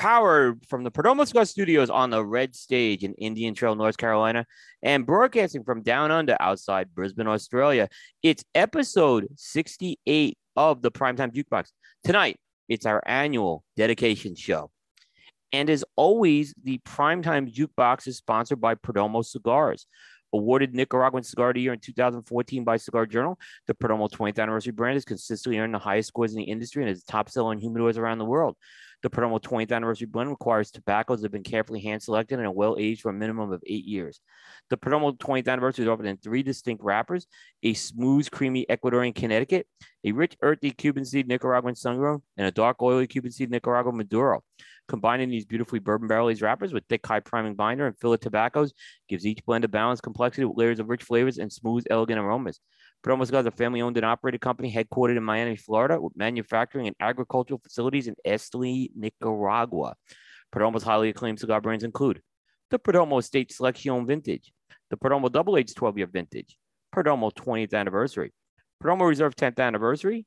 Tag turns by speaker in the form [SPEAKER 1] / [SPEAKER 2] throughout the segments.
[SPEAKER 1] powered from the Perdomo Cigar Studios on the Red Stage in Indian Trail, North Carolina, and broadcasting from down under outside Brisbane, Australia. It's episode 68 of the Primetime Jukebox. Tonight, it's our annual dedication show. And as always, the Primetime Jukebox is sponsored by Perdomo Cigars. Awarded Nicaraguan Cigar of the Year in 2014 by Cigar Journal, the Perdomo 20th anniversary brand has consistently earned the highest scores in the industry and is top selling humidors around the world. The Perdomo 20th anniversary blend requires tobaccos that have been carefully hand selected and are well aged for a minimum of eight years. The Perdomo 20th anniversary is offered in three distinct wrappers a smooth, creamy Ecuadorian Connecticut, a rich, earthy Cuban seed Nicaraguan sun and a dark, oily Cuban seed Nicaraguan Maduro. Combining these beautifully bourbon barrel aged wrappers with thick, high priming binder and filler tobaccos gives each blend a balanced complexity with layers of rich flavors and smooth, elegant aromas. Perdomo is a family owned and operated company headquartered in Miami, Florida, with manufacturing and agricultural facilities in Esteli, Nicaragua. Perdomo's highly acclaimed cigar brands include the Perdomo Estate Selection Vintage, the Perdomo Double Age 12 year vintage, Perdomo 20th anniversary, Perdomo Reserve 10th anniversary,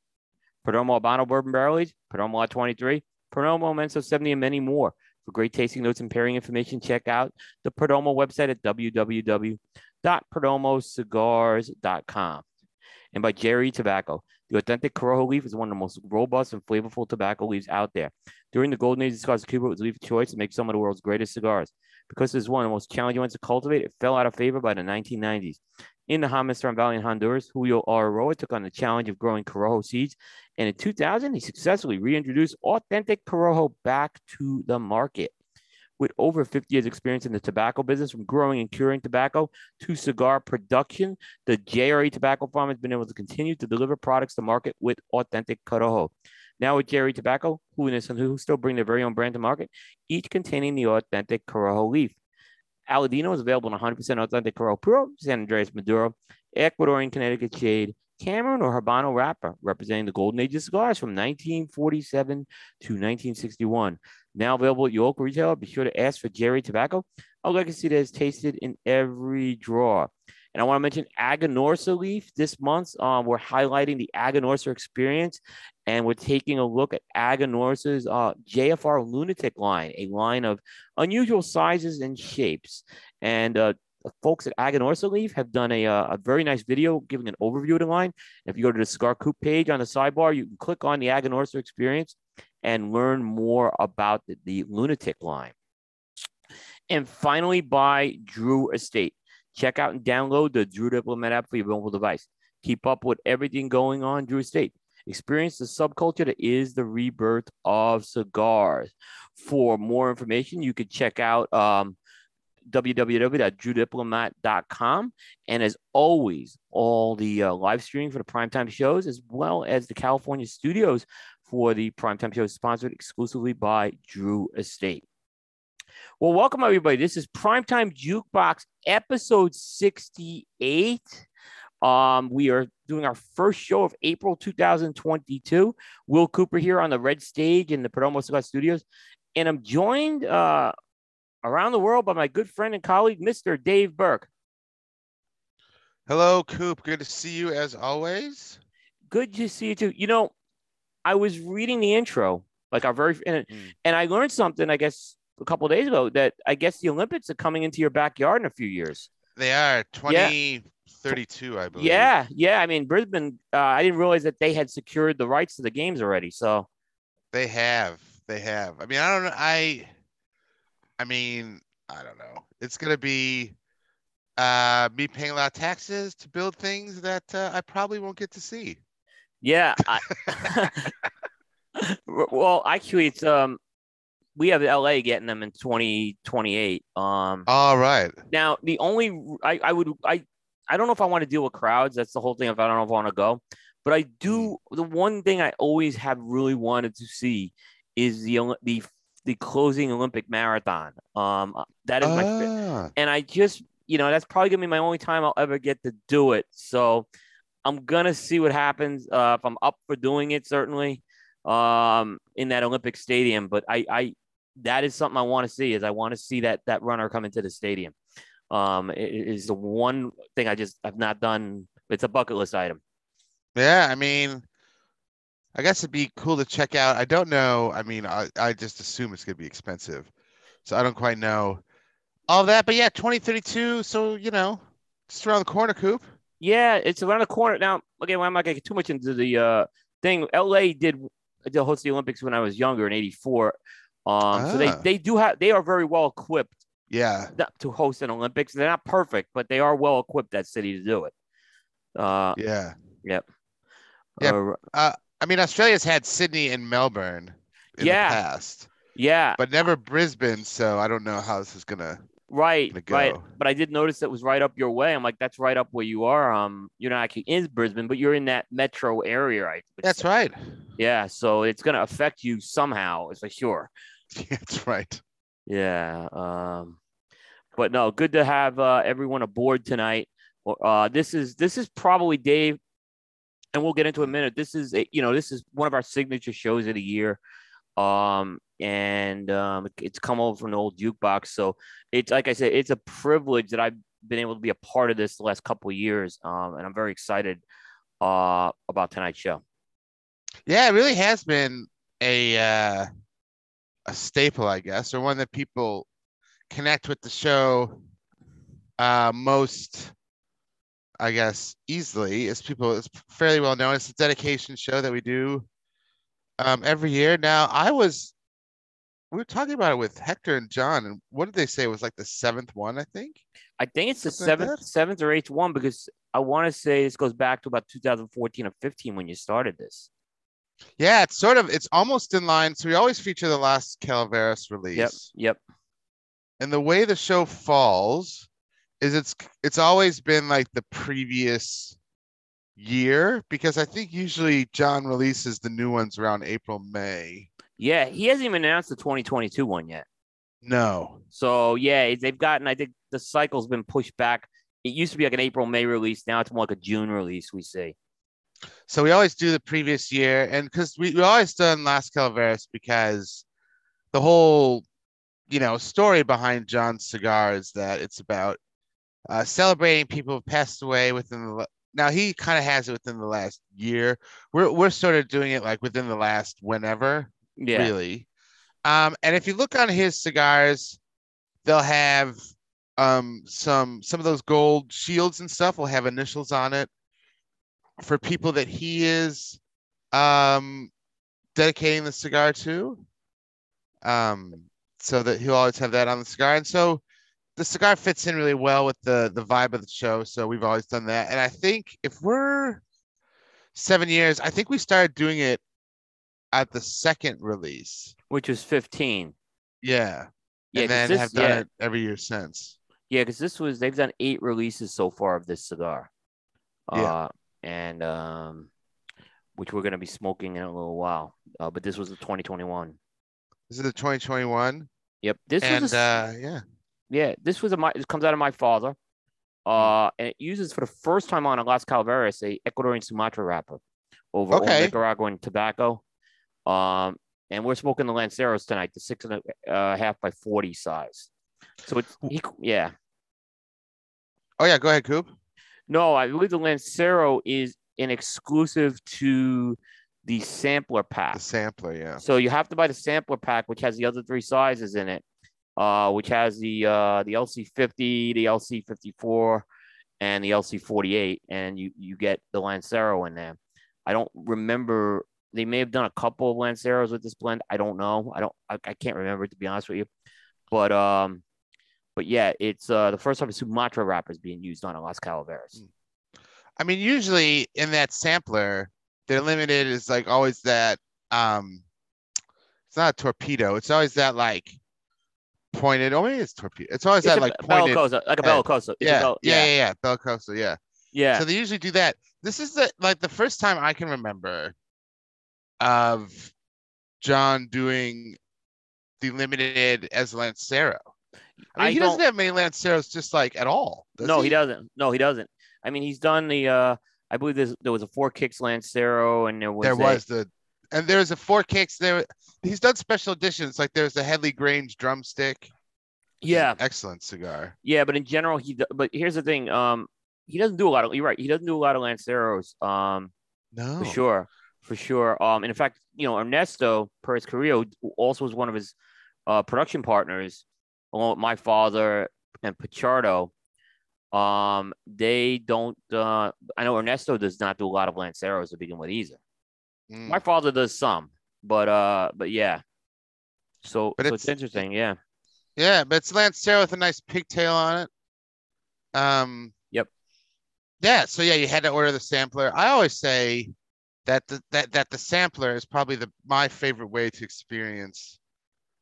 [SPEAKER 1] Perdomo Habano Bourbon Barrel Age, Perdomo Lot 23, Perdomo Menso 70, and many more. For great tasting notes and pairing information, check out the Perdomo website at www.perdomocigars.com. And by JRE Tobacco. The authentic Corojo leaf is one of the most robust and flavorful tobacco leaves out there. During the golden age of cigars, Cuba was leaf of choice to make some of the world's greatest cigars. Because it's one of the most challenging ones to cultivate, it fell out of favor by the 1990s. In the Jamastran Valley in Honduras, Julio R. Eiroa took on the challenge of growing Corojo seeds and in 2000, he successfully reintroduced authentic Corojo back to the market. With over 50 years' experience in the tobacco business, from growing and curing tobacco to cigar production, the JRE Tobacco Farm has been able to continue to deliver products to market with authentic Corojo. Now with JRE Tobacco, who and who still bring their very own brand to market, each containing the authentic Corojo leaf. Aladino is available in 100% authentic Corojo Puro, San Andrés Maduro, Ecuadorian Connecticut Shade, Cameroon or Habano wrapper, representing the golden age of cigars from 1947 to 1961. Now available at your local retailer. Be sure to ask for JRE Tobacco, a legacy that is tasted in every drawer. And I want to mention Aganorsa Leaf this month. Um, we're highlighting the Aganorsa experience, and we're taking a look at Aganorsa's uh, JFR Lunatic line, a line of unusual sizes and shapes. And uh, the folks at Aganorsa Leaf have done a, uh, a very nice video giving an overview of the line. If you go to the Cigar Coop page on the sidebar, you can click on the Aganorsa experience and learn more about the, the Lunatic line. And finally, by Drew Estate. Check out and download the Drew Diplomat app for your mobile device. Keep up with everything going on Drew Estate. Experience the subculture that is the rebirth of cigars. For more information, you could check out um, www.drewdiplomat.com. And as always, all the uh, live streaming for the primetime shows, as well as the California studios for the primetime shows, sponsored exclusively by Drew Estate. Well, welcome everybody. This is Primetime Jukebox episode 68. Um, we are doing our first show of April 2022. Will Cooper here on the red stage in the Perdomo Studios. And I'm joined uh, around the world by my good friend and colleague, Mr. Dave Burke.
[SPEAKER 2] Hello, Coop. Good to see you as always.
[SPEAKER 1] Good to see you too. You know, I was reading the intro, like our very, and, mm. and I learned something, I guess, a couple days ago that I guess the Olympics are coming into your backyard in a few years.
[SPEAKER 2] They are 2032, yeah. I believe.
[SPEAKER 1] Yeah. Yeah. I mean, Brisbane, uh, I didn't realize that they had secured the rights to the games already. So
[SPEAKER 2] they have. They have. I mean, I don't know. I, I mean, I don't know. It's gonna be uh, me paying a lot of taxes to build things that uh, I probably won't get to see.
[SPEAKER 1] Yeah. I, well, actually, it's um, we have LA getting them in 2028. Um,
[SPEAKER 2] all right.
[SPEAKER 1] Now, the only I, I would I I don't know if I want to deal with crowds. That's the whole thing. If I don't know if I want to go, but I do. Hmm. The one thing I always have really wanted to see is the the the closing Olympic marathon. Um, that is ah. my, and I just, you know, that's probably gonna be my only time I'll ever get to do it. So I'm gonna see what happens. Uh, if I'm up for doing it, certainly, um, in that Olympic stadium. But I, I, that is something I want to see. Is I want to see that that runner come into the stadium. Um, it is the one thing I just have not done. It's a bucket list item.
[SPEAKER 2] Yeah, I mean, I guess it'd be cool to check out. I don't know. I mean, I, I just assume it's gonna be expensive, so I don't quite know all that. But yeah, 2032. So you know, just around the corner, Coop.
[SPEAKER 1] Yeah, it's around the corner now. Okay, well, I'm not gonna get too much into the uh, thing. LA did did host the Olympics when I was younger in '84. Um, so they
[SPEAKER 2] Ah.
[SPEAKER 1] they do have they are very well equipped
[SPEAKER 2] Yeah,
[SPEAKER 1] to host an Olympics. They're not perfect, but they are well equipped that city to do it. Uh,
[SPEAKER 2] yeah.
[SPEAKER 1] yep.
[SPEAKER 2] Yep.
[SPEAKER 1] Uh,
[SPEAKER 2] I mean, Australia's had Sydney and Melbourne in
[SPEAKER 1] Yeah.
[SPEAKER 2] the past,
[SPEAKER 1] yeah,
[SPEAKER 2] but never Brisbane. So I don't know how this is gonna.
[SPEAKER 1] right,
[SPEAKER 2] gonna
[SPEAKER 1] right. But I did notice it was right up your way. I'm like, that's right up where you are. Um, you're not actually in Brisbane, but you're in that metro area, right?
[SPEAKER 2] That's right.
[SPEAKER 1] Yeah, so it's gonna affect you somehow, It's for sure.
[SPEAKER 2] That's right.
[SPEAKER 1] Yeah. Um, but no, good to have uh, everyone aboard tonight. Uh, this is this is probably Dave, and we'll get into in a minute. This is you know this is one of our signature shows of the year, um, and um, it's come over from the old jukebox. So it's like I said, it's a privilege that I've been able to be a part of this the last couple years, um, and I'm very excited uh, about tonight's show.
[SPEAKER 2] Yeah, it really has been a uh, a staple, I guess, or one that people connect with the show uh, most, I guess, easily. Is people it's fairly well known. It's a dedication show that we do um, every year. Now, I was we were talking about it with Hector and John, and what did they say it was like the seventh one? I think.
[SPEAKER 1] I think it's the
[SPEAKER 2] Something like
[SPEAKER 1] seventh,
[SPEAKER 2] that?
[SPEAKER 1] seventh or eighth one because I want to say this goes back to about 2014 or 15 when you started this.
[SPEAKER 2] Yeah, it's sort of it's almost in line. So we always feature the Las Calaveras release.
[SPEAKER 1] Yep, yep,
[SPEAKER 2] and the way the show falls is it's it's always been like the previous year because I think usually John releases the new ones around April May.
[SPEAKER 1] yeah. He hasn't even announced the 2022 one yet.
[SPEAKER 2] No.
[SPEAKER 1] So yeah, they've gotten. I think the cycle's been pushed back. It used to be like an April May release. Now it's more like a June release. We see.
[SPEAKER 2] So we always do the previous year and because we, we always done Las Calaveras because the whole you know story behind John's cigar is that it's about uh, celebrating people who passed away within the now he kind of has it within the last year. We're we're sort of doing it like within the last whenever.
[SPEAKER 1] Yeah,
[SPEAKER 2] really. Um, and if you look on his cigars, they'll have um some some of those gold shields and stuff will have initials on it for people that he is um dedicating the cigar to. Um, so that he'll always have that on the cigar. And so the cigar fits in really well with the the vibe of the show. So we've always done that. And I think if we're seven years, I think we started doing it at the second release.
[SPEAKER 1] which was 15.
[SPEAKER 2] Yeah.
[SPEAKER 1] Yeah,
[SPEAKER 2] and then
[SPEAKER 1] this-
[SPEAKER 2] have done
[SPEAKER 1] yeah.
[SPEAKER 2] it every year since.
[SPEAKER 1] Yeah, because this was they've done eight releases so far of this cigar.
[SPEAKER 2] Yeah.
[SPEAKER 1] Uh, and um, which we're gonna be smoking in a little while. Uh, but this was the 2021.
[SPEAKER 2] This is the 2021.
[SPEAKER 1] Yep, this
[SPEAKER 2] and
[SPEAKER 1] was a,
[SPEAKER 2] uh yeah.
[SPEAKER 1] Yeah, this was a my this comes out of my father. Uh, and it uses for the first time on a Las Calaveras a Ecuadorian Sumatra wrapper over
[SPEAKER 2] Okay.
[SPEAKER 1] Nicaraguan tobacco. Um, and we're smoking the Lanceros tonight, the six and a uh, half by 40 size. So it's he, yeah.
[SPEAKER 2] Oh yeah, go ahead, Coop.
[SPEAKER 1] No, I believe the Lancero is an exclusive to the sampler pack.
[SPEAKER 2] The sampler, yeah.
[SPEAKER 1] So you have to buy the sampler pack, which has the other three sizes in it, uh, which has the uh, the LC50, the LC54, and the LC48, and you you get the Lancero in there. I don't remember. They may have done a couple of Lanceros with this blend. I don't know. I don't. I, I can't remember to be honest with you. But um, but yeah, it's uh the first time a Sumatra wrapper is being used on a Las Calaveras.
[SPEAKER 2] I mean, usually in that sampler, they're limited is like always that um it's not a torpedo, it's always that like pointed. Oh, maybe it's torpedo. It's always
[SPEAKER 1] It's
[SPEAKER 2] that
[SPEAKER 1] a
[SPEAKER 2] like pointed.
[SPEAKER 1] Bellicosa, like a. Bellicosa. It's a
[SPEAKER 2] Yeah, yeah, yeah, yeah, yeah.
[SPEAKER 1] yeah.
[SPEAKER 2] So they usually do that. This is the like the first time I can remember of John doing the limited as Lancero. I mean,
[SPEAKER 1] I
[SPEAKER 2] he doesn't
[SPEAKER 1] don't-
[SPEAKER 2] have many Lanceros just like at all.
[SPEAKER 1] no, he? doesn't. No, he doesn't. I mean, he's done the. uh I believe there was a four kicks Lancero, and there was
[SPEAKER 2] there
[SPEAKER 1] a-
[SPEAKER 2] was the and there was a four kicks there he's done special editions like there's a headley grange drumstick which is an
[SPEAKER 1] yeah,
[SPEAKER 2] excellent cigar
[SPEAKER 1] yeah. But in general, he. But here's the thing. Um, he doesn't do a lot of. You're right. He doesn't do a lot of Lanceros. Um,
[SPEAKER 2] no
[SPEAKER 1] for sure. for sure. Um, and in fact, you know, Ernesto Perez Carrillo also was one of his uh, production partners, along with my father and Pichardo. Um, they don't. Uh, I know Ernesto does not do a lot of Lanceros to begin with either.
[SPEAKER 2] Mm.
[SPEAKER 1] My father does some, but uh, but yeah. So,
[SPEAKER 2] But
[SPEAKER 1] so it's,
[SPEAKER 2] it's-
[SPEAKER 1] interesting, yeah.
[SPEAKER 2] Yeah, but it's Lance Lancero with a nice pigtail on it. Um.
[SPEAKER 1] Yep.
[SPEAKER 2] Yeah. So yeah, you had to order the sampler. I always say that the, that that the sampler is probably the my favorite way to experience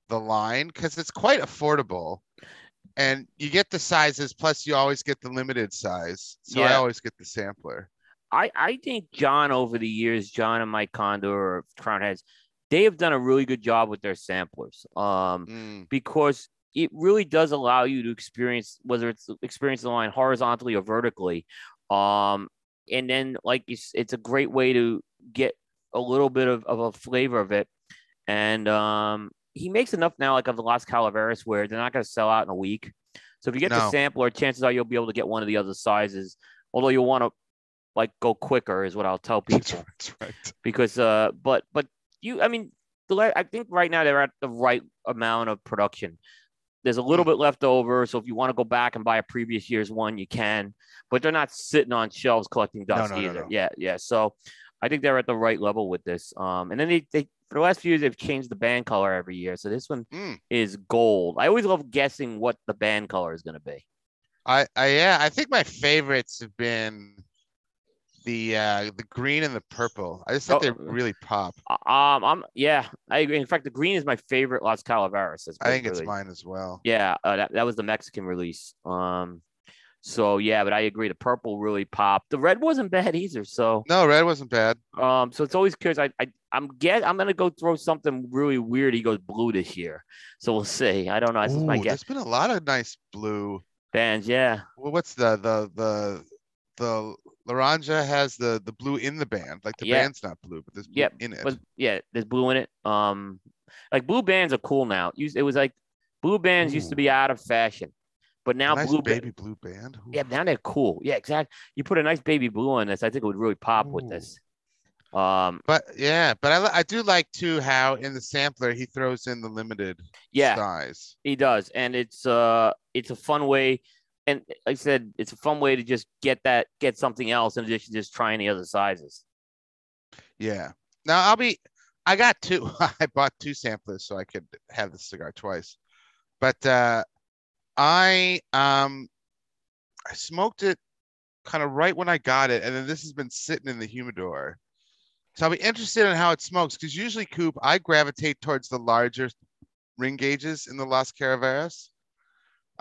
[SPEAKER 2] the line because it's quite affordable, and you get the sizes. Plus, you always get the limited size. So I always get the sampler.
[SPEAKER 1] I, I think John over the years, John and Mike Conder or Crowned Heads, they have done a really good job with their samplers. Um,
[SPEAKER 2] Mm,
[SPEAKER 1] because it really does allow you to experience whether it's experience the line horizontally or vertically. Um, and then like it's it's a great way to get a little bit of, of a flavor of it. And um, he makes enough now, like of the Las Calaveras, where they're not going to sell out in a week. So if you get the sampler, chances are you'll be able to get one of the other sizes. Although you'll want to like go quicker, is what I'll tell people
[SPEAKER 2] that's right.
[SPEAKER 1] because uh but but you i mean the i think right now they're at the right amount of production. There's a little bit left over so if you want to go back and buy a previous year's one you can but they're not sitting on shelves collecting dust
[SPEAKER 2] no, no,
[SPEAKER 1] either.
[SPEAKER 2] no.
[SPEAKER 1] yeah yeah so i think they're at the right level with this um and then they, they for the last few years they've changed the band color every year so this one
[SPEAKER 2] Mm.
[SPEAKER 1] is gold. I always love guessing what the band color is going to be.
[SPEAKER 2] I, I yeah, I think my favorites have been the uh the green and the purple. I just think
[SPEAKER 1] Oh,
[SPEAKER 2] they
[SPEAKER 1] uh,
[SPEAKER 2] really pop.
[SPEAKER 1] um i'm yeah i agree in fact the green is my favorite las calaveras
[SPEAKER 2] I think it's mine as well.
[SPEAKER 1] Yeah, uh, that, that was the Mexican release. Um, so yeah, but I agree. The purple really popped. The red wasn't bad either. So
[SPEAKER 2] No, red wasn't bad.
[SPEAKER 1] um, so it's always curious. I, I I'm get I'm gonna go throw something really weird. He goes blue this year, so we'll see. I don't know. That's just my guess.
[SPEAKER 2] there's been a lot of nice blue.
[SPEAKER 1] Bands, yeah,
[SPEAKER 2] Well, what's the the the the Laranja has the the blue in the band. Like the
[SPEAKER 1] Yeah.
[SPEAKER 2] band's not blue, but there's blue
[SPEAKER 1] Yep,
[SPEAKER 2] in it.
[SPEAKER 1] but yeah, there's blue in it. Um, like blue bands are cool now. It was like blue bands used to be out of fashion, but now
[SPEAKER 2] nice
[SPEAKER 1] blue ba-
[SPEAKER 2] baby blue band. Ooh.
[SPEAKER 1] Yeah, now they're cool. Yeah, exactly. You put a nice baby blue on this, I think it would really pop with this. Um,
[SPEAKER 2] But yeah, but I I do like too how in the sampler he throws in the limited
[SPEAKER 1] yeah,
[SPEAKER 2] size.
[SPEAKER 1] he does, and it's uh, it's a fun way, and like I said, it's a fun way to just get that, get something else in addition to just trying the other sizes.
[SPEAKER 2] Yeah. Now I'll be. I got two. I bought two samplers so I could have the cigar twice. But uh, I um, I smoked it kind of right when I got it, and then this has been sitting in the humidor. So I'll be interested in how it smokes because usually, Coop, I gravitate towards the larger ring gauges in the Las Calaveras.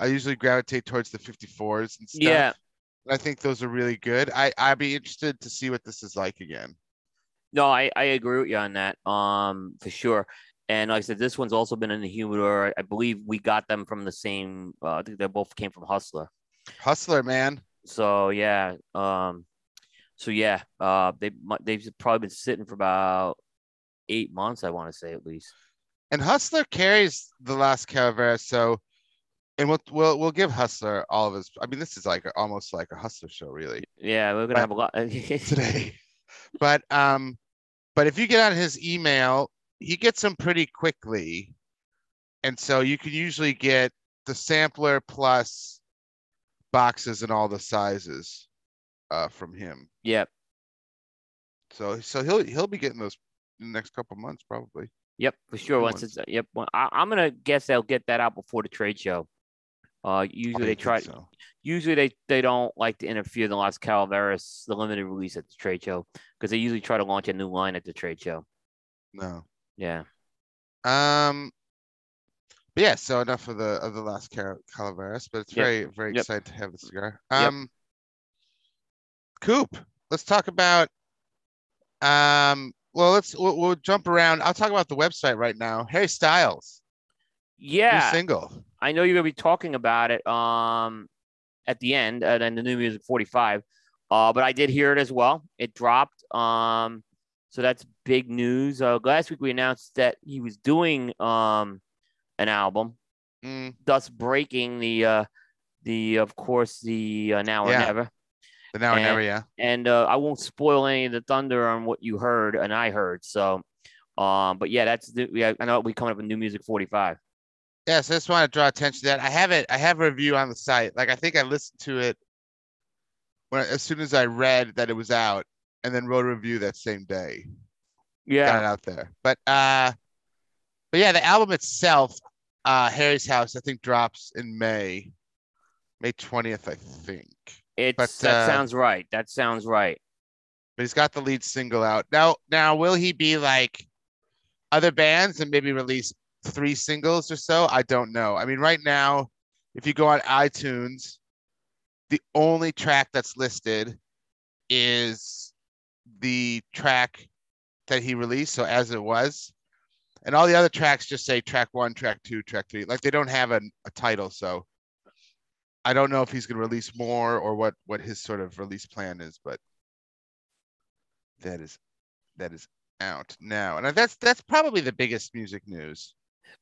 [SPEAKER 2] I usually gravitate towards the 54s and stuff.
[SPEAKER 1] Yeah.
[SPEAKER 2] I think those are really good. I I'd be interested to see what this is like again.
[SPEAKER 1] No, I, I agree with you on that. Um, for sure. And like I said, this one's also been in the humidor. I believe we got them from the same. Uh, I think they both came from Hustler.
[SPEAKER 2] Hustler, man.
[SPEAKER 1] So yeah. Um, so yeah. Uh, They they've probably been sitting for about eight months. I want to say at least.
[SPEAKER 2] And Hustler carries the Las Calaveras, so and we'll we'll we'll give Hustler all of his. I mean, this is like almost like a Hustler show, really
[SPEAKER 1] Yeah, we're gonna
[SPEAKER 2] But
[SPEAKER 1] have a lot
[SPEAKER 2] today. but um, but if you get on his email, he gets them pretty quickly, and so you can usually get the sampler plus boxes and all the sizes uh, from him.
[SPEAKER 1] Yep.
[SPEAKER 2] So so he'll he'll be getting those in the next couple months probably.
[SPEAKER 1] Yep, for sure. Once it's uh, yep, well, I, I'm gonna guess they'll get that out before the trade show. Uh, usually they try.
[SPEAKER 2] so.
[SPEAKER 1] Usually they they don't like to interfere in the Las Calaveras, the limited release at the trade show, because they usually try to launch a new line at the trade show.
[SPEAKER 2] No.
[SPEAKER 1] Yeah.
[SPEAKER 2] Um, but yeah, so enough of the of the last Cal- Calaveras, but it's
[SPEAKER 1] Yep.
[SPEAKER 2] very very
[SPEAKER 1] Yep.
[SPEAKER 2] excited to have the cigar.
[SPEAKER 1] Yep.
[SPEAKER 2] Um, Coop, let's talk about. Um, well, let's we'll, we'll jump around. I'll talk about the website right now. Harry Styles, new
[SPEAKER 1] Yeah,
[SPEAKER 2] single.
[SPEAKER 1] I know you're gonna be talking about it um at the end and then the new music 45. Uh, but I did hear it as well. It dropped. Um, so that's big news. Uh, last week we announced that he was doing um an album,
[SPEAKER 2] Mm,
[SPEAKER 1] thus breaking the uh the of course the uh, now or
[SPEAKER 2] Yeah.
[SPEAKER 1] never.
[SPEAKER 2] The now and
[SPEAKER 1] And-
[SPEAKER 2] never, yeah.
[SPEAKER 1] and uh, I won't spoil any of the thunder on what you heard and I heard. So, um, but yeah, that's the, yeah. I know we coming up with new music 45.
[SPEAKER 2] Yes, I just want to draw attention to that. I have it. I have a review on the site. Like I think I listened to it when as soon as I read that it was out, and then wrote a review that same day.
[SPEAKER 1] Yeah, Got
[SPEAKER 2] it out there. But uh, but yeah, the album itself, uh, Harry's House, I think drops in May, May twentieth, I think.
[SPEAKER 1] it's
[SPEAKER 2] but,
[SPEAKER 1] that
[SPEAKER 2] uh,
[SPEAKER 1] sounds right. That sounds right.
[SPEAKER 2] But he's got the lead single out now. Now, will he be like other bands and maybe release three singles or so? I don't know. I mean, right now, if you go on iTunes, the only track that's listed is the track that he released, so as it was, and all the other tracks just say track one, track two, track three. Like they don't have a, a title, so I don't know if he's going to release more or what what his sort of release plan is, but that is that is out now, and that's that's probably the biggest music news.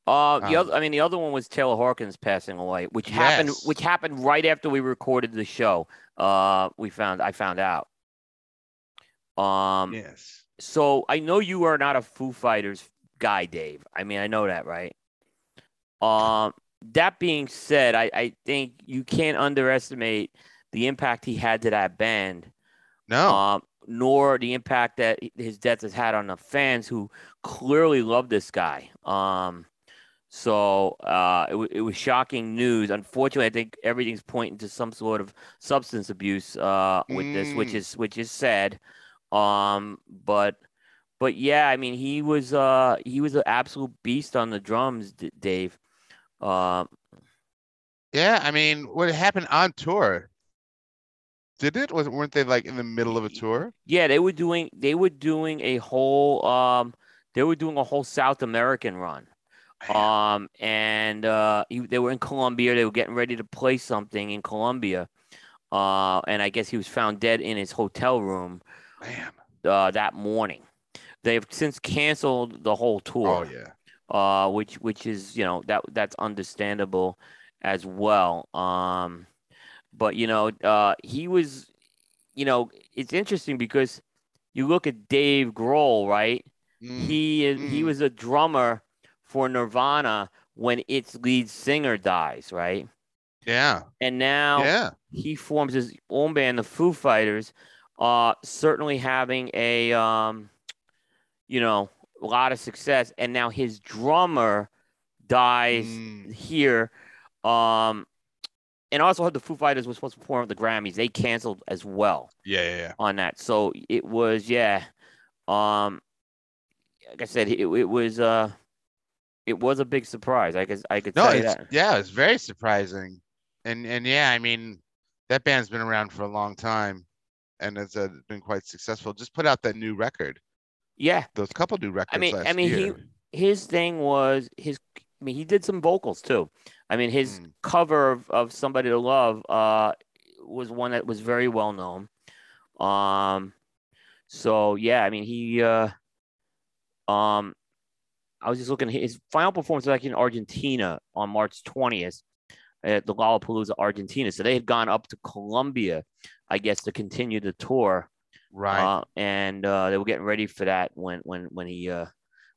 [SPEAKER 1] Uh, the
[SPEAKER 2] Um,
[SPEAKER 1] other, I mean, the other one was Taylor Hawkins passing away, which happened, which happened right after we recorded the show. Uh, we found, I found out. Um,
[SPEAKER 2] Yes.
[SPEAKER 1] so I know you are not a Foo Fighters guy, Dave. I mean, I know that, right? Um, that being said, I, I think you can't underestimate the impact he had to that band,
[SPEAKER 2] No.
[SPEAKER 1] um, nor the impact that his death has had on the fans who clearly love this guy. Um, so uh, it, wa- it was shocking news. Unfortunately, I think everything's pointing to some sort of substance abuse uh, with this, which
[SPEAKER 2] Mm.
[SPEAKER 1] is which is sad. Um, but but yeah, I mean, he was uh he was an absolute beast on the drums, D- Dave. Um,
[SPEAKER 2] yeah. I mean, what happened on tour? Did it? Was weren't they like in the middle of a tour?
[SPEAKER 1] yeah, they were doing they were doing a whole um they were doing a whole South American run. Um, and uh, he, they were in Colombia. They were getting ready to play something in Colombia. Uh, and I guess he was found dead in his hotel room
[SPEAKER 2] Man.
[SPEAKER 1] uh, that morning. They've since canceled the whole tour.
[SPEAKER 2] Oh yeah.
[SPEAKER 1] uh, which which is you know that that's understandable as well. Um, but you know, uh, he was, you know, it's interesting because you look at Dave Grohl, right?
[SPEAKER 2] Mm,
[SPEAKER 1] he is he
[SPEAKER 2] mm.
[SPEAKER 1] was a drummer for Nirvana when its lead singer dies, right?
[SPEAKER 2] yeah.
[SPEAKER 1] And now
[SPEAKER 2] Yeah.
[SPEAKER 1] he forms his own band, the Foo Fighters, uh, certainly having a um, you know, a lot of success. And now his drummer dies
[SPEAKER 2] Mm,
[SPEAKER 1] here. Um, and also the Foo Fighters was supposed to perform at the Grammys. They canceled as well
[SPEAKER 2] yeah. Yeah. Yeah.
[SPEAKER 1] on that. So it was, yeah. Um, like I said, it, it was uh, it was a big surprise. I guess I could
[SPEAKER 2] No, it's
[SPEAKER 1] that.
[SPEAKER 2] yeah, it's very surprising, and and yeah, I mean, that band's been around for a long time, and it's uh, been quite successful. Just put out that new record,
[SPEAKER 1] Yeah,
[SPEAKER 2] those couple new records I
[SPEAKER 1] mean- I mean, he- his thing was his. I mean, he did some vocals too. I mean, his
[SPEAKER 2] Mm.
[SPEAKER 1] cover of, of "Somebody to Love" uh, was one that was very well known. Um, so yeah, I mean, he. Uh, um, I was just looking. His final performance was actually in Argentina on March twentieth at the Lollapalooza, Argentina. So they had gone up to Colombia, I guess, to continue the tour.
[SPEAKER 2] Right.
[SPEAKER 1] Uh, and uh, they were getting ready for that when when when he uh,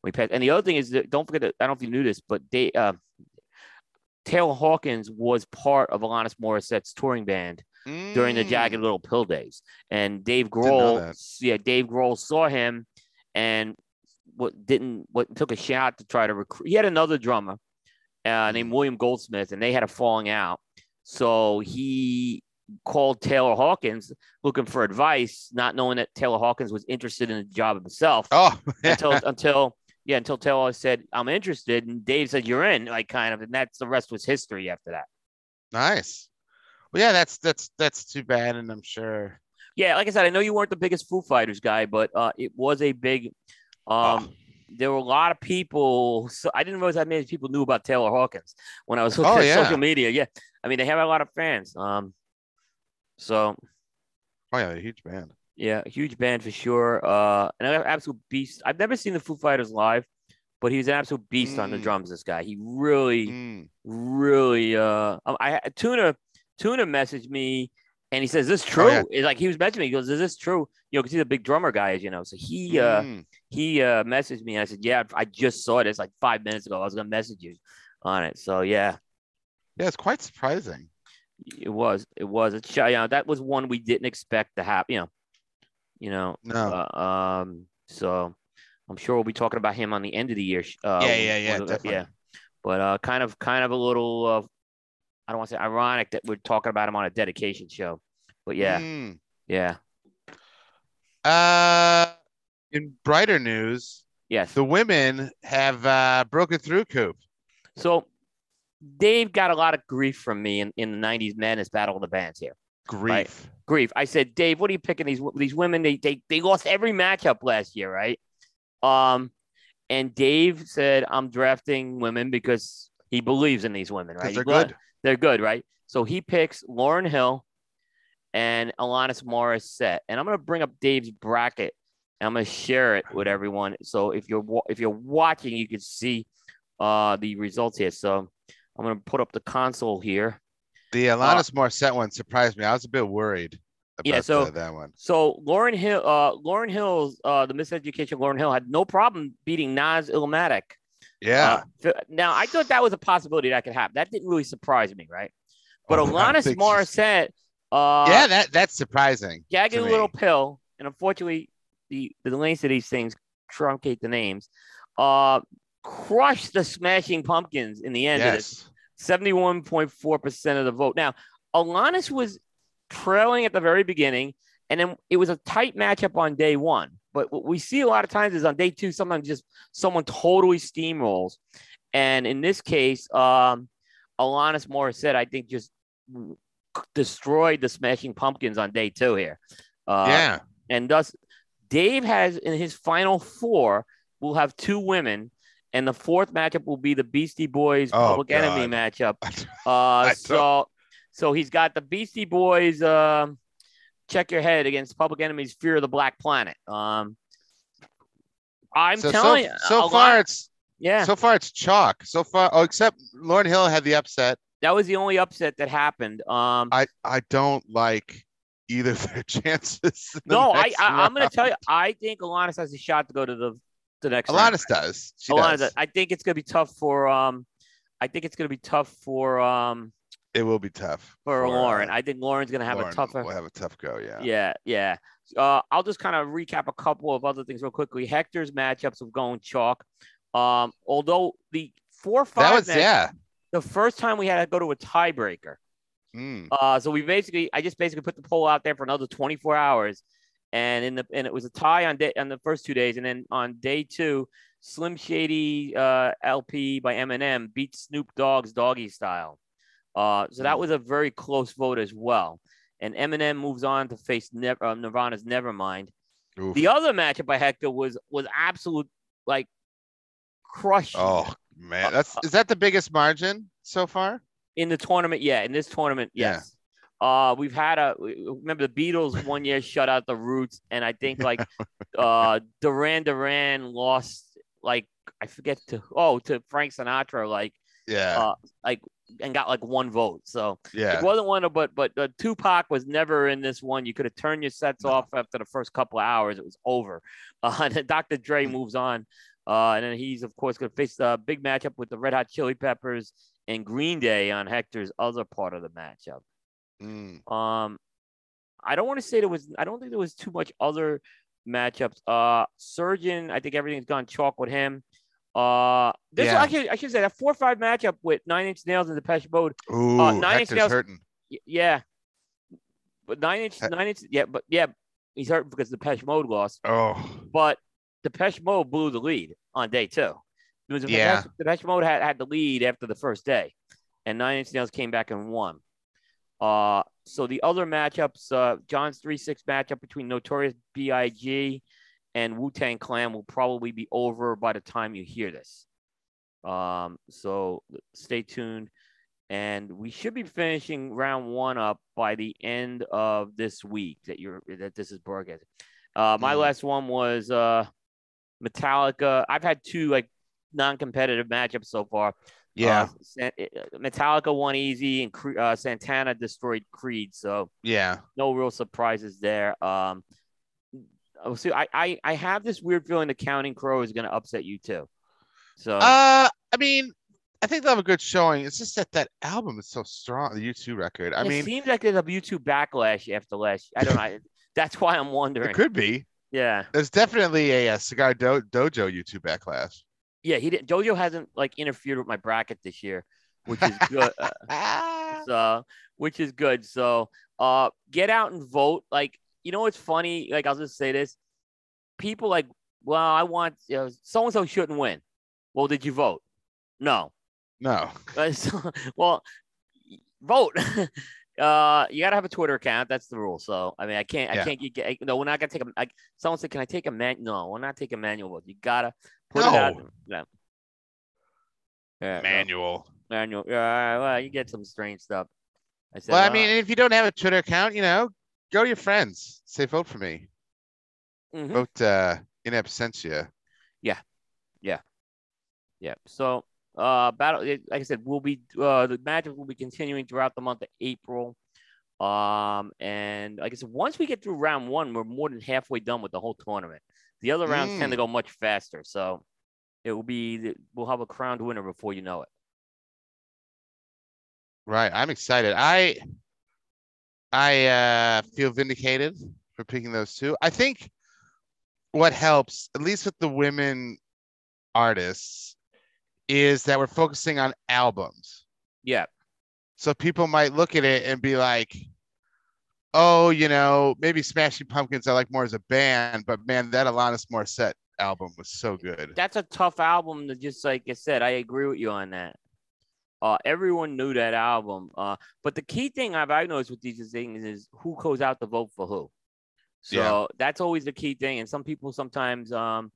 [SPEAKER 1] when he passed. And the other thing is that don't forget that I don't know if you knew this, but they uh, Taylor Hawkins was part of Alanis Morissette's touring band during the Jagged
[SPEAKER 2] Mm,
[SPEAKER 1] Little Pill days, and Dave Grohl, yeah, Dave Grohl saw him and what didn't what took a shot to try to recruit. He had another drummer uh, named
[SPEAKER 2] Mm.
[SPEAKER 1] William Goldsmith, and they had a falling out. So he called Taylor Hawkins looking for advice, not knowing that Taylor Hawkins was interested in the job himself
[SPEAKER 2] Oh,
[SPEAKER 1] until until yeah until Taylor said I'm interested, and Dave said you're in, like kind of, and that's the rest was history after that.
[SPEAKER 2] nice. Well, yeah, that's that's that's too bad, and I'm sure.
[SPEAKER 1] Yeah, like I said, I know you weren't the biggest Foo Fighters guy, but uh, it was a big. Um,
[SPEAKER 2] Oh,
[SPEAKER 1] there were a lot of people. So I didn't realize how many people knew about Taylor Hawkins when I was looking
[SPEAKER 2] Oh,
[SPEAKER 1] at
[SPEAKER 2] yeah.
[SPEAKER 1] social media. Yeah, I mean they have a lot of fans. Um, so
[SPEAKER 2] oh yeah, a huge band.
[SPEAKER 1] Yeah, huge band for sure. Uh, and an absolute beast. I've never seen the Foo Fighters live, but he's an absolute beast on the
[SPEAKER 2] Mm.
[SPEAKER 1] drums. This guy, he really,
[SPEAKER 2] Mm,
[SPEAKER 1] really. Uh, um, I Tuna Tuna messaged me And he says, "Is this true?"
[SPEAKER 2] yeah.
[SPEAKER 1] It's Like he was mentioning, me. he goes, "Is this true?" You know, because he's a big drummer guy, as you know. So he uh,
[SPEAKER 2] Mm.
[SPEAKER 1] he uh, messaged me. And I said, "Yeah, I just saw this like five minutes ago. I was gonna message you on it." So yeah,
[SPEAKER 2] Yeah, it's quite surprising.
[SPEAKER 1] it was it was it's you know that was one we didn't expect to happen. You know, you know.
[SPEAKER 2] No.
[SPEAKER 1] Uh, um. So I'm sure we'll be talking about him on the end of the year. Uh,
[SPEAKER 2] Yeah, yeah, yeah,
[SPEAKER 1] the-
[SPEAKER 2] definitely.
[SPEAKER 1] yeah. But uh, kind of kind of a little uh, I don't want to say ironic that we're talking about him on a dedication show. But yeah,
[SPEAKER 2] Mm.
[SPEAKER 1] yeah,
[SPEAKER 2] Uh, in brighter news,
[SPEAKER 1] yes.
[SPEAKER 2] the women have uh, broken through Coop.
[SPEAKER 1] So Dave got a lot of grief from me in, in the 90s Madness Battle of the Bands here.
[SPEAKER 2] Grief.
[SPEAKER 1] Grief. I said, Dave, what are you picking these these women? They they they lost every matchup last year, right? Um, and Dave said, I'm drafting women because he believes in these women, right?
[SPEAKER 2] They're good.
[SPEAKER 1] They're good, right? So he picks Lauryn Hill and Alanis Morissette. And I'm gonna bring up Dave's bracket and I'm gonna share it with everyone. So if you're if you're watching, you can see uh the results here. So I'm gonna put up the console here.
[SPEAKER 2] The Alanis Morissette one surprised me. I was a bit worried about
[SPEAKER 1] Yeah, so-
[SPEAKER 2] the- that one.
[SPEAKER 1] So Lauryn Hill, uh, Lauryn Hill's, uh, the Miseducation Lauryn Hill had no problem beating Nas Illmatic.
[SPEAKER 2] Yeah.
[SPEAKER 1] Uh, now I thought that was a possibility that could happen. That didn't really surprise me, right? But
[SPEAKER 2] Oh,
[SPEAKER 1] Alanis Morissette, uh,
[SPEAKER 2] yeah, that that's surprising.
[SPEAKER 1] gagging a little pill, and unfortunately, the the length of these things truncate the names. Uh, crushed the Smashing Pumpkins in the end. of this.
[SPEAKER 2] Yes.
[SPEAKER 1] 71.4% of the vote. Now, Alanis was trailing at the very beginning, and then it was a tight matchup on day one. But what we see a lot of times is on day two, sometimes just someone totally steamrolls. And in this case, um, Alanis Morissette, I think, just destroyed the Smashing Pumpkins on day two here. Uh,
[SPEAKER 2] yeah.
[SPEAKER 1] and thus Dave has in his final four will have two women, and the fourth matchup will be the Beastie Boys
[SPEAKER 2] Oh,
[SPEAKER 1] Public Enemy matchup. Uh, so so he's got the Beastie Boys. Um, check your head against Public Enemy's Fear of the Black Planet. Um, I'm
[SPEAKER 2] so
[SPEAKER 1] telling
[SPEAKER 2] so,
[SPEAKER 1] you,
[SPEAKER 2] so far
[SPEAKER 1] lot-
[SPEAKER 2] it's
[SPEAKER 1] yeah,
[SPEAKER 2] so far it's chalk. So far, oh, except Lauryn Hill had the upset.
[SPEAKER 1] that was the only upset that happened. Um,
[SPEAKER 2] I I don't like either of their chances.
[SPEAKER 1] no, I, I I'm going to tell you, I think Alanis has a shot to go to the the next. round.
[SPEAKER 2] Alanis does. She
[SPEAKER 1] Alanis,
[SPEAKER 2] does.
[SPEAKER 1] I think it's gonna be tough for um, I think it's gonna be tough for um
[SPEAKER 2] It will be tough
[SPEAKER 1] for, Lauryn.
[SPEAKER 2] uh,
[SPEAKER 1] I think Lauryn's gonna have
[SPEAKER 2] Lauryn
[SPEAKER 1] a tougher.
[SPEAKER 2] Will have a tough go. Yeah.
[SPEAKER 1] Yeah, yeah. Uh, I'll just kind of recap a couple of other things real quickly. Hector's matchups of going chalk. Um, although the four five
[SPEAKER 2] That was
[SPEAKER 1] match-
[SPEAKER 2] yeah.
[SPEAKER 1] the first time we had to go to a tiebreaker.
[SPEAKER 2] Mm.
[SPEAKER 1] Uh, so we basically, I just basically put the poll out there for another 24 hours, and in the and it was a tie on day on the first two days, and then on day two, Slim Shady uh, LP by Eminem beat Snoop Dogg's Doggy Style. Uh, so that
[SPEAKER 2] Hmm.
[SPEAKER 1] was a very close vote as well. And Eminem moves on to face ne- uh, Nirvana's Nevermind.
[SPEAKER 2] Oof.
[SPEAKER 1] The other matchup by Hector was was absolute like crush
[SPEAKER 2] oh man, that's is that the biggest margin so far?
[SPEAKER 1] in the tournament. Yeah, in this tournament,
[SPEAKER 2] Yeah.
[SPEAKER 1] yes. Uh, we've had a remember the Beatles one year shut out the Roots, and I think like uh Duran Duran lost like I forget to oh to Frank Sinatra like
[SPEAKER 2] Yeah.
[SPEAKER 1] uh like and got like one vote. So
[SPEAKER 2] yeah.
[SPEAKER 1] it wasn't one of but but uh, Tupac was never in this one. You could have turned your sets
[SPEAKER 2] No.
[SPEAKER 1] off after the first couple of hours. It was over. Uh, and Dr. Dre
[SPEAKER 2] Mm.
[SPEAKER 1] moves on, uh, and then he's of course going to face a big matchup with the Red Hot Chili Peppers and Green Day on Hector's other part of the matchup.
[SPEAKER 2] Mm.
[SPEAKER 1] Um, I don't want to say there was. I don't think there was too much other matchups. Uh, Surgeon, I think everything's gone chalk with him. Uh, this
[SPEAKER 2] Yeah.
[SPEAKER 1] actually, I should say that four five matchup with Nine Inch Nails and Depeche Mode.
[SPEAKER 2] Ooh,
[SPEAKER 1] Nine Inch Nails-
[SPEAKER 2] hurting.
[SPEAKER 1] Yeah, but Nine Inch, Nine Inch, yeah, but yeah, he's hurt because the Depeche Mode lost.
[SPEAKER 2] Oh,
[SPEAKER 1] But Depeche Mode blew the lead on day two. It was
[SPEAKER 2] Yeah.
[SPEAKER 1] Depeche, Depeche Mode had, had the lead after the first day, and Nine Inch Nails came back and won. Uh, so the other matchups, uh, John's three six matchup between Notorious B.I.G. and Wu Tang Clan will probably be over by the time you hear this. Um, so stay tuned, and we should be finishing round one up by the end of this week that you're that this is broadcast. Uh, my
[SPEAKER 2] Mhm.
[SPEAKER 1] last one was uh, Metallica. I've had two like non-competitive matchups so far.
[SPEAKER 2] Yeah.
[SPEAKER 1] Uh, San- uh, Metallica won easy, and Cre- uh, Santana destroyed Creed. So
[SPEAKER 2] yeah.
[SPEAKER 1] no real surprises there. Um, oh, see, I, I I have this weird feeling the Counting Crow is going to upset U2. So
[SPEAKER 2] Uh, I mean, I think they'll have a good showing. It's just that that album is so strong. The U2 record. I
[SPEAKER 1] it
[SPEAKER 2] mean,
[SPEAKER 1] seems like there's a YouTube backlash after last. I don't know. That's why I'm wondering.
[SPEAKER 2] it could be.
[SPEAKER 1] Yeah,
[SPEAKER 2] There's definitely a, uh Cigar Do- Dojo YouTube backlash.
[SPEAKER 1] Yeah. He didn't. Dojo hasn't like interfered with my bracket this year, which is good. Uh, so which is good. So uh get out and vote. Like, you know what's funny? Like I'll just say this. People like, well, I want you know, so and so shouldn't win. Well, did you vote? No.
[SPEAKER 2] no.
[SPEAKER 1] Uh, so- well, vote. uh you gotta have a Twitter account. That's the rule. So I mean I can't
[SPEAKER 2] Yeah.
[SPEAKER 1] I can't get no, we're not gonna take a I, someone said, Can I take a man? No, we're not taking manual vote. You gotta put it out.
[SPEAKER 2] No.
[SPEAKER 1] Yeah. Yeah, no.
[SPEAKER 2] Manual.
[SPEAKER 1] manual. Yeah, well, you get some strange stuff. I said,
[SPEAKER 2] Well, I
[SPEAKER 1] well,
[SPEAKER 2] mean, if you don't have a Twitter account, you know, go to your friends. Say vote for me.
[SPEAKER 1] mhm.
[SPEAKER 2] Vote uh, in absentia.
[SPEAKER 1] Yeah. Yeah. Yeah. So, uh, battle. Like I said, we'll be uh the matches will be continuing throughout the month of April. Um, and like I said, once we get through round one, we're more than halfway done with the whole tournament. The other rounds tend to go much faster, so it will be we'll have a crowned winner before you know it.
[SPEAKER 2] Right. I'm excited. I I uh, feel vindicated for picking those two. I think what helps, at least with the women artists, is that we're focusing on albums.
[SPEAKER 1] Yeah.
[SPEAKER 2] So people might look at it and be like, oh, you know, maybe Smashing Pumpkins I like more as a band, but man, that Alanis Morissette album was so good.
[SPEAKER 1] That's a tough album to just like I said. I agree with you on that. Uh, everyone knew that album. Uh, but the key thing I've I noticed with these things is who goes out to vote for who. So
[SPEAKER 2] Yeah.
[SPEAKER 1] that's always the key thing. And some people sometimes um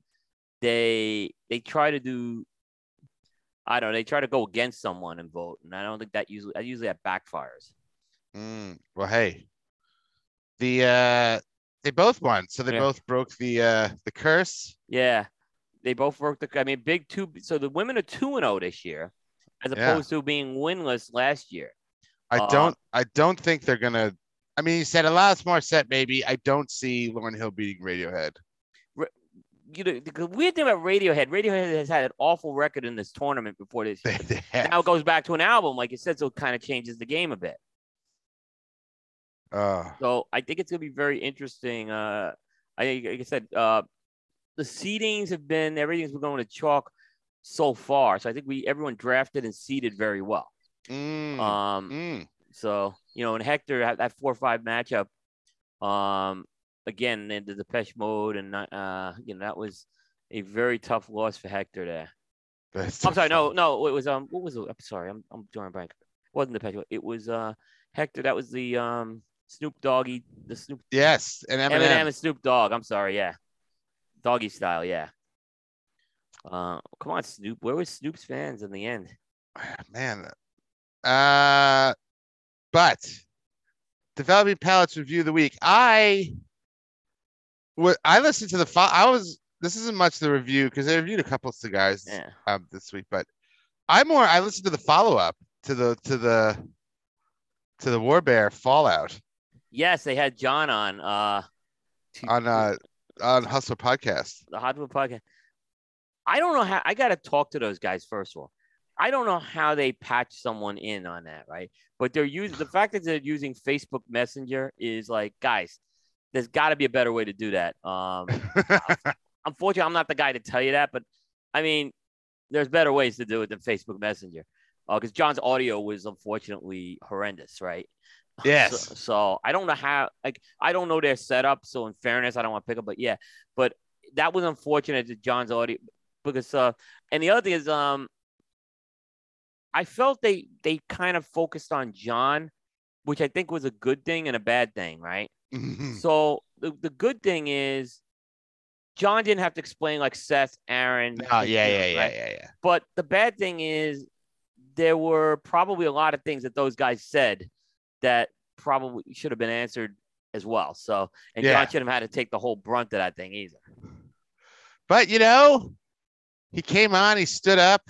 [SPEAKER 1] they they try to do I don't know, they try to go against someone and vote. And I don't think that usually that usually that backfires.
[SPEAKER 2] Mm, well, hey, the uh, they both won, so they
[SPEAKER 1] Yeah.
[SPEAKER 2] both broke the uh, the curse.
[SPEAKER 1] Yeah. They both worked the I mean big two so the women are two and oh this year as
[SPEAKER 2] Yeah.
[SPEAKER 1] opposed to being winless last year.
[SPEAKER 2] I
[SPEAKER 1] Uh,
[SPEAKER 2] don't, I don't think they're gonna. I mean, you said Alanis Morissette, maybe. I don't see Lauryn Hill beating Radiohead.
[SPEAKER 1] You know, the weird thing about Radiohead, Radiohead has had an awful record in this tournament before this.
[SPEAKER 2] They,
[SPEAKER 1] year.
[SPEAKER 2] they have.
[SPEAKER 1] Now it goes back to an album, like you said, so it kind of changes the game a bit.
[SPEAKER 2] Uh,
[SPEAKER 1] So I think it's gonna be very interesting. Uh, I like I said, uh, the seedings have been everything's been going to chalk so far. So I think we everyone drafted and seeded very well.
[SPEAKER 2] mm,
[SPEAKER 1] Um,
[SPEAKER 2] mm.
[SPEAKER 1] so you know, and Hector had that four or five matchup. Um, again, in the Depeche Mode, and uh, you know that was a very tough loss for Hector there.
[SPEAKER 2] That's
[SPEAKER 1] I'm sorry, no, no, it was um, what was it? I'm sorry, I'm I'm drawing a blank. It wasn't the Depeche Mode. It was uh Hector. That was the um Snoop Doggy, the Snoop
[SPEAKER 2] Yes, and Eminem.
[SPEAKER 1] Eminem and Snoop Dogg. I'm sorry, yeah, Doggy style, yeah. Uh, come on, Snoop. Where was Snoop's fans in the end?
[SPEAKER 2] Man, uh, but developing palettes review of the week. I what I listened to the fo- I was this isn't much the review because I reviewed a couple of cigars
[SPEAKER 1] Yeah,
[SPEAKER 2] um, this week, but I more I listened to the follow up to the to the to the War Bear Fallout
[SPEAKER 1] yes, they had John on. Uh, to-
[SPEAKER 2] on uh on Hustle Podcast.
[SPEAKER 1] the Hotwood podcast. I don't know how I got to talk to those guys first of all. I don't know how they patch someone in on that, right? But they're using the fact that they're using Facebook Messenger is like, guys, there's got to be a better way to do that. Um, unfortunately, I'm not the guy to tell you that, but I mean, there's better ways to do it than Facebook Messenger. Because John's audio was unfortunately horrendous, right?
[SPEAKER 2] yes.
[SPEAKER 1] So, so I don't know how like I don't know their setup. So in fairness, I don't want to pick up, but yeah, but that was unfortunate that John's audio because uh and the other thing is um I felt they they kind of focused on John, which I think was a good thing and a bad thing, right?
[SPEAKER 2] Mhm.
[SPEAKER 1] So the, the good thing is John didn't have to explain like Seth, Aaron.
[SPEAKER 2] Oh yeah, yeah, yeah,
[SPEAKER 1] right?
[SPEAKER 2] yeah, yeah.
[SPEAKER 1] But the bad thing is there were probably a lot of things that those guys said that probably should have been answered as well. So, and
[SPEAKER 2] Yeah.
[SPEAKER 1] John shouldn't have had to take the whole brunt of that thing either.
[SPEAKER 2] But you know, he came on, he stood up,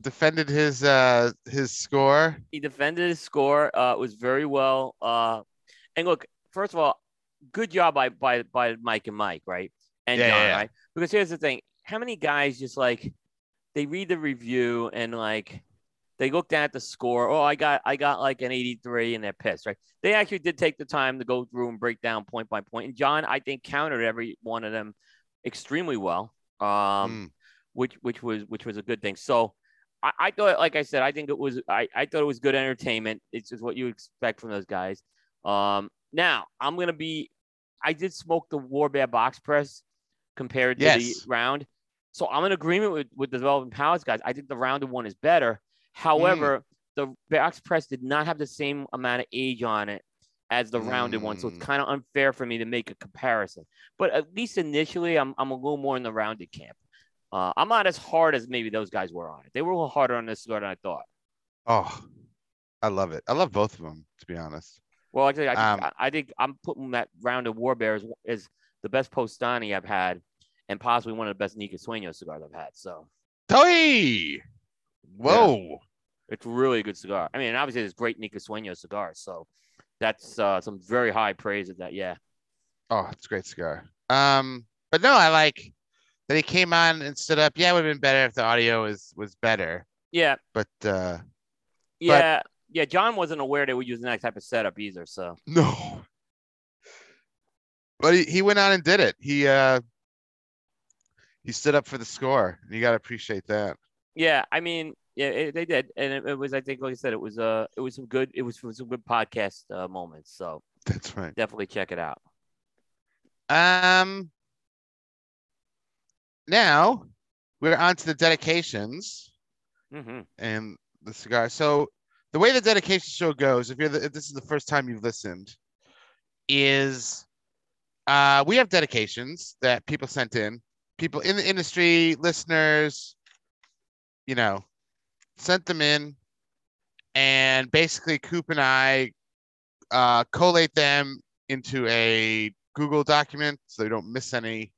[SPEAKER 2] defended his uh his score.
[SPEAKER 1] He defended his score. Uh, it was very well. Uh, and look, first of all, good job by by by Mike and Mike, right? And
[SPEAKER 2] Yeah,
[SPEAKER 1] John,
[SPEAKER 2] yeah,
[SPEAKER 1] right? Because here's the thing: how many guys just like they read the review and like they look down at the score. Oh, I got I got like an 83, and they're pissed, right? They actually did take the time to go through and break down point by point. And John, I think, countered every one of them extremely well. Um,
[SPEAKER 2] Mm.
[SPEAKER 1] which which was which was a good thing. So I, I thought, like I said, I think it was I, I thought it was good entertainment. It's just what you expect from those guys. Um, now I'm gonna be. I did smoke the War Bear box press compared to
[SPEAKER 2] Yes.
[SPEAKER 1] the round, so I'm in agreement with with the Developing Palates guys. I think the rounded one is better. However, the box press did not have the same amount of age on it as the rounded one, so it's
[SPEAKER 2] Mm.
[SPEAKER 1] kind of unfair for me to make a comparison. But at least initially, I'm I'm a little more in the rounded camp. Uh, I'm not as hard as maybe those guys were on it. They were a little harder on this cigar than I thought.
[SPEAKER 2] Oh, I love it. I love both of them, to be honest.
[SPEAKER 1] Well, actually, I think,
[SPEAKER 2] Um,
[SPEAKER 1] I, I think I'm putting that round of War Bear as, as the best Postani I've had, and possibly one of the best Nika Sueño cigars I've had. So
[SPEAKER 2] Toy! Whoa.
[SPEAKER 1] it's really a good cigar. I mean, obviously, there's great Nika Sueño cigars. So that's uh, some very high praise of that. Yeah.
[SPEAKER 2] Oh, it's a great cigar. Um, but no, I like that he came on and stood up. Yeah, it would have been better if the audio was was better.
[SPEAKER 1] Yeah.
[SPEAKER 2] But uh
[SPEAKER 1] Yeah. Yeah. John wasn't aware they were using that type of setup either. So
[SPEAKER 2] no. But he, he went on and did it. He uh he stood up for the score. And you gotta appreciate that.
[SPEAKER 1] Yeah, I mean, yeah, it, they did, and it, it was. I think, like I said, it was. Uh, it was some good. It was, it was some good podcast uh, moments. So
[SPEAKER 2] That's right.
[SPEAKER 1] definitely check it out.
[SPEAKER 2] Um now we're on to the dedications.
[SPEAKER 1] hmm
[SPEAKER 2] and the cigar. So the way the dedication show goes, if you're the, if this is the first time you've listened, is uh, we have dedications that people sent in, people in the industry, listeners, you know, sent them in, and basically Coop and I uh, collate them into a Google document so they don't miss any,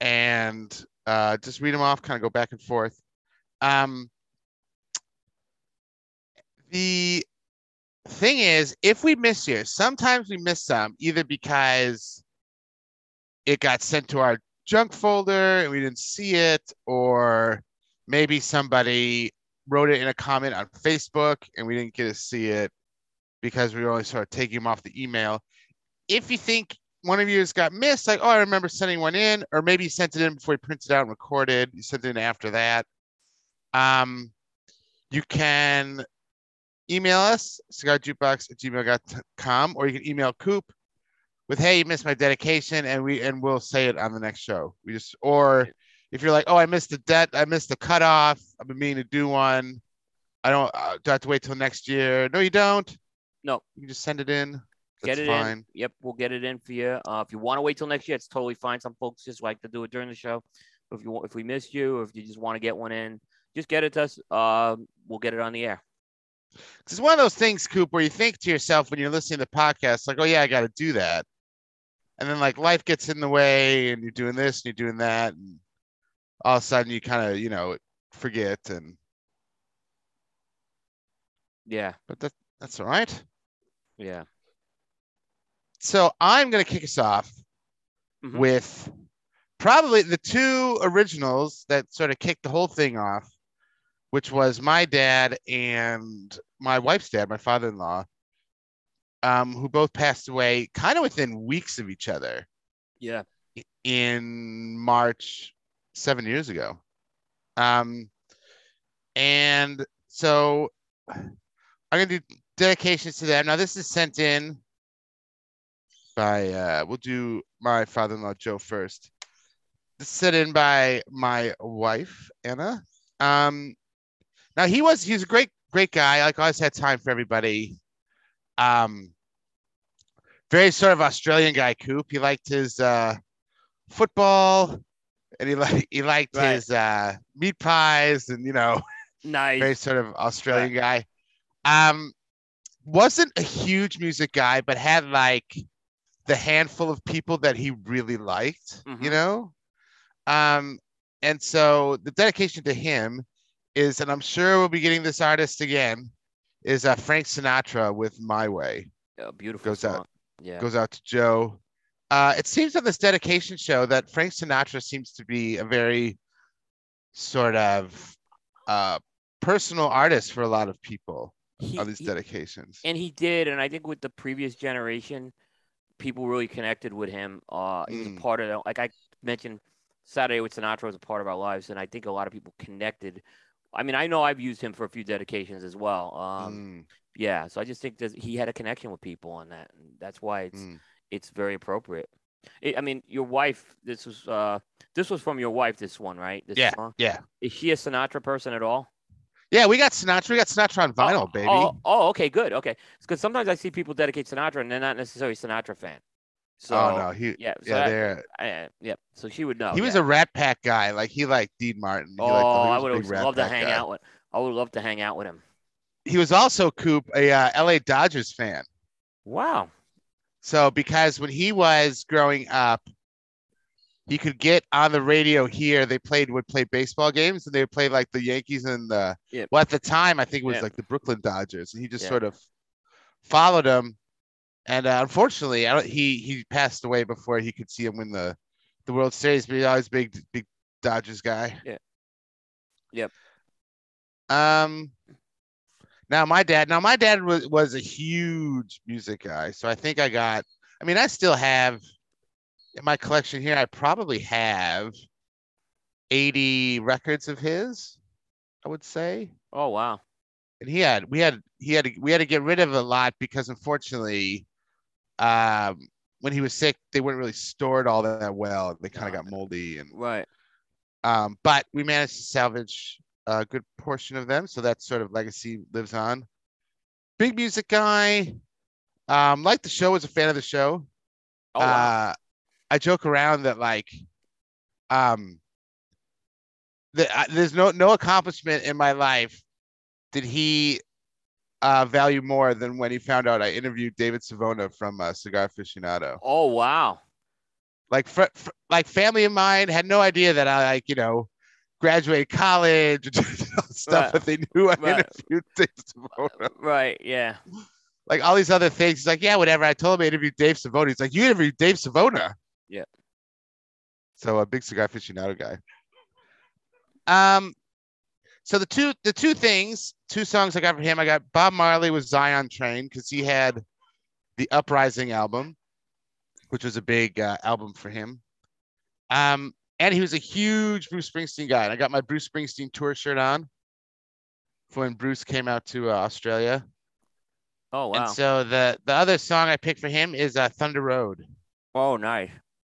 [SPEAKER 2] and uh, just read them off, kind of go back and forth. Um, the thing is, if we miss yours, sometimes we miss some either because it got sent to our junk folder and we didn't see it, or maybe somebody wrote it in a comment on Facebook and we didn't get to see it because we only of taking them off the email. If you think one of you has got missed, like, oh, I remember sending one in, or maybe you sent it in before you printed out and recorded, you sent it in after that. Um, you can email us, cigarjukebox at gmail.com, or you can email Coop with, hey, you missed my dedication, and we and we'll say it on the next show. We just or if you're like, oh, I missed the debt, I missed the cutoff, I've been meaning to do one. I don't uh, do I have to wait till next year. No, you don't.
[SPEAKER 1] No.
[SPEAKER 2] You can just send it in.
[SPEAKER 1] Get it
[SPEAKER 2] fine.
[SPEAKER 1] in. Yep, we'll get it in for you. Uh, if you want to wait till next year, it's totally fine. Some folks just like to do it during the show. If you want, if we missed you, or if you just want to get one in, just get it to us. Um, we'll get it on the air.
[SPEAKER 2] It's one of those things, Coop, where you think to yourself when you're listening to podcasts, like, oh yeah, I got to do that, and then like life gets in the way, and you're doing this and you're doing that, and all of a sudden you kind of you know forget, and
[SPEAKER 1] Yeah,
[SPEAKER 2] but that that's all right.
[SPEAKER 1] yeah.
[SPEAKER 2] So I'm gonna kick us off
[SPEAKER 1] Mhm.
[SPEAKER 2] with probably the two originals that sort of kicked the whole thing off, which was my dad and my wife's dad, my father-in-law, um, who both passed away kind of within weeks of each other
[SPEAKER 1] Yeah.
[SPEAKER 2] in March seven years ago. Um, and so I'm gonna do dedications to them. Now this is sent in by uh we'll do my father-in-law Joe first. This is sent in by my wife, Anna. Um now he was he's a great, great guy. Like always had time for everybody. Um very sort of Australian guy, Coop. He liked his uh football and he like he liked
[SPEAKER 1] Right.
[SPEAKER 2] his uh meat pies and you know
[SPEAKER 1] Nice.
[SPEAKER 2] very sort of Australian guy. Um, wasn't a huge music guy, but had like the handful of people that he really liked, you
[SPEAKER 1] Mhm.
[SPEAKER 2] know. Um, and so the dedication to him is, and I'm sure we'll be getting this artist again, is uh, Frank Sinatra with "My Way."
[SPEAKER 1] A beautiful
[SPEAKER 2] Goes out.
[SPEAKER 1] Yeah.
[SPEAKER 2] Goes out to Joe. Uh, it seems on this dedication show that Frank Sinatra seems to be a very sort of uh, personal artist for a lot of people
[SPEAKER 1] He-
[SPEAKER 2] on these
[SPEAKER 1] he-
[SPEAKER 2] dedications.
[SPEAKER 1] and he did, and I think with the previous generation, people really connected with him. Uh, he was
[SPEAKER 2] Mm.
[SPEAKER 1] a part of like I mentioned, Saturday with Sinatra was a part of our lives, and I think a lot of people connected. I mean, I know I've used him for a few dedications as well. Um,
[SPEAKER 2] Mm,
[SPEAKER 1] Yeah, so I just think that he had a connection with people on that, and that's why it's
[SPEAKER 2] mm.
[SPEAKER 1] it's very appropriate. I I mean, your wife. This was uh, this was from your wife. This one, right? This
[SPEAKER 2] Yeah,
[SPEAKER 1] song?
[SPEAKER 2] yeah.
[SPEAKER 1] Is she a Sinatra person at all?
[SPEAKER 2] Yeah, we got Sinatra. We got Sinatra on vinyl,
[SPEAKER 1] oh,
[SPEAKER 2] baby.
[SPEAKER 1] Oh, oh, okay, good. Okay, because sometimes I see people dedicate Sinatra and they're not necessarily a Sinatra fan. So
[SPEAKER 2] oh no, he
[SPEAKER 1] yeah, so
[SPEAKER 2] yeah,
[SPEAKER 1] that-
[SPEAKER 2] they're
[SPEAKER 1] yeah. So she would know.
[SPEAKER 2] he was
[SPEAKER 1] yeah.
[SPEAKER 2] a Rat Pack guy. Like he liked Dean Martin. He
[SPEAKER 1] Oh,
[SPEAKER 2] liked,
[SPEAKER 1] I would
[SPEAKER 2] big
[SPEAKER 1] always
[SPEAKER 2] Rat
[SPEAKER 1] love to hang
[SPEAKER 2] guy.
[SPEAKER 1] out with. I would love to hang out with him.
[SPEAKER 2] He was also Coop a uh, L.A. Dodgers fan.
[SPEAKER 1] Wow.
[SPEAKER 2] So because when he was growing up, he could get on the radio here. They played would play baseball games and they would play like the Yankees and the
[SPEAKER 1] Yep.
[SPEAKER 2] well at the time I think it was
[SPEAKER 1] Yeah.
[SPEAKER 2] like the Brooklyn Dodgers, and he just
[SPEAKER 1] Yeah.
[SPEAKER 2] sort of followed them. And uh, unfortunately, I don't, he he passed away before he could see him win the the World Series. But he's always big big Dodgers guy.
[SPEAKER 1] Yeah. Yep.
[SPEAKER 2] Um. Now my dad. Now my dad was was a huge music guy, so I think I got. I mean, I still have in my collection here. I probably have eighty records of his. I would say,
[SPEAKER 1] Oh wow.
[SPEAKER 2] and he had we had he had to, we had to get rid of a lot because unfortunately, um, when he was sick, they weren't really stored all that well. They kind of got moldy and
[SPEAKER 1] Right.
[SPEAKER 2] um, but we managed to salvage a good portion of them, so that sort of legacy lives on. Big music guy, um, liked the show, was a fan of the show.
[SPEAKER 1] Oh wow.
[SPEAKER 2] Uh, I joke around that like, um, the, uh, there's no no accomplishment in my life did he uh, value more than when he found out I interviewed David Savona from uh, Cigar Aficionado
[SPEAKER 1] oh wow.
[SPEAKER 2] like fr- fr- like family of mine had no idea that I like you know graduated college and stuff,
[SPEAKER 1] Right.
[SPEAKER 2] but they knew I
[SPEAKER 1] Right.
[SPEAKER 2] interviewed Dave Savona.
[SPEAKER 1] Right. Yeah.
[SPEAKER 2] Like all these other things. He's like, yeah, whatever. I told him I interviewed Dave Savona. He's like, you interviewed Dave Savona.
[SPEAKER 1] Yeah.
[SPEAKER 2] So a big cigar aficionado guy. Um, so the two the two things, two songs I got from him. I got Bob Marley with Zion Train because he had the Uprising album, which was a big uh, album for him. Um, and he was a huge Bruce Springsteen guy. And I got my Bruce Springsteen tour shirt on for when Bruce came out to uh, Australia.
[SPEAKER 1] Oh wow.
[SPEAKER 2] And so the the other song I picked for him is uh, Thunder Road
[SPEAKER 1] oh nice.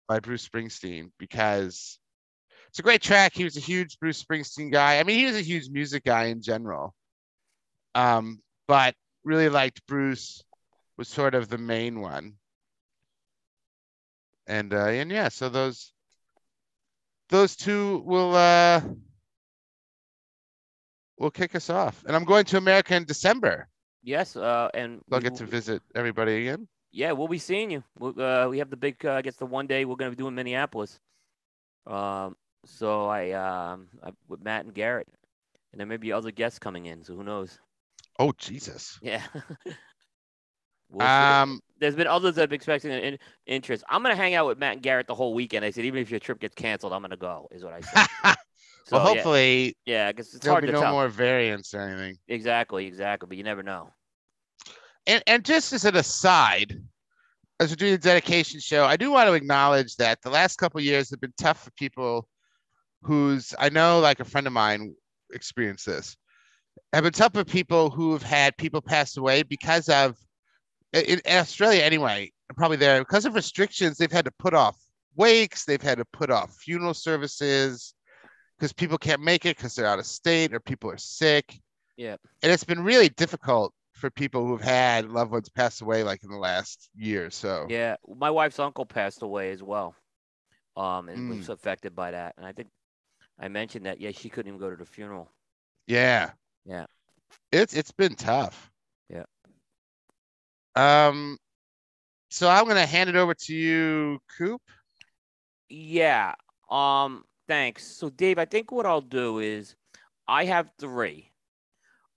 [SPEAKER 2] by Bruce Springsteen because it's a great track. He was a huge Bruce Springsteen guy. I mean, he was a huge music guy in general. Um, but really liked Bruce was sort of the main one. And uh and yeah, so those those two will uh will kick us off. And I'm going to America in December.
[SPEAKER 1] Yes. Uh, and
[SPEAKER 2] I'll get to visit everybody again.
[SPEAKER 1] Yeah, we'll be seeing you. We'll, uh, we have the big. Uh, I guess the one day we're going to be doing Minneapolis. Um, so I um I, with Matt and Garrett, and there may be other guests coming in. So who knows?
[SPEAKER 2] Oh Jesus.
[SPEAKER 1] Yeah. We'll.
[SPEAKER 2] Um
[SPEAKER 1] There's been others that have been expecting an in- interest. I'm gonna hang out with Matt and Garrett the whole weekend. I said even if your trip gets canceled, I'm gonna go. Is what I said. So
[SPEAKER 2] well, hopefully
[SPEAKER 1] yeah, because it's
[SPEAKER 2] there'll
[SPEAKER 1] hard
[SPEAKER 2] be
[SPEAKER 1] to
[SPEAKER 2] no
[SPEAKER 1] tell.
[SPEAKER 2] more variants or anything.
[SPEAKER 1] Exactly, exactly. But you never know.
[SPEAKER 2] And and just as an aside, as we're doing the dedication show, I do want to acknowledge that the last couple of years have been tough for people who's I know like a friend of mine experienced this. I've been tough for people who've had people pass away because of in, Australia anyway, probably there because of restrictions, they've had to put off wakes, they've had to put off funeral services because people can't make it because they're out of state or people are sick.
[SPEAKER 1] Yeah.
[SPEAKER 2] And it's been really difficult for people who've had loved ones pass away like in the last year or so.
[SPEAKER 1] Yeah, my wife's uncle passed away as well, um, and
[SPEAKER 2] Mm.
[SPEAKER 1] was affected by that. And I think I mentioned that. Yeah, she couldn't even go to the funeral.
[SPEAKER 2] Yeah.
[SPEAKER 1] Yeah.
[SPEAKER 2] It's it's been tough.
[SPEAKER 1] Yeah.
[SPEAKER 2] Um so I'm gonna hand it over to you, Coop.
[SPEAKER 1] Yeah. Um. Thanks. So, Dave, I think what I'll do is I have three.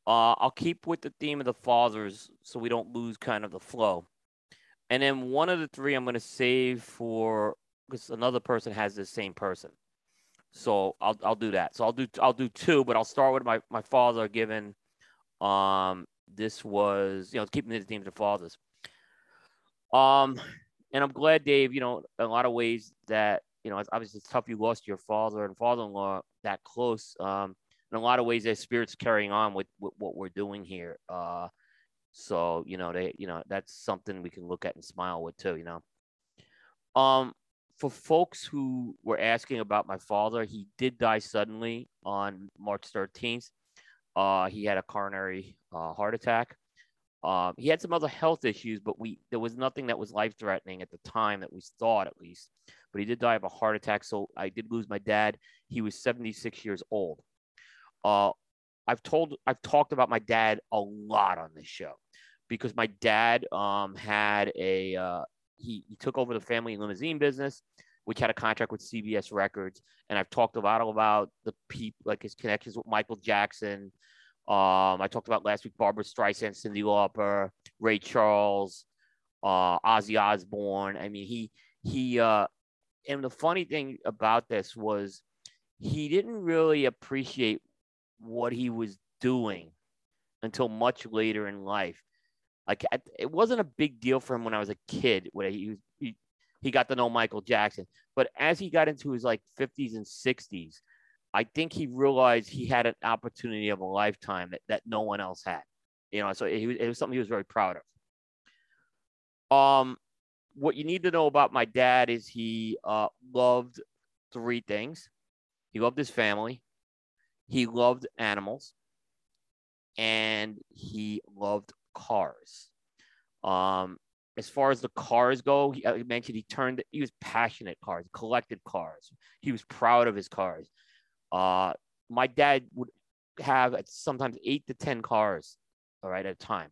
[SPEAKER 1] Uh, I'll keep with the theme of the fathers so we don't lose kind of the flow. And then one of the three I'm going to save for because another person has the same person. So I'll I'll do that. So I'll do I'll do two, but I'll start with my my father. Given um this was you know keeping the theme of fathers. Um, and I'm glad Dave. You know, in a lot of ways that you know, it's obviously it's tough you lost your father and father-in-law that close. Um, in a lot of ways, their spirits carrying on with, with what we're doing here. Uh, so you know, they, you know, that's something we can look at and smile with too. You know, um, for folks who were asking about my father, he did die suddenly on March 13th. Uh, he had a coronary uh, heart attack. Um, he had some other health issues, but we there was nothing that was life threatening at the time that we thought, at least. But he did die of a heart attack, so I did lose my dad. He was 76 years old. Uh, I've told I've talked about my dad a lot on this show because my dad um, had a uh, he, he took over the family limousine business, which had a contract with CBS Records, and I've talked a lot about the people like his connections with Michael Jackson, um, I talked about last week Barbra Streisand, Cyndi Lauper, Ray Charles, uh, Ozzy Osbourne. I mean, he he uh, and the funny thing about this was he didn't really appreciate what he was doing until much later in life. Like it wasn't a big deal for him when I was a kid. When he was he, he got to know Michael Jackson, but as he got into his like 50s and 60s, I think he realized he had an opportunity of a lifetime that, that no one else had. You know, so it, it was something he was very proud of. Um, what you need to know about my dad is he uh, loved three things. He loved his family, he loved animals, and he loved cars. Um, as far as the cars go, he, I mentioned he turned. He was passionate cars, collected cars. He was proud of his cars. Uh, my dad would have sometimes eight to 10 cars, all right, at a time.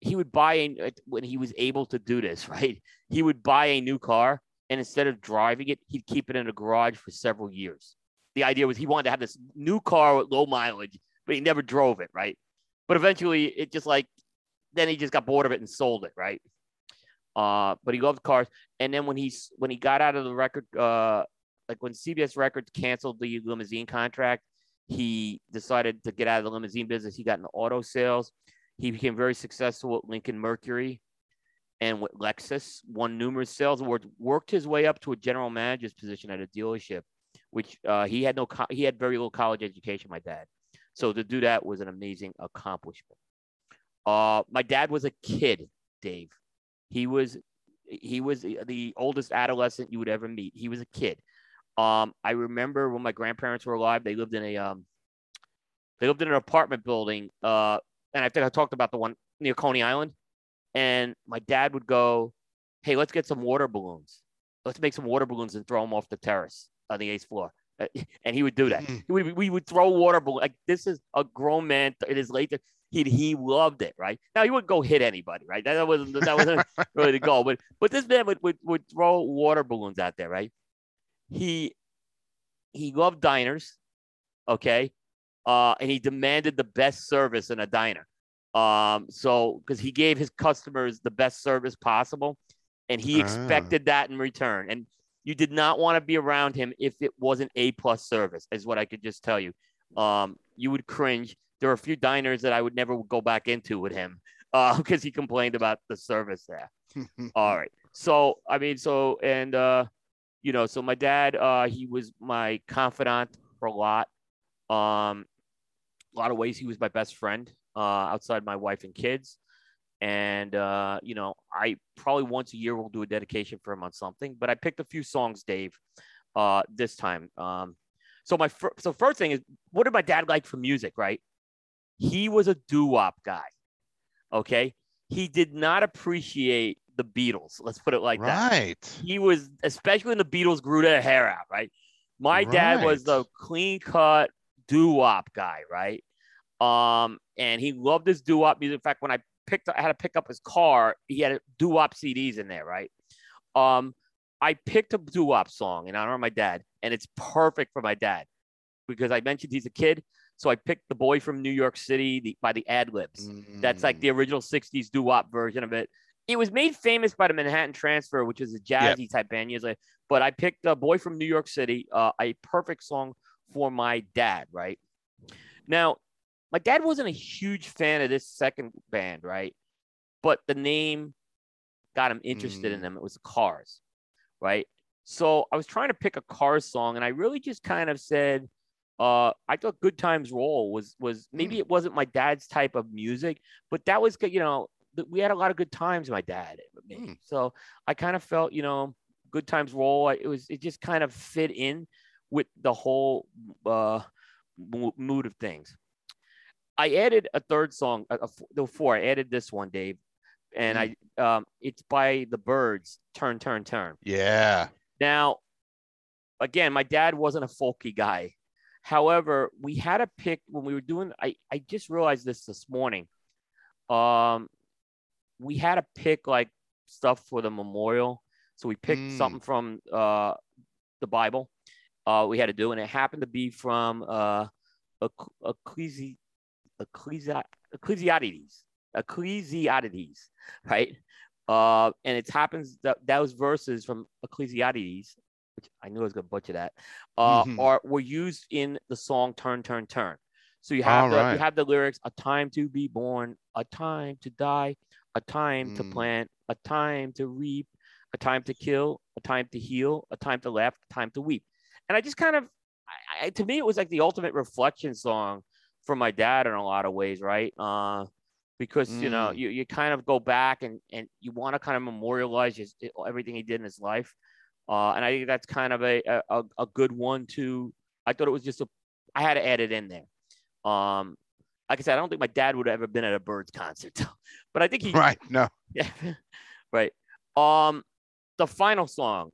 [SPEAKER 1] He would buy a, when he was able to do this, right? He would buy a new car and instead of driving it, he'd keep it in a garage for several years. The idea was he wanted to have this new car with low mileage, but he never drove it, right? But eventually it just like, then he just got bored of it and sold it, right? Uh, but he loved cars. And then when he's when he got out of the record uh, like when CBS Records canceled the limousine contract, he decided to get out of the limousine business. He got into auto sales. He became very successful at Lincoln Mercury and with Lexus, won numerous sales awards, worked his way up to a general manager's position at a dealership, which uh, he had no co- he had very little college education. My dad, so to do that was an amazing accomplishment. Uh, my dad was a kid, Dave. He was he was the oldest adolescent you would ever meet. He was a kid. Um, I remember when my grandparents were alive, they lived in a um, they lived in an apartment building. Uh, and I think I talked about the one near Coney Island. And my dad would go, "Hey, let's get some water balloons. Let's make some water balloons and throw them off the terrace on the eighth floor." And he would do that. Mm-hmm. We, we would throw water balloons. Like this is a grown man in his late. He he loved it, right? Now he wouldn't go hit anybody, right? That wasn't that wasn't really the goal. But but this man would, would would throw water balloons out there, right? he he loved diners, okay, uh, and he demanded the best service in a diner. Um, so because he gave his customers the best service possible, and he ah. expected that in return. And you did not want to be around him if it wasn't a plus service, is what I could just tell you. Um, you would cringe. There were a few diners that I would never go back into with him because uh, he complained about the service there. All right. So I mean, so and uh, you know, so my dad, uh, he was my confidant for a lot. Um, a lot of ways, he was my best friend uh, outside my wife and kids. And, uh, you know, I probably once a year will do a dedication for him on something, but I picked a few songs, Dave, uh, this time. Um, so my fir- so first thing is, what did my dad like for music? Right, he was a doo wop guy. Okay, he did not appreciate the Beatles. Let's put it like
[SPEAKER 2] right.
[SPEAKER 1] that. Right. He was, especially when the Beatles grew their hair out, right? My right. dad was the clean cut doo wop guy, right? Um, and he loved his doo wop music. In fact, when I picked, up, I had to pick up his car, he had doo wop CDs in there, right? Um, I picked a doo wop song in honor of my dad, and it's perfect for my dad because I mentioned he's a kid. So I picked the boy from New York City the, by the Ad Libs. That's like
[SPEAKER 2] Mm.
[SPEAKER 1] the original 60s doo wop version of it. It was made famous by the Manhattan Transfer, which is a jazzy type band years later. But I picked a boy from New York City, uh, a perfect song for my dad, right? Now, my dad wasn't a huge fan of this second band, right? But the name got him interested in
[SPEAKER 2] Mm.
[SPEAKER 1] them. It was Cars, right? So I was trying to pick a Cars song, and I really just kind of said, uh, I thought "Good Times Roll" was was maybe it wasn't my dad's type of music, but that was good. You know, we had a lot of good times. My dad.
[SPEAKER 2] Mm.
[SPEAKER 1] so I kind of felt, you know, "Good Times Roll." It was it just kind of fit in with the whole uh, mood of things. I added a third song. Were four. I added this one, Dave, and I um, it's by the Byrds. Turn, turn, turn.
[SPEAKER 2] Yeah.
[SPEAKER 1] Now, again, my dad wasn't a folky guy. However, we had to pick when we were doing. I I just realized this this morning. Um, we had to pick like stuff for the memorial. So we picked
[SPEAKER 2] Mm.
[SPEAKER 1] something from uh the Bible. Uh, we had to do, and it happened to be from uh, Ecclesi- Ecclesi- Ecclesiades, Ecclesiades, right? Uh, and it happens that those verses from Ecclesiades, which I knew I was gonna butcher that, uh,
[SPEAKER 2] Mhm.
[SPEAKER 1] are were used in the song "Turn, Turn, Turn." So you have
[SPEAKER 2] All
[SPEAKER 1] the
[SPEAKER 2] right.
[SPEAKER 1] you have the lyrics: "A time to be born, a time to die, a time to
[SPEAKER 2] Mm.
[SPEAKER 1] plant, a time to reap, a time to kill, a time to heal, a time to laugh, a time to weep." And I just kind of, I, I, to me, it was like the ultimate reflection song for my dad in a lot of ways, right? Uh, because you know
[SPEAKER 2] Mm.
[SPEAKER 1] you, you kind of go back and and you want to kind of memorialize his, everything he did in his life, uh, and I think that's kind of a, a a good one to. I thought it was just a, I had to add it in there. Um, like I said, I don't think my dad would have ever been at a Byrds concert, but I think he
[SPEAKER 2] Right. No.
[SPEAKER 1] yeah, right. Um, the final song,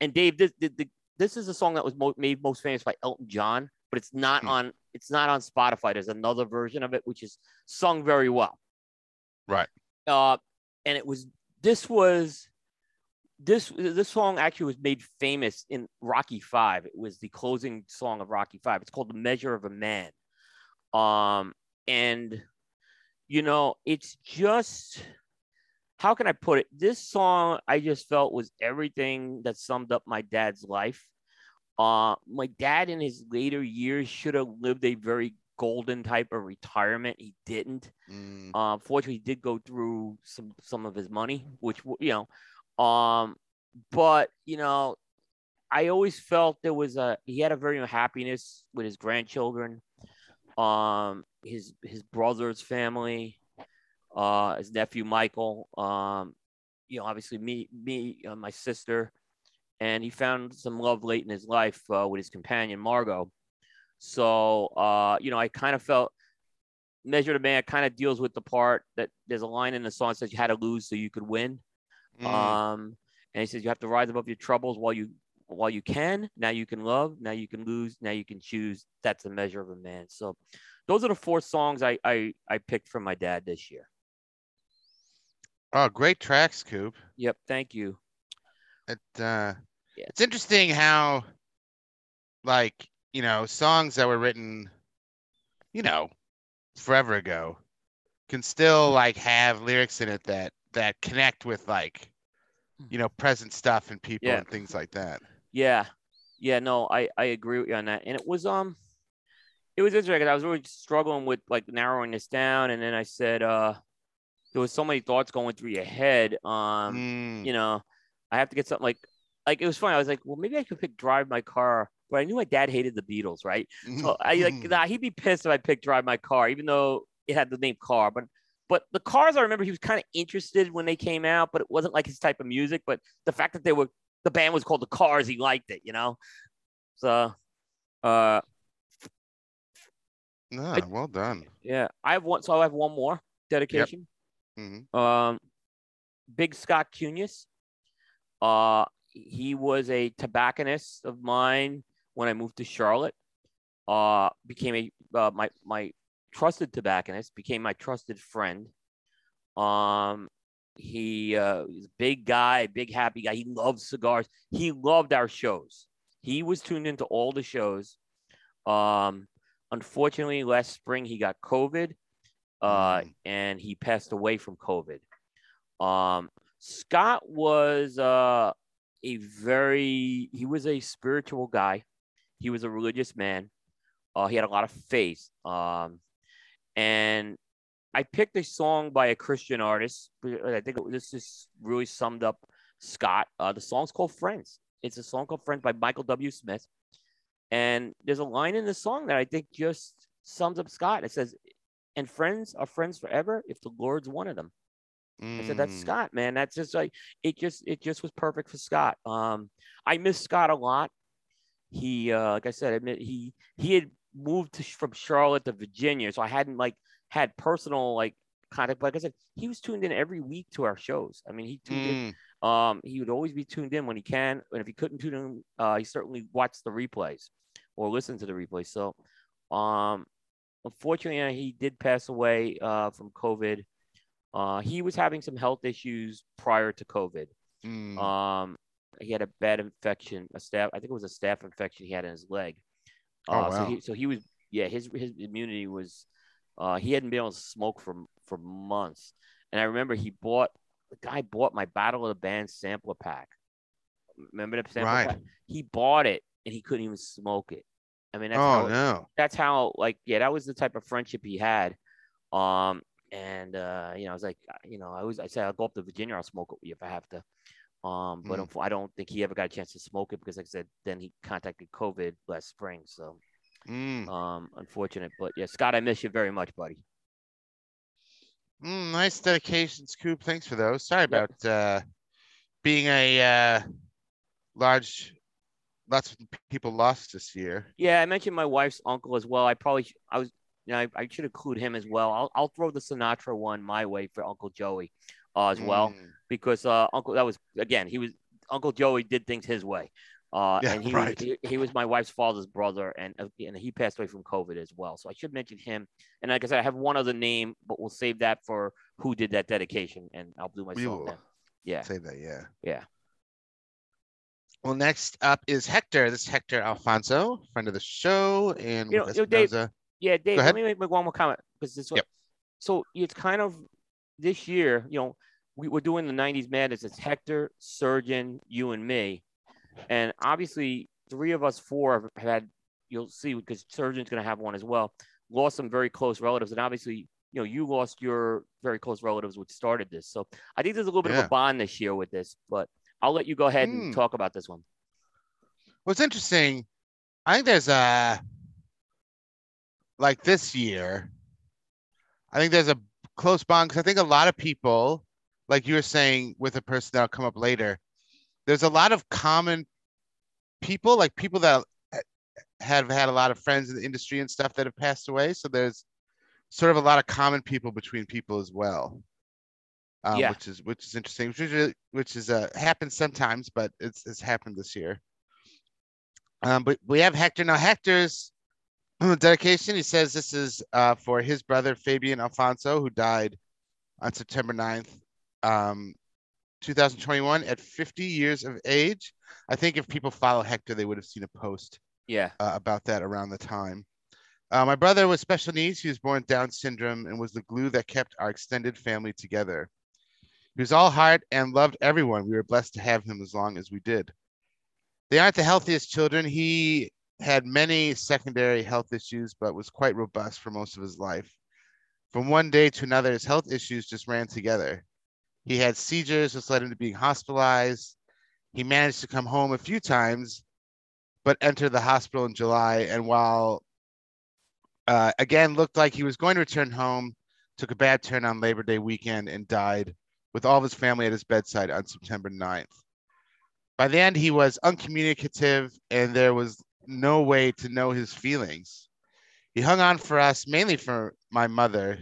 [SPEAKER 1] and Dave, this the, the, this is a song that was mo- made most famous by Elton John, but it's not
[SPEAKER 2] Hmm.
[SPEAKER 1] on it's not on Spotify. There's another version of it which is sung very well.
[SPEAKER 2] Right.
[SPEAKER 1] Uh, and it was this was this this song actually was made famous in Rocky Five. It was the closing song of Rocky Five. It's called "The Measure of a Man." Um, and you know, it's just how can I put it? This song I just felt was everything that summed up my dad's life. Uh, my dad in his later years should have lived a very golden type of retirement. He didn't.
[SPEAKER 2] Mm.
[SPEAKER 1] Uh, fortunately, he did go through some some of his money, which you know, um, but you know, I always felt there was a he had a very happiness with his grandchildren, um, his his brother's family, uh, his nephew Michael, um, you know, obviously me me uh, my sister, and he found some love late in his life uh, with his companion Margot. So uh, you know, I kind of felt Measure the Man kind of deals with the part that there's a line in the song that says you had to lose so you could win.
[SPEAKER 2] Mm.
[SPEAKER 1] Um, and he says you have to rise above your troubles while you while you can. Now you can love. Now you can lose. Now you can choose. That's the measure of a man. So those are the four songs I I, I picked from my dad this year.
[SPEAKER 2] Oh, great tracks, Coop.
[SPEAKER 1] Yep. Thank you.
[SPEAKER 2] It uh,
[SPEAKER 1] Yeah.
[SPEAKER 2] it's interesting how, like, you know, songs that were written, you know, forever ago, can still like have lyrics in it that that connect with like, you know, present stuff and people
[SPEAKER 1] Yeah.
[SPEAKER 2] and things like that.
[SPEAKER 1] Yeah. Yeah. No, I I agree with you on that. And it was um, it was interesting. I was really struggling with like narrowing this down, and then I said uh, there was so many thoughts going through your head. Um.
[SPEAKER 2] Mm.
[SPEAKER 1] you know, I have to get something like, like it was funny. I was like, well, maybe I could pick Drive My Car, but I knew my dad hated the Beatles, right? So I like, nah, he'd be pissed if I picked Drive My Car, even though it had the name Car. But, but the Cars, I remember he was kind of interested when they came out, but it wasn't like his type of music. But the fact that they were, the band was called the Cars, he liked it, you know. So, uh,
[SPEAKER 2] Ah, well done.
[SPEAKER 1] yeah, I have one. So I have one more dedication.
[SPEAKER 2] Mhm.
[SPEAKER 1] Um, Big Scott Cunius. Uh, he was a tobacconist of mine when I moved to Charlotte. Uh, became a uh, my my trusted tobacconist, became my trusted friend. Um, he uh, he's a big guy, big happy guy. He loves cigars. He loved our shows. He was tuned into all the shows. Um, unfortunately, last spring he got COVID, uh,
[SPEAKER 2] Mm.
[SPEAKER 1] and he passed away from COVID. Um, Scott was uh, a very he was a spiritual guy. He was a religious man. Uh, he had a lot of faith. Um, and I picked a song by a Christian artist. I think this just really summed up Scott. Uh, the song's called Friends. It's a song called Friends by Michael W. Smith. And there's a line in the song that I think just sums up Scott. It says, And friends are friends forever if the Lord's one of them. I said, That's
[SPEAKER 2] Mm.
[SPEAKER 1] Scott, man. That's just like it just it just was perfect for Scott. Um, I miss Scott a lot. He uh, like I said, I admit he he had moved to, from Charlotte to Virginia, so I hadn't like had personal like contact. But like I said, he was tuned in every week to our shows. I mean, he tuned in
[SPEAKER 2] Mm.
[SPEAKER 1] um, he would always be tuned in when he can, and if he couldn't tune in, uh, he certainly watched the replays or listened to the replays. So, um, unfortunately, uh, he did pass away uh, from COVID. Uh, he was having some health issues prior to COVID.
[SPEAKER 2] Mm.
[SPEAKER 1] Um, he had a bad infection, a staph. I think it was a staph infection he had in his leg.
[SPEAKER 2] Oh,
[SPEAKER 1] Uh, So
[SPEAKER 2] wow.
[SPEAKER 1] he, so he was, yeah, his his immunity was, uh, he hadn't been able to smoke for for months. And I remember he bought the guy bought my Battle of the Band sampler pack. Remember the sampler
[SPEAKER 2] Right.
[SPEAKER 1] pack? He bought it and he couldn't even smoke it. I mean, that's
[SPEAKER 2] oh
[SPEAKER 1] how
[SPEAKER 2] no.
[SPEAKER 1] that's how like yeah, that was the type of friendship he had. Um, and uh, you know, I was like, you know, I was I said I'll go up to Virginia, I'll smoke it with you if I have to. Um, but
[SPEAKER 2] Mm.
[SPEAKER 1] I don't think he ever got a chance to smoke it because, like I said, then he contacted COVID last spring. So,
[SPEAKER 2] Mm.
[SPEAKER 1] um, unfortunate. But yeah, Scott, I miss you very much, buddy.
[SPEAKER 2] Mm, nice dedications, Scoop. Thanks for those. Sorry
[SPEAKER 1] Yep.
[SPEAKER 2] about uh, being a uh, large, lots of people lost this year.
[SPEAKER 1] Yeah, I mentioned my wife's uncle as well. I probably sh- I was you know, I, I should include him as well. I'll I'll throw the Sinatra one my way for Uncle Joey, uh, as well.
[SPEAKER 2] Mm.
[SPEAKER 1] because uh, Uncle that was again he was Uncle Joey did things his way, uh,
[SPEAKER 2] Yeah,
[SPEAKER 1] and he,
[SPEAKER 2] right.
[SPEAKER 1] was, he he was my wife's father's brother, and uh, and he passed away from COVID as well. So I should mention him. And like I said, I have one other name, but we'll save that for who did that dedication, and I'll do my song. Yeah,
[SPEAKER 2] Say that, yeah.
[SPEAKER 1] yeah.
[SPEAKER 2] Well, next up is Hector. This is Hector Alfonso, friend of the show, and
[SPEAKER 1] You know- Dave-. Yeah, Dave. Let me make make one more comment because this.
[SPEAKER 2] Yep.
[SPEAKER 1] So it's kind of this year. You know, we were doing the '90s Madness. It's Hector, Surgeon, you, and me, and obviously three of us four have had. You'll see because Surgeon's going to have one as well. Lost some very close relatives, and obviously, you know, you lost your very close relatives, which started this. So I think there's a little bit of a bond this year with this. But I'll let you go ahead
[SPEAKER 2] Hmm.
[SPEAKER 1] and talk about this one.
[SPEAKER 2] What's interesting, I think there's a like this year. I think there's a close bond because I think a lot of people, like you were saying with a person that'll come up later, there's a lot of common people, like people that have had a lot of friends in the industry and stuff that have passed away. So there's sort of a lot of common people between people as well. Um,
[SPEAKER 1] Yeah.
[SPEAKER 2] which is which is interesting, which is which is uh happens sometimes, but it's it's happened this year. Um, but we have Hector now. Hector's dedication. He says this is uh, for his brother Fabian Alfonso, who died on September 9th, um, 2021, at 50 years of age. I think if people follow Hector, they would have seen a post
[SPEAKER 1] Yeah.
[SPEAKER 2] uh, about that around the time. Uh, my brother was special needs. He was born with Down syndrome and was the glue that kept our extended family together. He was all heart and loved everyone. We were blessed to have him as long as we did. They aren't the healthiest children. He had many secondary health issues, but was quite robust for most of his life. From one day to another, his health issues just ran together. He had seizures, which led him to being hospitalized. He managed to come home a few times, but entered the hospital in July. And while uh, again looked like he was going to return home, took a bad turn on Labor Day weekend and died with all of his family at his bedside on September 9th. By the end, he was uncommunicative and there was no way to know his feelings. He hung on for us, mainly for my mother.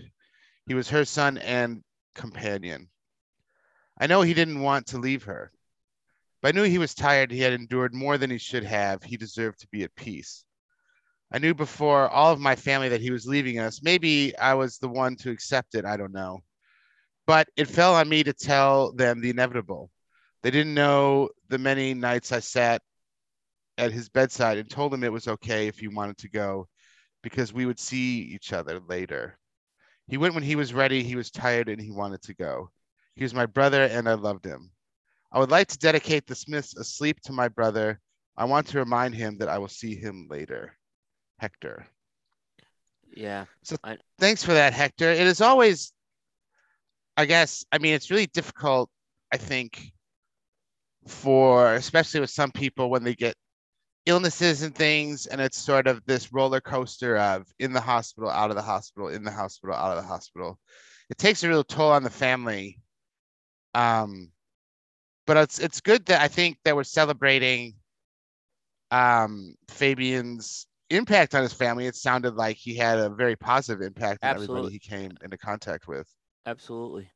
[SPEAKER 2] He was her son and companion. I know he didn't want to leave her, but I knew he was tired. He had endured more than he should have. He deserved to be at peace. I knew before all of my family that he was leaving us. Maybe I was the one to accept it. I don't know. but it fell on me to tell them the inevitable. They didn't know the many nights I sat at his bedside and told him it was okay if he wanted to go because we would see each other later. He went when he was ready, he was tired, and he wanted to go. He was my brother, and I loved him. I would like to dedicate the Smiths Asleep to my brother. I want to remind him that I will see him later. Hector.
[SPEAKER 1] Yeah.
[SPEAKER 2] So Thanks for that, Hector. It is always, I guess, I mean, it's really difficult, I think, for especially with some people when they get illnesses and things and it's sort of this roller coaster of in the hospital out of the hospital in the hospital out of the hospital it takes a real toll on the family um but it's it's good that i think that we're celebrating um fabian's impact on his family it sounded like he had a very positive impact on
[SPEAKER 1] Absolutely.
[SPEAKER 2] everybody he came into contact with
[SPEAKER 1] Absolutely.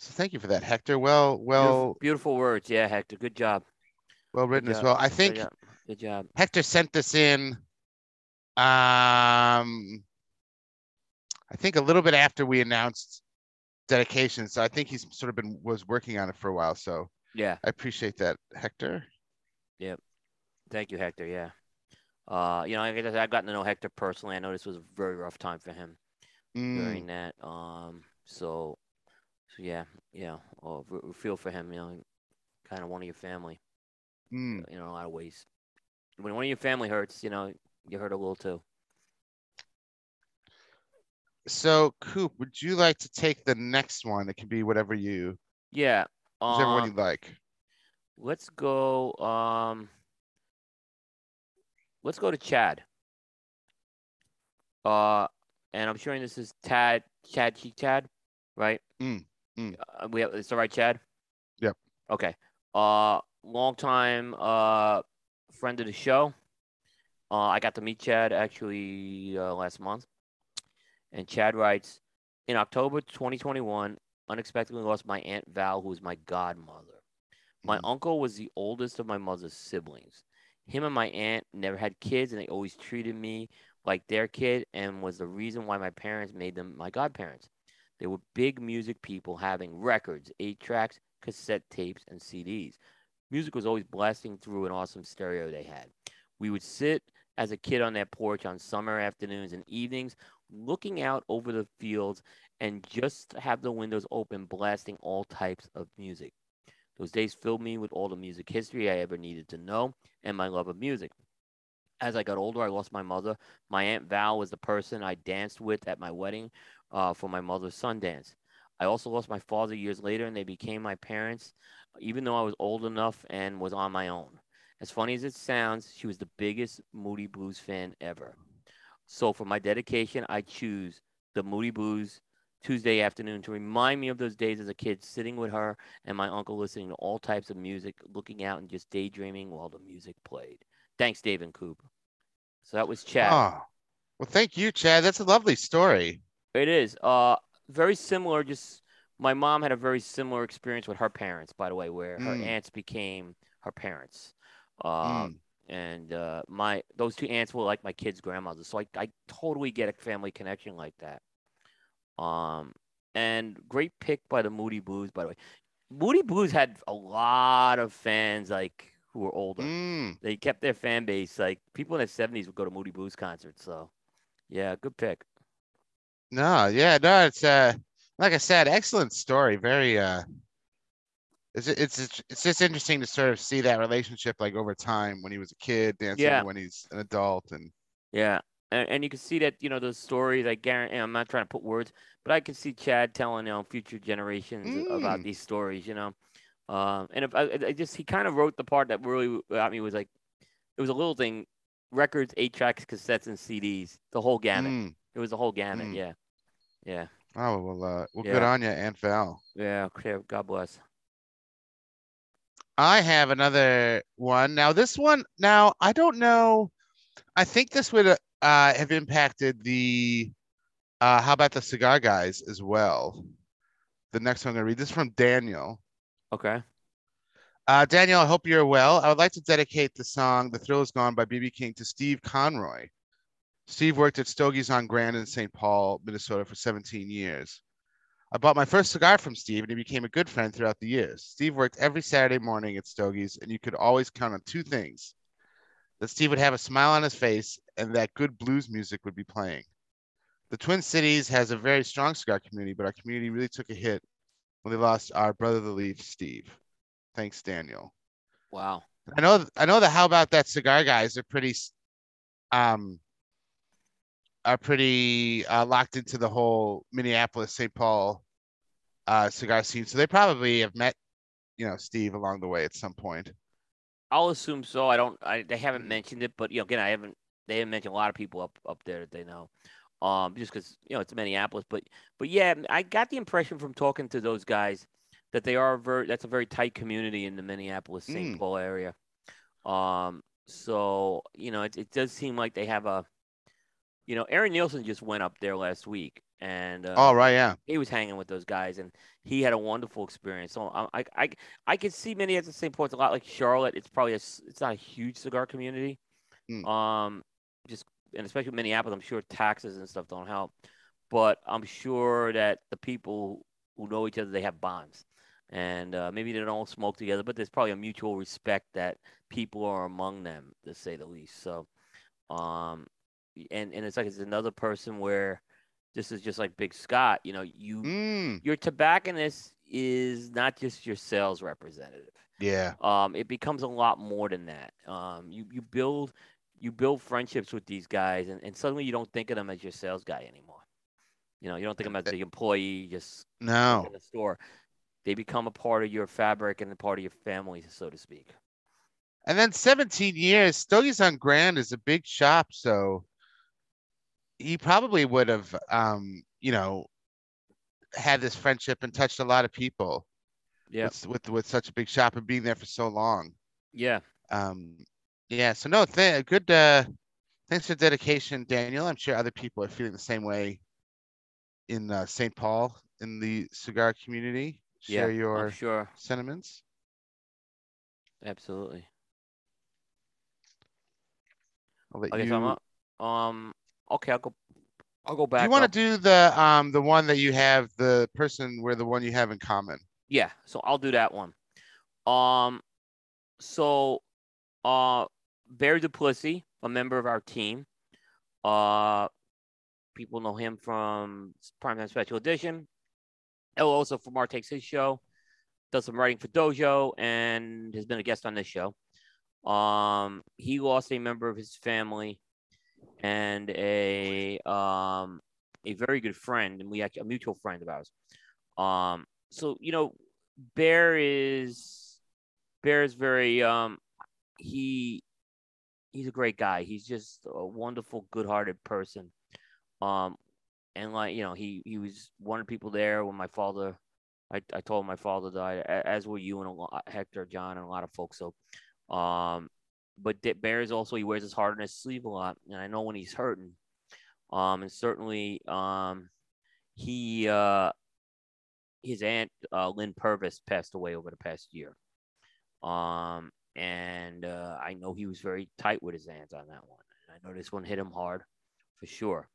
[SPEAKER 2] So thank you for that hector well well
[SPEAKER 1] beautiful words. Yeah, Hector. Good job.
[SPEAKER 2] well
[SPEAKER 1] Good
[SPEAKER 2] written as well i
[SPEAKER 1] Good
[SPEAKER 2] think
[SPEAKER 1] job. Good job.
[SPEAKER 2] Hector sent this in um I think a little bit after we announced dedication. So I think he's sort of been was working on it for a while. So
[SPEAKER 1] Yeah.
[SPEAKER 2] I appreciate that, Hector. Yep.
[SPEAKER 1] Thank you, Hector. Yeah. Uh, you know, like I said, I've gotten to know Hector personally. I know this was a very rough time for him
[SPEAKER 2] Mm,
[SPEAKER 1] during that. Um, so, yeah, yeah. Oh, we we feel for him. You know, kind of one of your family.
[SPEAKER 2] mm.
[SPEAKER 1] You know, in a lot of ways. When one of your family hurts, you know, you hurt a little too.
[SPEAKER 2] So Coop, would you like to take the next one? It can be whatever you
[SPEAKER 1] Yeah. Um,
[SPEAKER 2] you like.
[SPEAKER 1] let's go. Um, let's go to Chad. Uh, and I'm sure this is Tad, Chad Cheek Chad, right?
[SPEAKER 2] Mm, mm.
[SPEAKER 1] Uh, we have it's the right Chad.
[SPEAKER 2] Yep.
[SPEAKER 1] Okay. Uh, long time uh friend of the show. Uh, I got to meet Chad actually uh, last month, and Chad writes, in October 2021, unexpectedly lost my aunt Val, who was my godmother. My
[SPEAKER 2] Mm.
[SPEAKER 1] uncle was the oldest of my mother's siblings. Him and my aunt never had kids, and they always treated me like their kid, and was the reason why my parents made them my godparents. They were big music people, having records, eight tracks, cassette tapes, and CDs. Music was always blasting through an awesome stereo they had. We would sit as a kid on their porch on summer afternoons and evenings, looking out over the fields and just have the windows open, blasting all types of music. Those days filled me with all the music history I ever needed to know and my love of music. As I got older, I lost my mother. My Aunt Val was the person I danced with at my wedding uh, for my mother's Sundance. I also lost my father years later, and they became my parents, even though I was old enough and was on my own. As funny as it sounds, she was the biggest Moody Blues fan ever. So for my dedication, I choose the Moody Blues Tuesday afternoon to remind me of those days as a kid, sitting with her and my uncle listening to all types of music, looking out and just daydreaming while the music played. Thanks, Dave and Coop. So that was Chad.
[SPEAKER 2] Oh, well, thank you, Chad. That's a lovely story.
[SPEAKER 1] It is. Uh, very similar. Just my mom had a very similar experience with her parents, by the way, where her
[SPEAKER 2] Mm.
[SPEAKER 1] aunts became her parents. Uh,
[SPEAKER 2] Mm.
[SPEAKER 1] and uh, my those two aunts were like my kids' grandmothers, so I I totally get a family connection like that. Um, and great pick by the Moody Blues, by the way. Moody Blues had a lot of fans like who were older.
[SPEAKER 2] Mm.
[SPEAKER 1] They kept their fan base like people in their seventies would go to Moody Blues concerts. So, yeah, good pick.
[SPEAKER 2] No, yeah, no, it's uh like I said, excellent story. Very uh it's it's it's it's just interesting to sort of see that relationship like over time when he was a kid dancing
[SPEAKER 1] Yeah.
[SPEAKER 2] when he's an adult and
[SPEAKER 1] Yeah, and, and you can see that you know those stories. I guarantee. I'm not trying to put words, but I can see Chad telling you know future generations about
[SPEAKER 2] Mm.
[SPEAKER 1] these stories. You know, um, and if I, I I just he kind of wrote the part that really got me was like it was a little thing, records, eight tracks, cassettes, and CDs, the whole gamut.
[SPEAKER 2] Mm.
[SPEAKER 1] It was the whole gamut.
[SPEAKER 2] Mm.
[SPEAKER 1] Yeah, yeah,
[SPEAKER 2] Oh well uh well good on you, Aunt Val.
[SPEAKER 1] yeah. Okay, God bless.
[SPEAKER 2] I have another one. Now this one now I don't know. I think this would uh have impacted the uh how about the cigar guys as well. The next one I'm gonna read this is from Daniel.
[SPEAKER 1] Okay.
[SPEAKER 2] Uh, Daniel, I hope you're well. I would like to dedicate the song The Thrill Is Gone by BB King to Steve Conroy. Steve worked at Stogie's on Grand in St. Paul, Minnesota for 17 years. I bought my first cigar from Steve and he became a good friend throughout the years. Steve worked every Saturday morning at Stogie's and you could always count on two things that Steve would have a smile on his face and that good blues music would be playing. The Twin Cities has a very strong cigar community, but our community really took a hit when they lost our brother the leaf, Steve. Thanks, Daniel.
[SPEAKER 1] Wow.
[SPEAKER 2] I know I know the how about that cigar guys are pretty um are pretty uh, locked into the whole Minneapolis St. Paul uh, cigar scene. So they probably have met, you know, Steve along the way at some point.
[SPEAKER 1] I'll assume so. I don't. I they haven't mentioned it, but you know, again, I haven't. They haven't mentioned a lot of people up up there that they know. Um, just because you know it's Minneapolis, but but yeah, I got the impression from talking to those guys that they are very. That's a very tight community in the Minneapolis St.
[SPEAKER 2] Mm.
[SPEAKER 1] Paul area. Um, so you know, it it does seem like they have a. You know, Aaron Nielsen just went up there last week, and uh,
[SPEAKER 2] oh right, yeah.
[SPEAKER 1] he was hanging with those guys, and he had a wonderful experience. So I, I, I, I could see many at the same point. A lot like Charlotte. It's probably a, it's not a huge cigar community.
[SPEAKER 2] Hmm.
[SPEAKER 1] Um, just and especially Minneapolis, I'm sure taxes and stuff don't help, but I'm sure that the people who know each other they have bonds, and uh, maybe they don't all smoke together, but there's probably a mutual respect that people are among them, to say the least. So, um, and and it's like it's another person where this is just like Big Scott. You know, you
[SPEAKER 2] Mm,
[SPEAKER 1] your tobacconist is not just your sales representative.
[SPEAKER 2] yeah.
[SPEAKER 1] Um, it becomes a lot more than that. Um, you you build you build friendships with these guys, and, and suddenly you don't think of them as your sales guy anymore. You know, you don't think of them as the employee just
[SPEAKER 2] No.
[SPEAKER 1] in the store. They become a part of your fabric and a part of your family, so to speak.
[SPEAKER 2] And then 17 years, Stogie's on Grand is a big shop, so he probably would have, um, you know, had this friendship and touched a lot of people
[SPEAKER 1] Yeah,
[SPEAKER 2] with, with with such a big shop and being there for so long.
[SPEAKER 1] yeah,
[SPEAKER 2] Um, yeah. So no, th- good. Uh, thanks for dedication, Daniel. I'm sure other people are feeling the same way in uh, St. Paul in the cigar community.
[SPEAKER 1] yeah.
[SPEAKER 2] Share
[SPEAKER 1] I'm
[SPEAKER 2] your
[SPEAKER 1] sure,
[SPEAKER 2] sentiments.
[SPEAKER 1] absolutely.
[SPEAKER 2] I'll let
[SPEAKER 1] Okay,
[SPEAKER 2] you.
[SPEAKER 1] so I'm up. Um, okay, I'll go. I'll go back.
[SPEAKER 2] you want to do the um the one that you have the person where the one you have in common?
[SPEAKER 1] Yeah, so I'll do that one. Um, so, uh, Barry Duplessis, a member of our team. Uh, people know him from Primetime Special Edition. Oh, also from Art Takes His show. Does some writing for Dojo and has been a guest on this show. Um, he lost a member of his family and a um a very good friend, and we actually a mutual friend of ours. Um, so you know, Bear is Bear is very um he he's a great guy. He's just a wonderful, good-hearted person. Um, and like you know, he he was one of the people there when my father. I, I told my father died, as were you and a lot, Hector, John, and a lot of folks. So, um, but D- Bear is also he wears his heart on his sleeve a lot, and I know when he's hurting. Um, and certainly, um, he uh, his aunt uh, Lynn Purvis passed away over the past year. Um, and uh, I know he was very tight with his aunt on that one. I know this one hit him hard, for sure.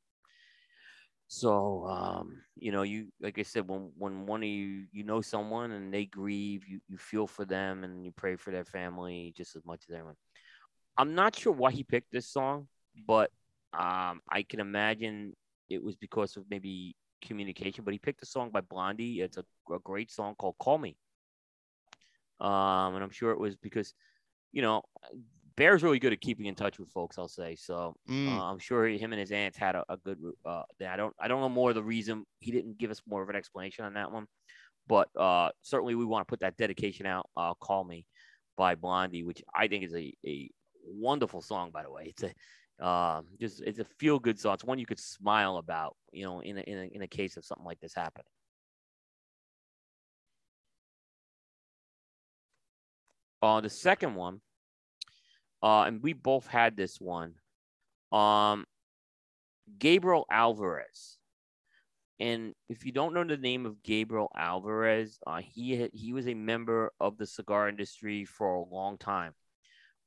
[SPEAKER 1] So, um, you know, you like I said, when when one of you you know someone and they grieve, you you feel for them and you pray for their family just as much as anyone. I'm not sure why he picked this song, but um, I can imagine it was because of maybe communication. But he picked a song by Blondie. It's a, a great song called "Call Me," um, and I'm sure it was because, you know, Bear's really good at keeping in touch with folks. I'll say so.
[SPEAKER 2] Mm,
[SPEAKER 1] Uh, I'm sure him and his aunts had a, a good. Uh, I don't. I don't know more of the reason. He didn't give us more of an explanation on that one, but uh, certainly we want to put that dedication out. Uh, Call me by Blondie, which I think is a, a wonderful song. By the way, it's a um, just it's a feel good song. It's one you could smile about. You know, in a, in a, in a case of something like this happening. Uh, the second one, uh, and we both had this one. Um, Gabriel Alvarez. And if you don't know the name of Gabriel Alvarez, uh, he he was a member of the cigar industry for a long time.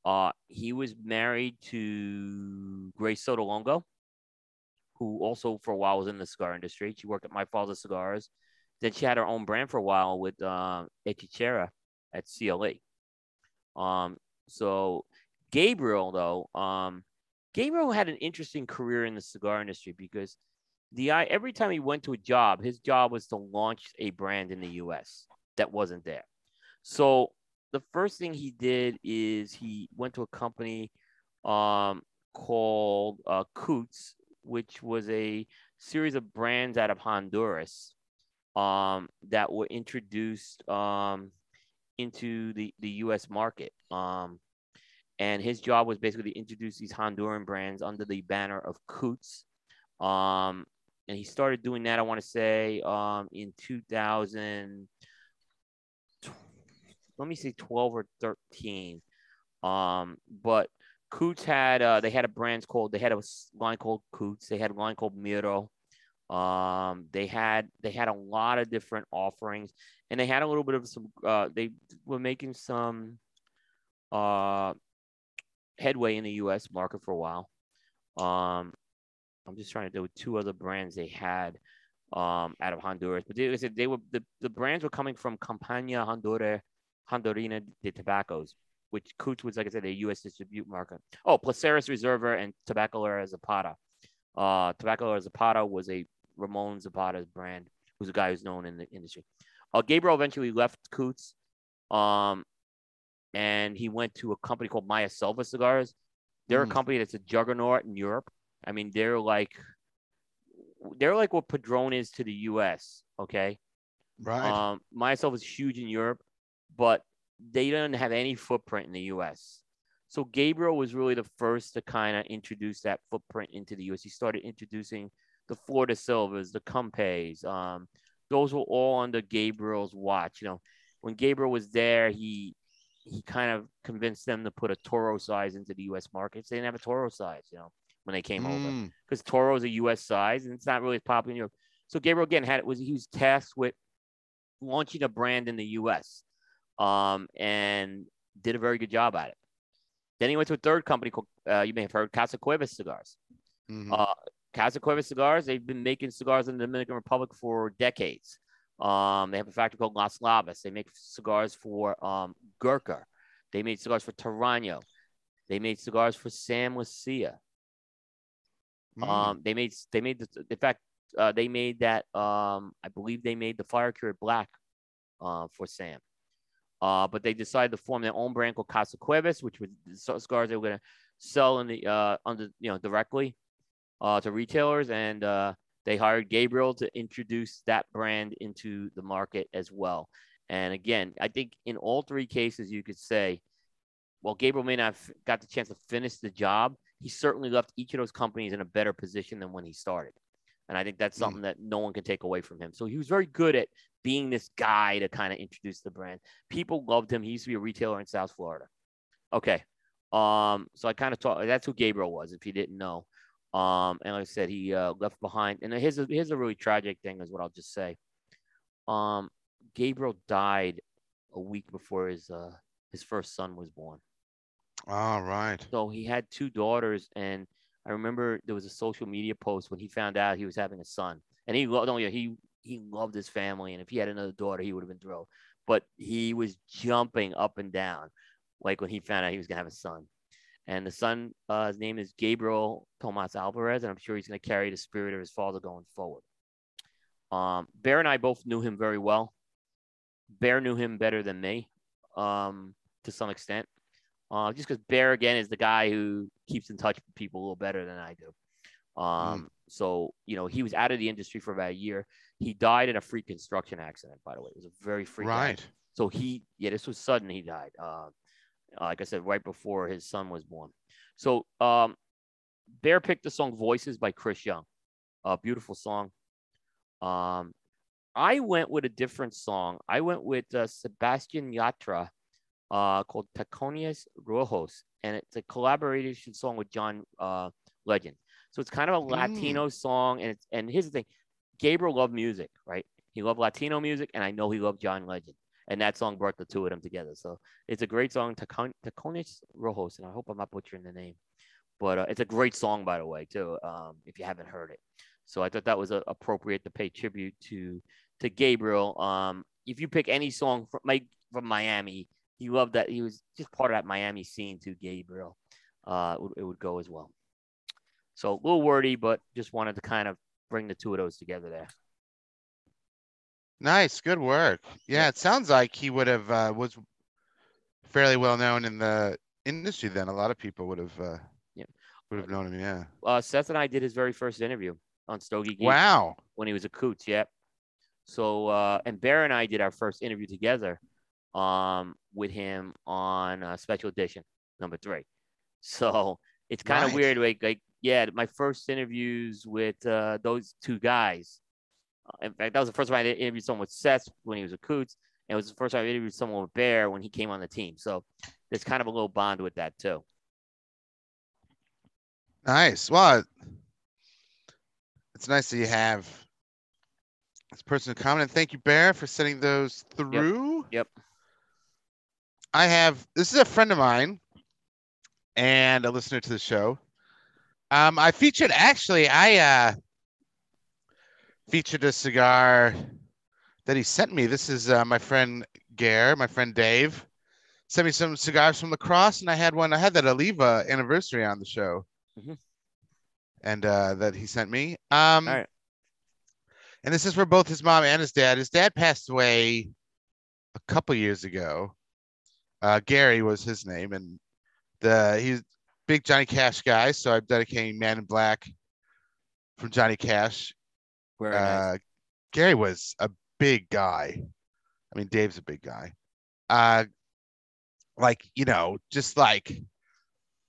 [SPEAKER 1] Uh, he was married to Grace Sotolongo, who also for a while was in the cigar industry. She worked at My Father's Cigars. Then she had her own brand for a while with uh, at CLE. Um, so Gabriel, though, um, Gabriel had an interesting career in the cigar industry because the every time he went to a job, his job was to launch a brand in the U.S. that wasn't there. So the first thing he did is he went to a company um, called uh, Coots, which was a series of brands out of Honduras um, that were introduced um, into the, the US market. Um, and his job was basically to introduce these Honduran brands under the banner of Coots. Um, and he started doing that, I want to say, um, in 2000 let me say 12 or 13. Um, but Coots had uh, they had a brand called they had a line called Coots. They had a line called Miro. Um, they had they had a lot of different offerings, and they had a little bit of some. Uh, they were making some uh, headway in the U.S. market for a while. Um, I'm just trying to do two other brands they had um, out of Honduras, but they, they were the, the brands were coming from Campania Honduras Hondureña de Tabacos, which Coots was, like I said, a U.S. distribute market. Oh, Placeres Reserva and Tabacalera Zapata. Uh, Tabacalera Zapata was a Ramon Zapata's brand, who's a guy who's known in the industry. Uh, Gabriel eventually left Coots, um, and he went to a company called Maya Selva Cigars. They're mm. a company that's a juggernaut in Europe. I mean, they're like they're like what Padron is to the U.S. Okay,
[SPEAKER 2] right.
[SPEAKER 1] Um, Maya Selva is huge in Europe but they didn't have any footprint in the US. So Gabriel was really the first to kind of introduce that footprint into the US. He started introducing the Flor de Selvas, the Cumpays. Um, those were all under Gabriel's watch. You know, when Gabriel was there, he he kind of convinced them to put a Toro size into the U.S. markets. They didn't have a Toro size, you know, when they came mm. over because Toro is a U.S. size and it's not really as popular in Europe. So Gabriel again had it was he was tasked with launching a brand in the U.S um, and did a very good job at it. Then he went to a third company called, uh, you may have heard, Casa Cuevas Cigars. Mm-hmm. Uh, Casa Cuevas Cigars, they've been making cigars in the Dominican Republic for decades. Um, they have a factory called Las Lavas. They make cigars for um, Gurkha. They made cigars for Terrano. They made cigars for Sam Leccia. Mm. Um, they made they made the in fact uh, they made that um, I believe they made the fire cured black uh, for Sam. Uh, but they decided to form their own brand called Casa Cuevas, which was the cigars they were going to sell in the uh, under you know directly uh, to retailers, and uh, they hired Gabriel to introduce that brand into the market as well. And again, I think in all three cases, you could say, well, Gabriel may not have got the chance to finish the job. He certainly left each of those companies in a better position than when he started. And I think that's hmm. something mm. that no one can take away from him. So he was very good at being this guy to kind of introduce the brand. People loved him. He used to be a retailer in South Florida. Okay. Um, so I kind of thought that's who Gabriel was, if you didn't know. Um, and like I said, he uh, left behind. And here's a, here's a really tragic thing, is what I'll just say. Um, Gabriel died a week before his uh, his first son was born.
[SPEAKER 2] All right.
[SPEAKER 1] So he had two daughters, and I remember there was a social media post when he found out he was having a son, and he loved. Oh yeah, he he loved his family, and if he had another daughter, he would have been thrilled. But he was jumping up and down, like when he found out he was gonna have a son. And the son, uh, his name is Gabriel Tomas Alvarez, and I'm sure he's gonna carry the spirit of his father going forward. Um, Bear and I both knew him very well. Bear knew him better than me, um, to some extent. Uh, just because Bear again is the guy who keeps in touch with people a little better than I do. Um, mm. So you know he was out of the industry for about a year. He died in a freak construction accident. By the way, it was a very freak.
[SPEAKER 2] Right.
[SPEAKER 1] Accident. So he yeah, this was sudden. He died. Uh, like I said, right before his son was born. So um, Bear picked the song "Voices" by Chris Young. A beautiful song. Um, I went with a different song. I went with uh, Sebastian Yatra uh, called Tacones Rojos, and it's a collaboration song with John uh, Legend. So it's kind of a mm. Latino mm. song, and it's and here's the thing: Gabriel loved music, right? He loved Latino music, and I know he loved John Legend, and that song brought the two of them together. So it's a great song, Tacones Rojos, and I hope I'm not butchering the name. but uh, it's a great song, by the way, too. Um, if you haven't heard it, so I thought that was uh, appropriate to pay tribute to to Gabriel. Um, if you pick any song from Mike from Miami, he loved that. He was just part of that Miami scene too. Gabriel, uh, it would, it would go as well. So a little wordy, but just wanted to kind of bring the two of those together there.
[SPEAKER 2] Nice, good work. Yeah, it sounds like he would have uh, was fairly well known in the industry. Then a lot of people would have uh,
[SPEAKER 1] Yeah.
[SPEAKER 2] would have known him. Yeah.
[SPEAKER 1] Uh, Seth and I did his very first interview on Stogie Geek
[SPEAKER 2] Wow.
[SPEAKER 1] when he was a Coots. Yep. So uh, and Bear and I did our first interview together, um, with him on uh, Special Edition number three. So it's kind of
[SPEAKER 2] Nice.
[SPEAKER 1] weird. Like, like yeah, my first interviews with uh, those two guys. uh, In fact, that was the first time I interviewed someone with Seth when he was a Coots, and it was the first time I interviewed someone with Bear when he came on the team. So there's kind of a little bond with that too.
[SPEAKER 2] Nice. Well, it's nice that you have this person in common. And thank you, Bear, for sending those through.
[SPEAKER 1] Yep.
[SPEAKER 2] I have this is a friend of mine and a listener to the show. Um, I featured actually, I uh featured a cigar that he sent me. This is uh, my friend Gare, my friend Dave, sent me some cigars from lacrosse, and I had one. I had that Oliva anniversary on the show,
[SPEAKER 1] Mhm.
[SPEAKER 2] and uh, that he sent me. Um,
[SPEAKER 1] right.
[SPEAKER 2] and this is for both his mom and his dad. His dad passed away a couple years ago. Uh, Gary was his name, and the he's big Johnny Cash guy. So I'm dedicating Man in Black from Johnny Cash.
[SPEAKER 1] Very nice.
[SPEAKER 2] Uh, Gary was a big guy. I mean, Dave's a big guy. Uh, like you know, just like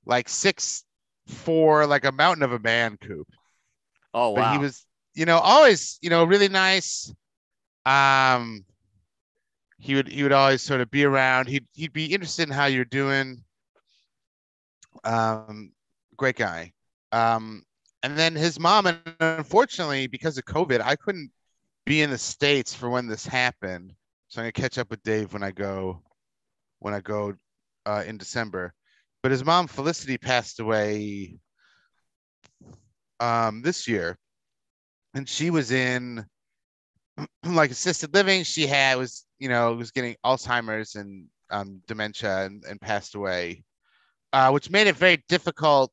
[SPEAKER 2] like six four, like a mountain of a man, Coop
[SPEAKER 1] Oh wow!
[SPEAKER 2] but he was you know always you know really nice um he would he would always sort of be around. He'd he'd be interested in how you're doing. Um great guy. Um and then his mom and unfortunately because of covid i couldn't be in the states for when this happened. So i'm gonna catch up with dave when i go when i go uh, in december. But his mom felicity passed away um this year. And she was in like assisted living she had was you know was getting alzheimer's and um, dementia and, and passed away uh, which made it very difficult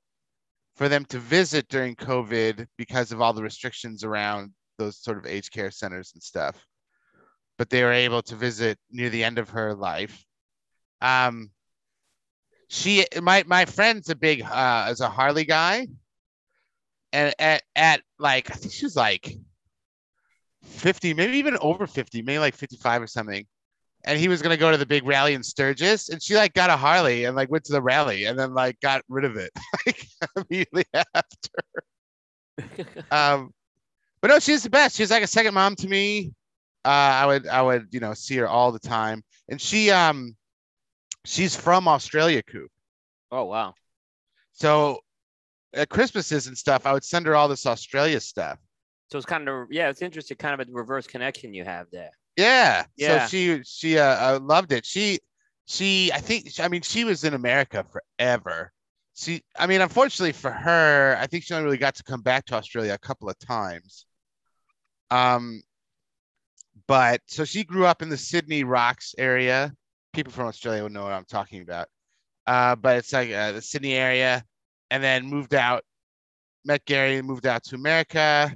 [SPEAKER 2] for them to visit during covid because of all the restrictions around those sort of aged care centers and stuff. But they were able to visit near the end of her life. Um she my my friend's a big uh is a harley guy. And at, at like I think she was like 50, maybe even over 50, maybe like 55 or something. And he was gonna go to the big rally in Sturgis, and she like got a Harley and like went to the rally and then like got rid of it like immediately after. Um, but no, she's the best. She's like a second mom to me. Uh, I would I would you know see her all the time, and she um she's from Australia, Coop.
[SPEAKER 1] oh wow.
[SPEAKER 2] So at Christmases and stuff, I would send her all this Australia stuff.
[SPEAKER 1] So it's kind of yeah, it's interesting, kind of a reverse connection you have there.
[SPEAKER 2] Yeah.
[SPEAKER 1] Yeah.
[SPEAKER 2] So she she uh, loved it. She she I think I mean she was in America forever. She I mean unfortunately for her, I think she only really got to come back to Australia a couple of times. Um but so she grew up in the Sydney Rocks area. People from Australia will know what I'm talking about. Uh but it's like uh, the Sydney area and then moved out met Gary moved out to America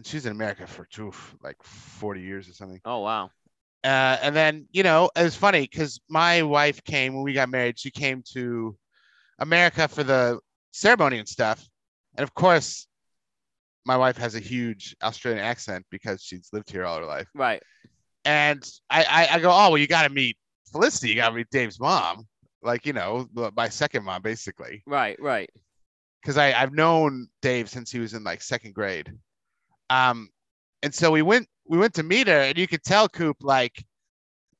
[SPEAKER 2] and she's in America for two, like 40 years or something
[SPEAKER 1] Oh wow.
[SPEAKER 2] uh, and then you know it was funny because my wife came when we got married she came to america for the ceremony and stuff and of course my wife has a huge australian accent because she's lived here all her life
[SPEAKER 1] Right.
[SPEAKER 2] and i i, I go oh well you got to meet felicity you got to meet dave's mom like you know my second mom basically
[SPEAKER 1] Right. Right.
[SPEAKER 2] because I I've known Dave since he was in like second grade. Um, and so we went we went to meet her, and you could tell Coop like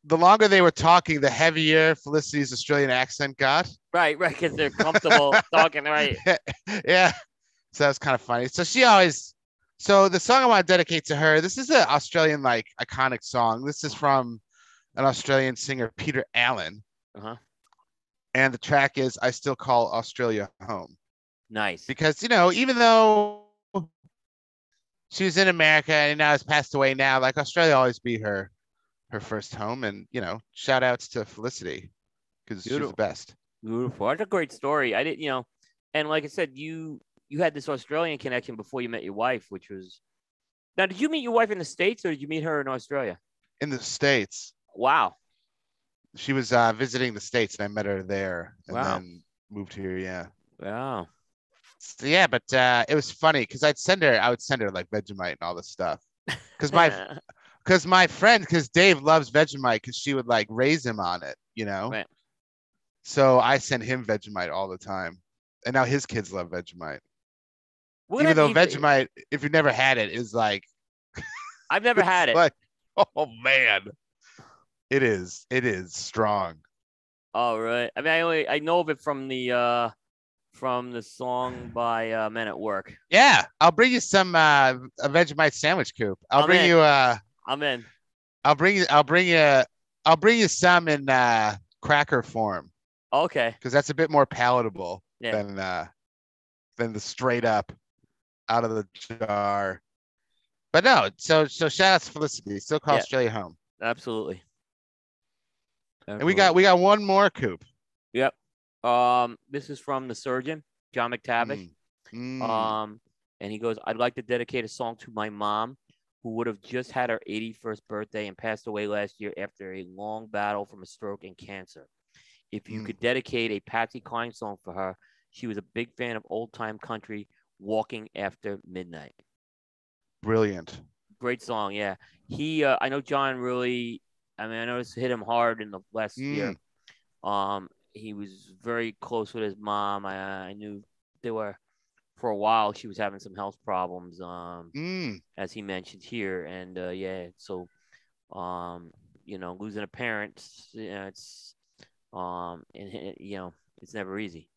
[SPEAKER 2] the longer they were talking, the heavier Felicity's Australian accent got.
[SPEAKER 1] Right. Right. Because they're comfortable talking. Right.
[SPEAKER 2] yeah, so that's kind of funny. So she always. So the song I want to dedicate to her. This is an Australian like iconic song. This is from an Australian singer, Peter Allen.
[SPEAKER 1] Uh huh.
[SPEAKER 2] and the track is "I Still Call Australia Home."
[SPEAKER 1] Nice.
[SPEAKER 2] because you know even though she was in America and now has passed away now, like Australia always be her her first home, and you know shout outs to Felicity because she's the best.
[SPEAKER 1] Beautiful. That's a great story. I didn't, you know, and like I said, you you had this Australian connection before you met your wife, which was. Now, did you meet your wife in the states or did you meet her in Australia?
[SPEAKER 2] In the states,
[SPEAKER 1] Wow.
[SPEAKER 2] she was uh, visiting the states, and I met her there, and
[SPEAKER 1] Wow.
[SPEAKER 2] then moved here. Yeah.
[SPEAKER 1] Wow.
[SPEAKER 2] So, yeah, but uh, it was funny because I'd send her, I would send her like Vegemite and all this stuff. Because my, because my friend, because Dave loves Vegemite, because she would like raise him on it, you know.
[SPEAKER 1] Right.
[SPEAKER 2] So I send him Vegemite all the time, and now his kids love Vegemite. Even though Vegemite, if you've never had it, is like
[SPEAKER 1] I've never had it.
[SPEAKER 2] Like, oh man, it is. It is strong.
[SPEAKER 1] Oh right. I mean, I only I know of it from the uh from the song by uh, Men at Work.
[SPEAKER 2] Yeah, I'll bring you some uh, a Vegemite sandwich coop. I'll
[SPEAKER 1] I'm
[SPEAKER 2] bring
[SPEAKER 1] in.
[SPEAKER 2] you uh,
[SPEAKER 1] I'm in.
[SPEAKER 2] I'll bring you, I'll bring you, I'll bring you some in uh, cracker form
[SPEAKER 1] Okay.
[SPEAKER 2] because that's a bit more palatable
[SPEAKER 1] Yeah.
[SPEAKER 2] than uh, than the straight up out of the jar. But no, so so shout out to Felicity. Still call
[SPEAKER 1] Yeah.
[SPEAKER 2] Australia home.
[SPEAKER 1] Absolutely.
[SPEAKER 2] And we got we got one more coop.
[SPEAKER 1] Yep. Um, this is from the surgeon, John McTavish.
[SPEAKER 2] Mm, mm.
[SPEAKER 1] Um, and he goes, I'd like to dedicate a song to my mom, who would have just had her 81st birthday and passed away last year after a long battle from a stroke and cancer. If you
[SPEAKER 2] Mm.
[SPEAKER 1] could dedicate a Patsy Cline song for her, she was a big fan of old time country, Walking After Midnight.
[SPEAKER 2] Brilliant.
[SPEAKER 1] Great song, yeah. He, uh, I know John really, I mean, I noticed it hit him hard in the last year. Um, he was very close with his mom. I, I knew they were for a while. She was having some health problems, um,
[SPEAKER 2] Mm,
[SPEAKER 1] as he mentioned here, and uh, yeah, so, um, you know, losing a parent, you know, it's, um, and you know, it's never easy.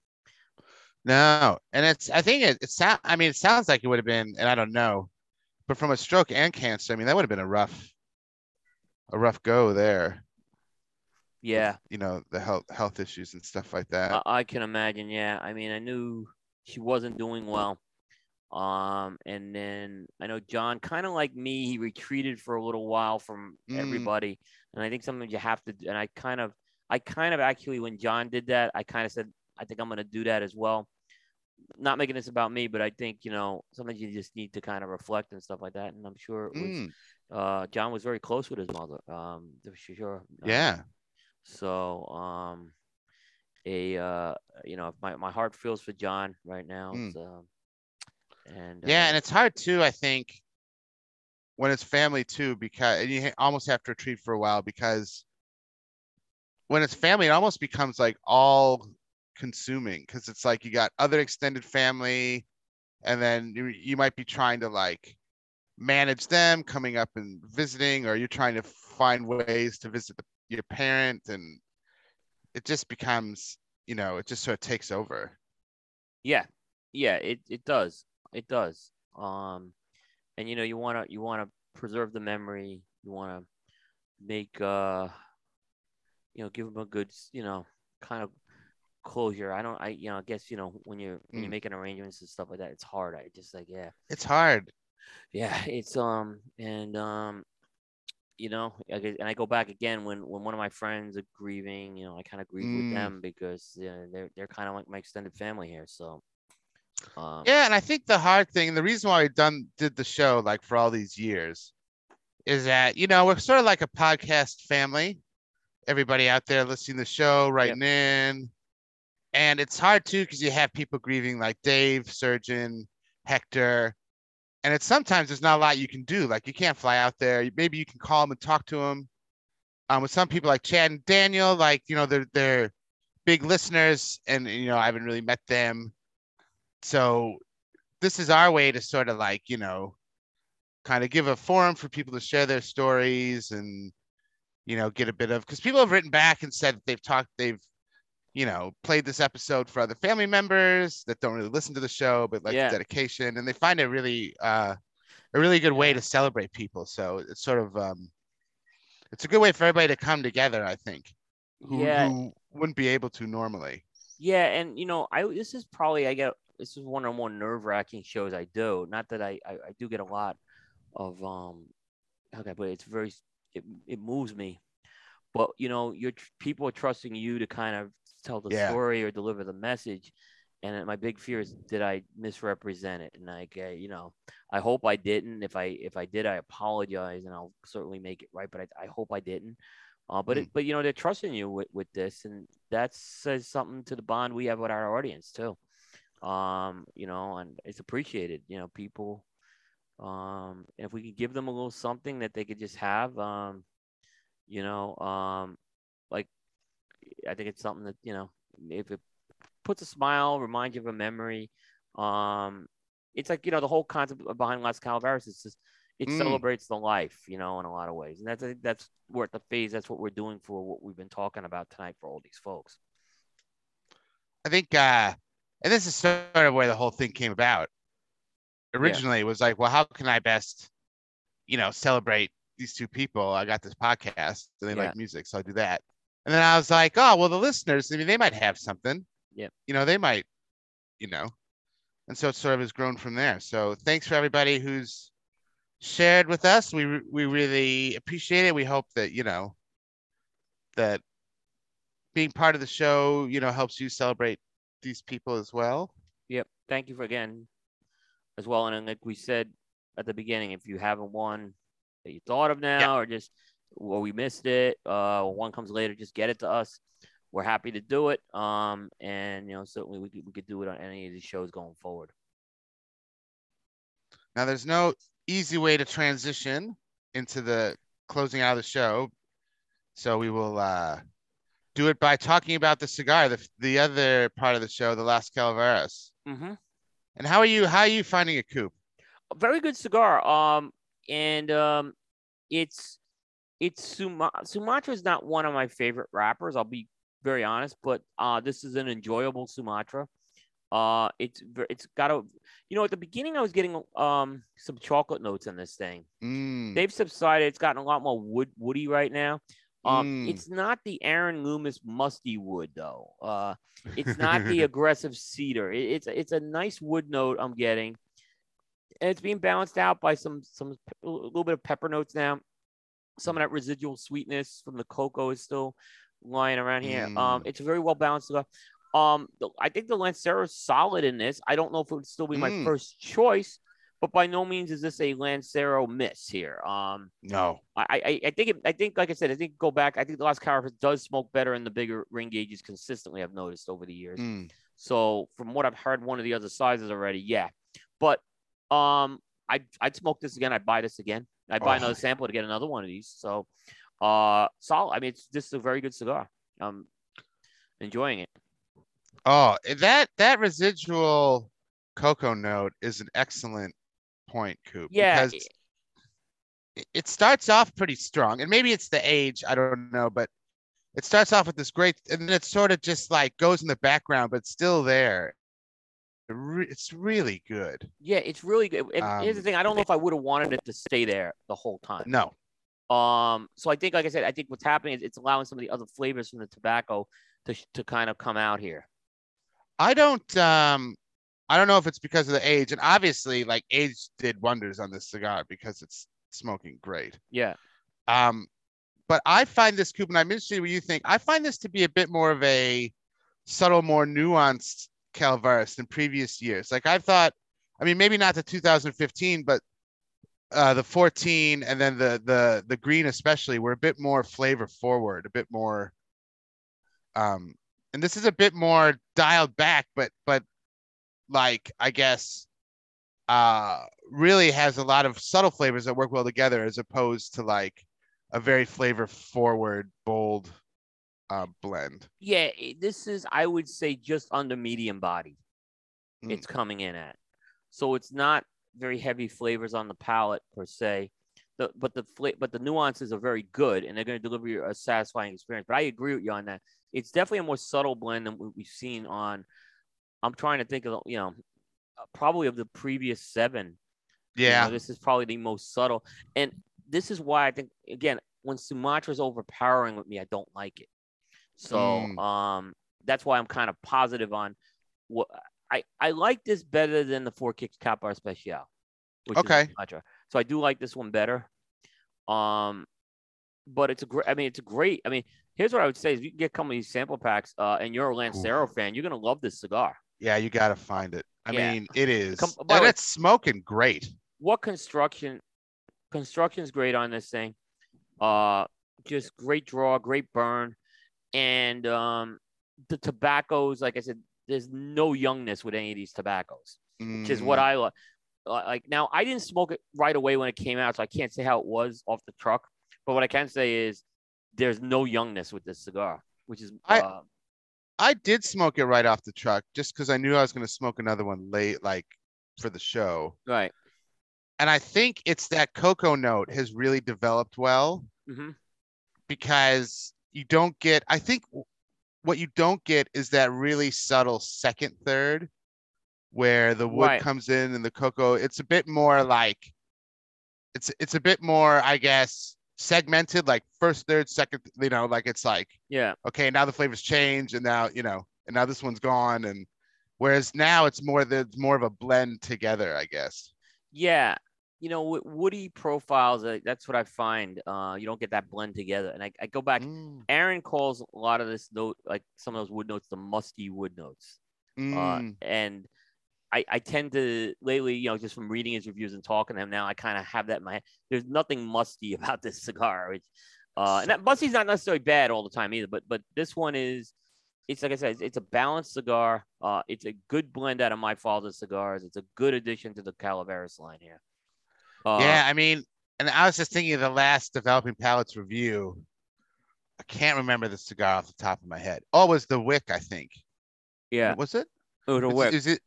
[SPEAKER 2] no, and it's I think it, it sound I mean it sounds like it would have been, and I don't know, but from a stroke and cancer, I mean that would have been a rough, a rough go there.
[SPEAKER 1] Yeah,
[SPEAKER 2] You know the health health issues and stuff like that.
[SPEAKER 1] I, I can imagine. Yeah, I mean, I knew she wasn't doing well. Um, and then I know John, kind of like me, he retreated for a little while from
[SPEAKER 2] Mm.
[SPEAKER 1] everybody, and I think something you have to. And I kind of, I kind of actually, when John did that, I kind of said, I think I'm going to do that as well. Not making this about me, but I think you know sometimes you just need to kind of reflect and stuff like that. And I'm sure it was.
[SPEAKER 2] Mm,
[SPEAKER 1] Uh, John was very close with his mother. Um, sure. Um,
[SPEAKER 2] yeah.
[SPEAKER 1] So, um, a uh, you know, my my heart feels for John right now.
[SPEAKER 2] Mm.
[SPEAKER 1] Um, and
[SPEAKER 2] Yeah,
[SPEAKER 1] uh,
[SPEAKER 2] and it's hard too, I think, when it's family too, because and you almost have to retreat for a while because when it's family, it almost becomes like all consuming because it's like you got other extended family, and then you, you might be trying to like manage them coming up and visiting, or you're trying to find ways to visit the, your parent, and it just becomes, you know, it just sort of takes over.
[SPEAKER 1] yeah, yeah, it it does, it does. Um, and you know, you wanna you wanna preserve the memory. You wanna make uh, you know, give them a good, you know, kind of closure. I don't, I you know, I guess you know when you're when you're
[SPEAKER 2] Mm.
[SPEAKER 1] making arrangements and stuff like that, it's hard. I just like yeah.
[SPEAKER 2] It's hard.
[SPEAKER 1] yeah it's um and um you know and i go back again when when one of my friends are grieving you know i kind of grieve
[SPEAKER 2] Mm.
[SPEAKER 1] with them because uh, they're they're kind of like my extended family here so um
[SPEAKER 2] Yeah, and I think the hard thing, the reason why we done did the show like for all these years, is that you know we're sort of like a podcast family. Everybody out there listening to the show, writing in, and it's hard too because you have people grieving like Dave, Surgeon, Hector, and it's sometimes there's not a lot you can do. Like you can't fly out there. Maybe you can call them and talk to them. Um, with some people like Chad and Daniel, like you know they're they're big listeners, and you know I haven't really met them so this is our way to sort of like you know kind of give a forum for people to share their stories and you know get a bit of because people have written back and said they've talked they've you know played this episode for other family members that don't really listen to the show but like
[SPEAKER 1] Yeah.
[SPEAKER 2] dedication and they find it really uh a really good way to celebrate people so it's sort of um it's a good way for everybody to come together i think who,
[SPEAKER 1] yeah
[SPEAKER 2] who wouldn't be able to normally
[SPEAKER 1] yeah and you know i this is probably i get this is one of the more nerve wracking shows I do. Not that I, I, I do get a lot of um, okay, but it's very it, it moves me. But you know, your people are trusting you to kind of tell the
[SPEAKER 2] Yeah.
[SPEAKER 1] story or deliver the message. And my big fear is, did I misrepresent it? And like, uh, you know, I hope I didn't. If I if I did, I apologize, and I'll certainly make it right. But I, I hope I didn't. Uh, but it, but you know, they're trusting you with, with this, and that says something to the bond we have with our audience too. Um, you know, and it's appreciated. You know, people. Um, if we could give them a little something that they could just have, um, you know, um, like I think it's something that you know, if it puts a smile, reminds you of a memory. Um, it's like you know the whole concept behind Las Calaveras is just it
[SPEAKER 2] Mm.
[SPEAKER 1] celebrates the life, you know, in a lot of ways, and that's I think that's we're at the phase. That's what we're doing for what we've been talking about tonight for all these folks.
[SPEAKER 2] I think, uh, and this is sort of where the whole thing came about. Originally, it was like, well, how can I best, you know, celebrate these two people? I got this podcast and they
[SPEAKER 1] Yeah.
[SPEAKER 2] like music, so I'll do that. And then I was like, oh, well, the listeners, I mean, they might have something.
[SPEAKER 1] Yep.
[SPEAKER 2] You know, they might, you know, and so it sort of has grown from there. So thanks for everybody who's shared with us. We we really appreciate it. We hope that you know that being part of the show, you know, helps you celebrate these people as well.
[SPEAKER 1] Yep. Thank you for again as well. And like we said at the beginning, if you haven't one that you thought of now or just or we missed it, uh, one comes later, just get it to us. We're happy to do it. Um, and you know, certainly we could, we could do it on any of these shows going forward.
[SPEAKER 2] Now, there's no easy way to transition into the closing out of the show, so we will uh, do it by talking about the cigar, the the other part of the show, the Las Calaveras.
[SPEAKER 1] Mm-hmm.
[SPEAKER 2] And how are you? How are you finding a Coop?
[SPEAKER 1] a very good cigar. Um, and um, it's it's Suma- Sumatra is not one of my favorite wrappers. I'll be very honest, but uh, this is an enjoyable Sumatra. Uh, it's it's got a you know at the beginning I was getting um some chocolate notes in this thing.
[SPEAKER 2] Mm,
[SPEAKER 1] They've subsided. It's gotten a lot more wood woody right now. Um,
[SPEAKER 2] Mm.
[SPEAKER 1] it's not the Aaron Loomis musty wood though. Uh, it's not the aggressive cedar. It, it's it's a nice wood note I'm getting, and it's being balanced out by some some a little bit of pepper notes now. Some of that residual sweetness from the cocoa is still lying around here. Um,
[SPEAKER 2] Mm.
[SPEAKER 1] it's a very well balanced cigar. Um, the, I think the Lancero is solid in this. I don't know if it would still be my
[SPEAKER 2] Mm.
[SPEAKER 1] first choice, but by no means is this a Lancero miss here. Um,
[SPEAKER 2] no.
[SPEAKER 1] I, I, I think, it, I think, like I said, I think go back. I think the Las Calaveras does smoke better in the bigger ring gauges consistently. I've noticed over the years.
[SPEAKER 2] Mm,
[SPEAKER 1] So from what I've heard, one of the other sizes already, yeah. But um, I I'd smoke this again. I'd buy this again. I'd buy
[SPEAKER 2] Oh.
[SPEAKER 1] another sample to get another one of these. So, uh, solid. I mean, it's this is a very good cigar. I'm enjoying it.
[SPEAKER 2] Oh, that that residual cocoa note is an excellent point, Coop.
[SPEAKER 1] Yeah,
[SPEAKER 2] Because it- it starts off pretty strong, and maybe it's the age. I don't know, but it starts off with this great, and then it sort of just like goes in the background, but still there. It's really good.
[SPEAKER 1] Yeah, it's really good. And here's the
[SPEAKER 2] Um,
[SPEAKER 1] thing: I don't know if I would have wanted it to stay there the whole time.
[SPEAKER 2] No,
[SPEAKER 1] Um, so I think, like I said, I think what's happening is it's allowing some of the other flavors from the tobacco to to kind of come out here.
[SPEAKER 2] I don't. Um, I don't know if it's because of the age, and obviously, like age did wonders on this cigar because it's smoking great.
[SPEAKER 1] Yeah.
[SPEAKER 2] Um, but I find this and I'm interested in what you think. I find this to be a bit more of a subtle, more nuanced Calaveras than previous years. Like I thought, I mean, maybe not the 2015, but uh, the 14 and then the the the green especially were a bit more flavor forward, a bit more. Um, and this is a bit more dialed back, but but like I guess uh really has a lot of subtle flavors that work well together as opposed to like a very flavor forward bold uh blend
[SPEAKER 1] Yeah, this is I would say just under medium body.
[SPEAKER 2] Mm.
[SPEAKER 1] It's coming in at, so it's not very heavy flavors on the palate per se. The, but the fla- but the nuances are very good, and they're going to deliver you a satisfying experience. But I agree with you on that. It's definitely a more subtle blend than what we've seen on. I'm trying to think of you know, uh, probably of the previous seven. You know,
[SPEAKER 2] yeah
[SPEAKER 1] this is probably the most subtle. And this is why I think again, when Sumatra's overpowering with me, I don't like it. So
[SPEAKER 2] Mm.
[SPEAKER 1] um that's why I'm kind of positive on what I I like this better than the Four Kicks Capa Especial. which
[SPEAKER 2] Okay.
[SPEAKER 1] So I do like this one better. Um, but it's a great. I mean, it's a great. I mean, here's what I would say: is you can get some of these sample packs, uh, and you're a Lancero fan, you're gonna love this cigar.
[SPEAKER 2] Yeah, you gotta find it. I
[SPEAKER 1] Yeah.
[SPEAKER 2] mean, it is,
[SPEAKER 1] Come-
[SPEAKER 2] and
[SPEAKER 1] way-
[SPEAKER 2] it's smoking great.
[SPEAKER 1] What construction? Construction's great on this thing. Uh, just great draw, great burn, and um, the tobaccos. Like I said, there's no youngness with any of these tobaccos. which is what
[SPEAKER 2] Mm,
[SPEAKER 1] I like. Like now, I didn't smoke it right away when it came out, so I can't say how it was off the truck. But what I can say is, there's no youngness with this cigar, which is
[SPEAKER 2] I-
[SPEAKER 1] uh,
[SPEAKER 2] I did smoke it right off the truck just because I knew I was gonna smoke another one late, like for the show.
[SPEAKER 1] right.
[SPEAKER 2] And I think it's that cocoa note has really developed well
[SPEAKER 1] hmm
[SPEAKER 2] because you don't get. I think what you don't get is that really subtle second third where the wood
[SPEAKER 1] Right.
[SPEAKER 2] comes in and the cocoa. It's a bit more like it's it's a bit more, I guess, segmented, like first, third, second. You know, like it's like
[SPEAKER 1] Yeah,
[SPEAKER 2] okay, now the flavors change, and now you know, and now this one's gone, and whereas now it's more the it's more of a blend together, I guess.
[SPEAKER 1] yeah. You know, woody profiles, uh, that's what I find. Uh, you don't get that blend together. And I, I go back.
[SPEAKER 2] Mm,
[SPEAKER 1] Aaron calls a lot of this note, like some of those wood notes, the musty wood notes. Uh,
[SPEAKER 2] mm,
[SPEAKER 1] and I, I tend to lately, you know, just from reading his reviews and talking to him now, I kind of have that in my head. There's nothing musty about this cigar. It's, uh, and that musty's not necessarily bad all the time either, but but this one is, it's like I said, it's, it's a balanced cigar. Uh, it's a good blend out of my father's cigars. It's a good addition to the Calaveras line here. Uh,
[SPEAKER 2] yeah, I mean, and I was just thinking of the last developing palates review. I can't remember the cigar off the top of my head. Oh, it was the Wick, I think.
[SPEAKER 1] yeah.
[SPEAKER 2] Was it?
[SPEAKER 1] Oh, the wick.
[SPEAKER 2] Is it?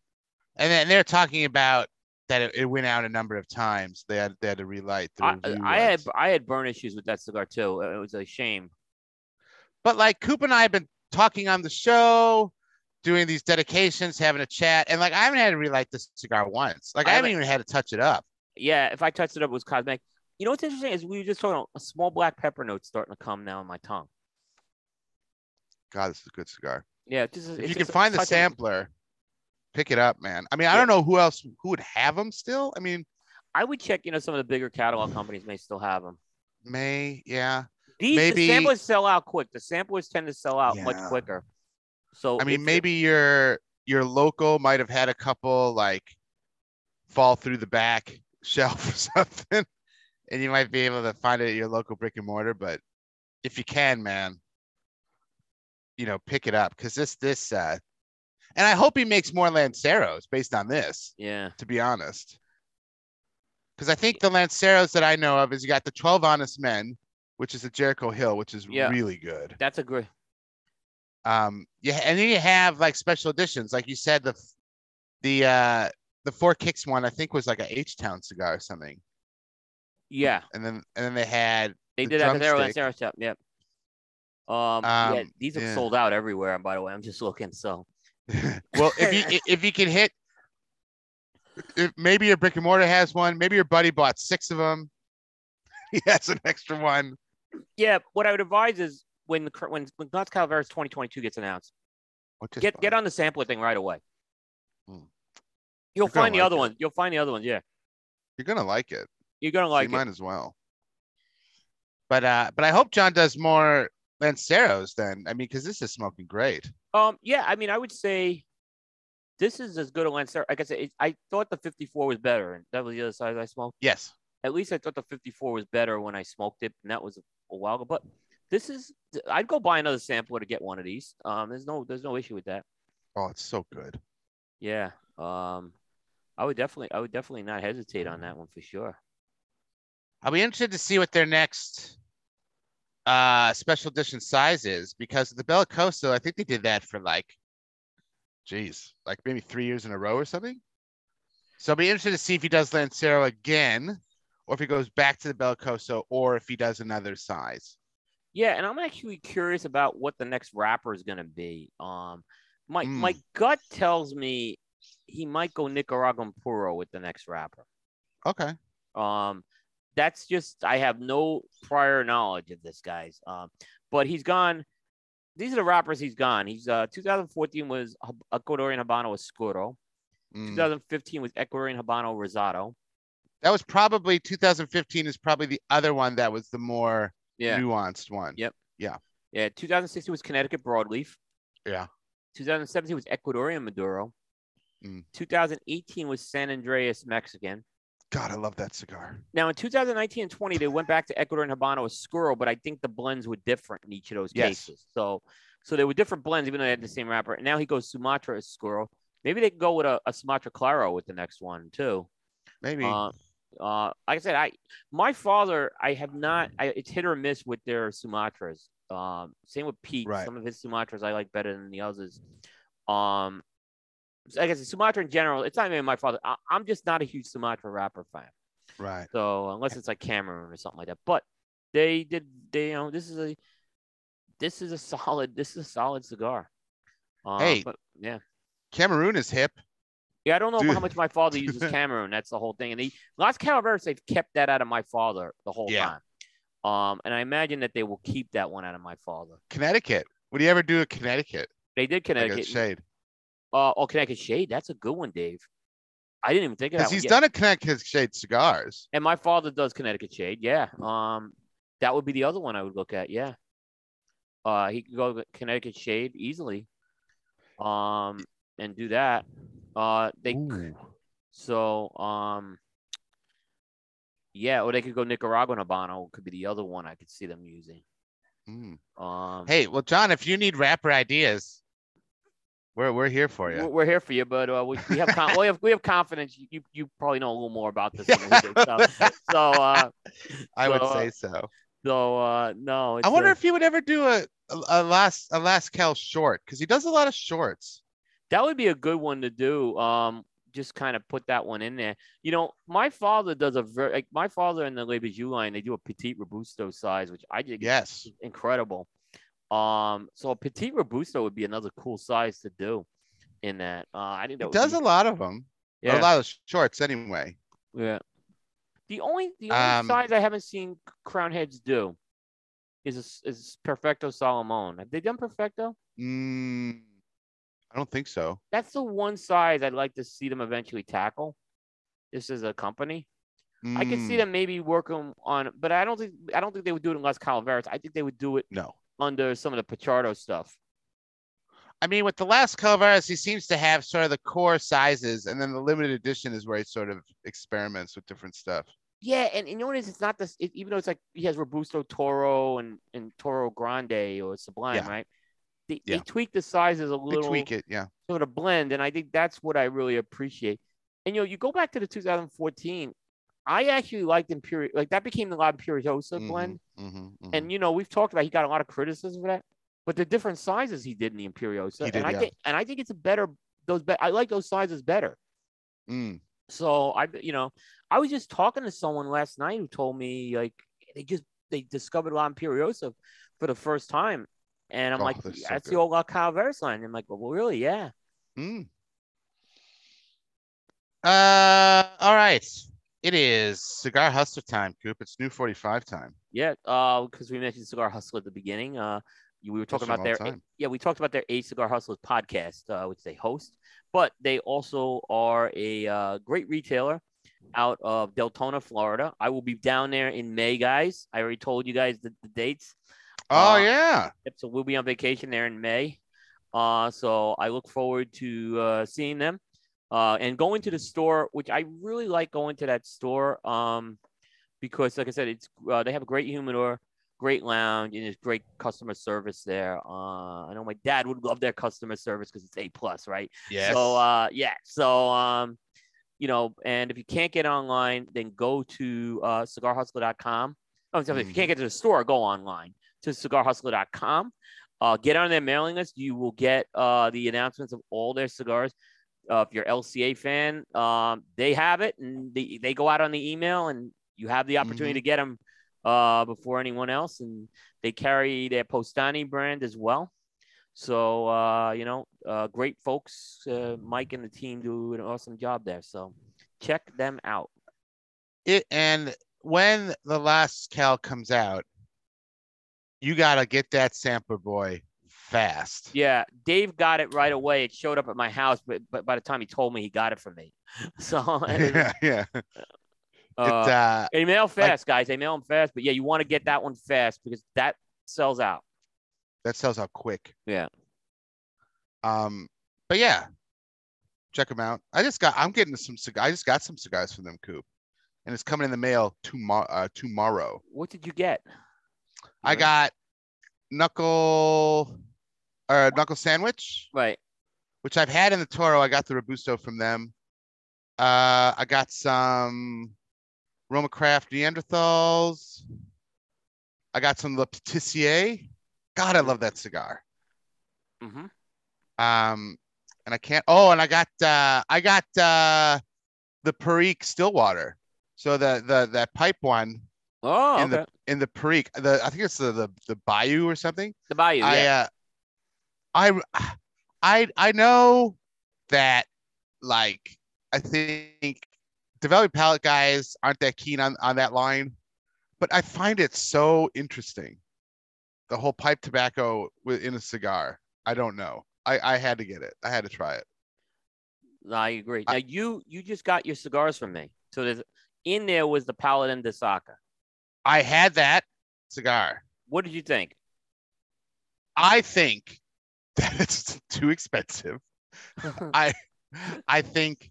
[SPEAKER 2] And then they're talking about that it, it went out a number of times. They had they had to relight the
[SPEAKER 1] I. I had. I had burn issues with that cigar too. It was a shame.
[SPEAKER 2] but like Coop and I have been talking on the show, doing these dedications, having a chat, and like I haven't had to relight this cigar once. Like I,
[SPEAKER 1] I
[SPEAKER 2] haven't
[SPEAKER 1] haven't-
[SPEAKER 2] even had to touch it up.
[SPEAKER 1] Yeah, if I touched it up, it was cosmetic. You know what's interesting is we were just talking about a small black pepper note starting to come now in my tongue.
[SPEAKER 2] God, this is a good cigar.
[SPEAKER 1] Yeah, this is,
[SPEAKER 2] If you can find the sampler, pick it up, man. I mean, I
[SPEAKER 1] Yeah.
[SPEAKER 2] don't know who else who would have them still. I mean,
[SPEAKER 1] I would check. You know, some of the bigger catalog companies may still have them.
[SPEAKER 2] May, yeah.
[SPEAKER 1] These
[SPEAKER 2] Maybe-
[SPEAKER 1] the samplers sell out quick. The samplers tend to sell out much quicker. So
[SPEAKER 2] I mean, maybe your your local might have had a couple like fall through the back shelf or something, and you might be able to find it at your local brick and mortar. But if you can, man, you know, pick it up because this this uh, and I hope he makes more Lanceros based on this.
[SPEAKER 1] yeah,
[SPEAKER 2] To be honest, because I think the Lanceros that I know of is you got the Twelve Honest Men, which is a Jericho Hill, which is
[SPEAKER 1] Yeah.
[SPEAKER 2] really good.
[SPEAKER 1] that's a great.
[SPEAKER 2] Um, yeah, and then you have like special editions, like you said, the the uh the Four Kicks one, I think was like a H Town cigar or something,
[SPEAKER 1] Yeah,
[SPEAKER 2] and then and then they had
[SPEAKER 1] they
[SPEAKER 2] The
[SPEAKER 1] did that. Were
[SPEAKER 2] drumstick.
[SPEAKER 1] Shop. Yep. Um, yeah,
[SPEAKER 2] Um,
[SPEAKER 1] these are
[SPEAKER 2] yeah.
[SPEAKER 1] sold out everywhere. By the way, I'm just looking. So
[SPEAKER 2] well, if you if you can hit, if maybe your brick and mortar has one, maybe your buddy bought six of them, he has an extra one.
[SPEAKER 1] yeah, what I would advise is when the when when Knott's Calaveras 2022 gets announced, get get on the sampler thing right away.
[SPEAKER 2] Hmm.
[SPEAKER 1] You'll find the
[SPEAKER 2] like
[SPEAKER 1] other
[SPEAKER 2] it.
[SPEAKER 1] ones. You'll find the other one. Yeah,
[SPEAKER 2] You're gonna like it.
[SPEAKER 1] you're gonna
[SPEAKER 2] So
[SPEAKER 1] like
[SPEAKER 2] you
[SPEAKER 1] it.
[SPEAKER 2] might as well. But uh, but I hope John does more Lanceros then. I mean, because this is smoking great.
[SPEAKER 1] Um, yeah, I mean, I would say this is as good a Lancero. Like I said, it, I thought the 54 was better, and that was the other size I smoked.
[SPEAKER 2] Yes.
[SPEAKER 1] At least I thought the 54 was better when I smoked it, and that was a, a while ago. But this is, I'd go buy another sampler to get one of these. Um, there's no, there's no issue with that.
[SPEAKER 2] Oh, it's so good.
[SPEAKER 1] Yeah. Um, I would definitely, I would definitely not hesitate on that one for sure.
[SPEAKER 2] I'll be interested to see what their next uh special edition size is because the Bellicoso, I think they did that for like, geez, like maybe three years in a row or something. So I'll be interested to see if he does Lancero again, or if he goes back to the Bellicoso, or if he does another size.
[SPEAKER 1] Yeah, and I'm actually curious about what the next wrapper is going to be. Um, my my
[SPEAKER 2] Mm.
[SPEAKER 1] gut tells me he might go Nicaraguan Puro with the next wrapper.
[SPEAKER 2] Okay.
[SPEAKER 1] Um, that's just I have no prior knowledge of this guy's. Um, but he's gone. these are the wrappers he's gone. He's uh 2014 was Ecuadorian Habano Oscuro.
[SPEAKER 2] Mm.
[SPEAKER 1] 2015 was Ecuadorian Habano Rosado.
[SPEAKER 2] That was probably 2015 is probably the other one that was the more
[SPEAKER 1] Yeah.
[SPEAKER 2] nuanced one.
[SPEAKER 1] Yep. Yeah. Yeah. 2016 was Connecticut Broadleaf.
[SPEAKER 2] Yeah.
[SPEAKER 1] 2017 was Ecuadorian Maduro.
[SPEAKER 2] Mm.
[SPEAKER 1] 2018 was San Andrés Mexican.
[SPEAKER 2] God, I love that cigar.
[SPEAKER 1] Now in 2019 and 20, they went back to Ecuador and Habano Oscuro, but I think the blends were different in each of those
[SPEAKER 2] Yes.
[SPEAKER 1] cases. So, so they were different blends, even though they had the same wrapper. And now he goes Sumatra Oscuro. Maybe they can go with a, a Sumatra Claro with the next one too.
[SPEAKER 2] Maybe.
[SPEAKER 1] Uh, uh, like I said, I my father, I have not. I, it's hit or miss with their Sumatras. Um, same with Pete.
[SPEAKER 2] Right.
[SPEAKER 1] Some of his Sumatras I like better than the others. Um, I guess Sumatra in general, it's not even my father. I, I'm just not a huge Sumatra wrapper fan.
[SPEAKER 2] right.
[SPEAKER 1] So unless it's like Cameroon or something like that, but they did. They you know this is a this is a solid this is a solid cigar. Uh,
[SPEAKER 2] Hey.
[SPEAKER 1] but yeah.
[SPEAKER 2] Cameroon is hip.
[SPEAKER 1] Yeah, I don't know
[SPEAKER 2] Dude.
[SPEAKER 1] how much my father uses Cameroon. That's the whole thing. And the Las Calaveras, they've kept that out of my father the whole
[SPEAKER 2] Yeah.
[SPEAKER 1] time. Um, and I imagine that they will keep that one out of my father.
[SPEAKER 2] Connecticut. Would you ever do a Connecticut?
[SPEAKER 1] They did
[SPEAKER 2] Like
[SPEAKER 1] Connecticut.
[SPEAKER 2] shade.
[SPEAKER 1] Uh, oh, Connecticut Shade. That's a good one, Dave. I didn't even think of that.
[SPEAKER 2] Because he's
[SPEAKER 1] yet.
[SPEAKER 2] done a Connecticut shade cigars.
[SPEAKER 1] And my father does Connecticut Shade. Yeah. Um, that would be the other one I would look at. Yeah. Uh, he could go Connecticut Shade easily. Um, and do that. Uh, they
[SPEAKER 2] Ooh.
[SPEAKER 1] so um. Yeah, or they could go Nicaraguan Habano. Could be the other one I could see them using.
[SPEAKER 2] Mm.
[SPEAKER 1] Um,
[SPEAKER 2] Hey, well, John, if you need wrapper ideas, we're we're here for you.
[SPEAKER 1] we're here for you, but uh, we, we have con- we have we have confidence. You you probably know a little more about this. Than we do, so so uh,
[SPEAKER 2] I would
[SPEAKER 1] so, uh,
[SPEAKER 2] say so.
[SPEAKER 1] so uh, no.
[SPEAKER 2] I wonder
[SPEAKER 1] uh,
[SPEAKER 2] if he would ever do a a, a last a last Cal short because he does a lot of shorts.
[SPEAKER 1] That would be a good one to do. Um, just kind of put that one in there. You know, my father does a very like my father and the Le Bijou line. They do a petite robusto size, which I think
[SPEAKER 2] Yes.
[SPEAKER 1] is incredible. Um, so a petite robusto would be another cool size to do in that. Uh, I think that
[SPEAKER 2] does
[SPEAKER 1] be,
[SPEAKER 2] a lot of them.
[SPEAKER 1] yeah,
[SPEAKER 2] A lot of shorts anyway.
[SPEAKER 1] yeah. The only the only
[SPEAKER 2] Um,
[SPEAKER 1] size I haven't seen Crowned Heads do is a is Perfecto Salomon. Have they done Perfecto?
[SPEAKER 2] Mm, I don't think so.
[SPEAKER 1] That's the one size I'd like to see them eventually tackle. This is a company. I can see
[SPEAKER 2] Mm,
[SPEAKER 1] them maybe working on, but I don't think I don't think they would do it unless Calaveras. I think they would do it
[SPEAKER 2] No.
[SPEAKER 1] Under some of the Pachardo stuff.
[SPEAKER 2] I mean, with the Las Calaveras, he seems to have sort of the core sizes, and then the limited edition is where he sort of experiments with different stuff.
[SPEAKER 1] Yeah, and, and you know what it is? It's not this. It, even though it's like he has Robusto Toro and and Toro Grande or Sublime,
[SPEAKER 2] Yeah.
[SPEAKER 1] right? They,
[SPEAKER 2] Yeah.
[SPEAKER 1] they tweak the sizes a
[SPEAKER 2] They
[SPEAKER 1] little,
[SPEAKER 2] tweak it, yeah.
[SPEAKER 1] sort of blend, and I think that's what I really appreciate. And you know, you go back to the 2014. I actually liked Imperial, like that became the La Imperiosa blend.
[SPEAKER 2] Mhm, mhm,
[SPEAKER 1] And you know, we've talked about he got a lot of criticism for that, but the different sizes he did in the Imperiosa,
[SPEAKER 2] did,
[SPEAKER 1] and I
[SPEAKER 2] yeah.
[SPEAKER 1] think and I think it's a better those. Be- I like those sizes better.
[SPEAKER 2] mm.
[SPEAKER 1] So I, you know, I was just talking to someone last night who told me like they just they discovered La Imperiosa for the first time, and I'm
[SPEAKER 2] Oh,
[SPEAKER 1] like,
[SPEAKER 2] they're so
[SPEAKER 1] that's the old La Calaveras line. I'm like, well, really, yeah.
[SPEAKER 2] Mm. Uh, all right. It is cigar hustler time, Coop. It's new 45 time.
[SPEAKER 1] Yeah, uh, because we mentioned Cigar Hustle at the beginning. Uh, we were talking about their
[SPEAKER 2] time.
[SPEAKER 1] yeah, we talked about their A Cigar Hustlers podcast, uh, which they host, but they also are a uh, great retailer out of Deltona, Florida. I will be down there in May, guys. I already told you guys the, the dates.
[SPEAKER 2] Oh,
[SPEAKER 1] Uh,
[SPEAKER 2] yeah.
[SPEAKER 1] So we'll be on vacation there in May. Uh, so I look forward to uh, seeing them uh, and going to the store, which I really like going to that store um, because, like I said, it's uh, they have a great humidor, great lounge, and there's great customer service there. Uh, I know my dad would love their customer service because it's A plus, right?
[SPEAKER 2] Yeah.
[SPEAKER 1] So uh, yeah, so um, you know, and if you can't get online, then go to uh, cigarhustler.com. Oh, so if you can't get to the store, go online to cigarhustler.com. Uh, get on their mailing list. You will get uh, the announcements of all their cigars. Uh, if you're LCA fan, um, they have it, and they, they go out on the email, and you have the opportunity to get them uh, before anyone else. And they carry their Postani brand as well. So uh, you know, uh, great folks. Uh, Mike and the team do an awesome job there. So check them out.
[SPEAKER 2] it and when the last cal comes out you gotta get that sampler boy fast.
[SPEAKER 1] Yeah, Dave got it right away. It showed up at my house, but but by the time he told me, he got it for me. So
[SPEAKER 2] yeah, yeah.
[SPEAKER 1] uh,
[SPEAKER 2] it, uh,
[SPEAKER 1] they mail fast, guys. They mail them fast, but yeah, you want to get that one fast because that sells out.
[SPEAKER 2] that sells out quick.
[SPEAKER 1] Yeah.
[SPEAKER 2] Um, but yeah, check them out. I just got. I'm getting some. I just got some cigars from them, Coop, and it's coming in the mail tomorrow. Uh, tomorrow.
[SPEAKER 1] What did you get?
[SPEAKER 2] I got knuckle, uh, knuckle sandwich,
[SPEAKER 1] Right.
[SPEAKER 2] which I've had in the Toro. I got the Robusto from them. Uh, I got some Roma Craft Neanderthals. I got some Le Patissier. God, I love that cigar.
[SPEAKER 1] Mm-hmm.
[SPEAKER 2] Um, and I can't. Oh, and I got uh, I got uh, the Perique Stillwater. So the the that pipe one
[SPEAKER 1] Oh,
[SPEAKER 2] in
[SPEAKER 1] okay.
[SPEAKER 2] the in the Perique. The I think it's the the, the Bayou or something.
[SPEAKER 1] The Bayou.
[SPEAKER 2] I
[SPEAKER 1] yeah.
[SPEAKER 2] uh, I I I know that like I think Developing Palate guys aren't that keen on on that line, but I find it so interesting. The whole pipe tobacco in a cigar. I don't know. I I had to get it. I had to try it.
[SPEAKER 1] I agree.
[SPEAKER 2] I-
[SPEAKER 1] Now you you just got your cigars from me. So there's in there was the Paladin de Saka.
[SPEAKER 2] I had that cigar.
[SPEAKER 1] What did you think?
[SPEAKER 2] I think that it's too expensive. I I think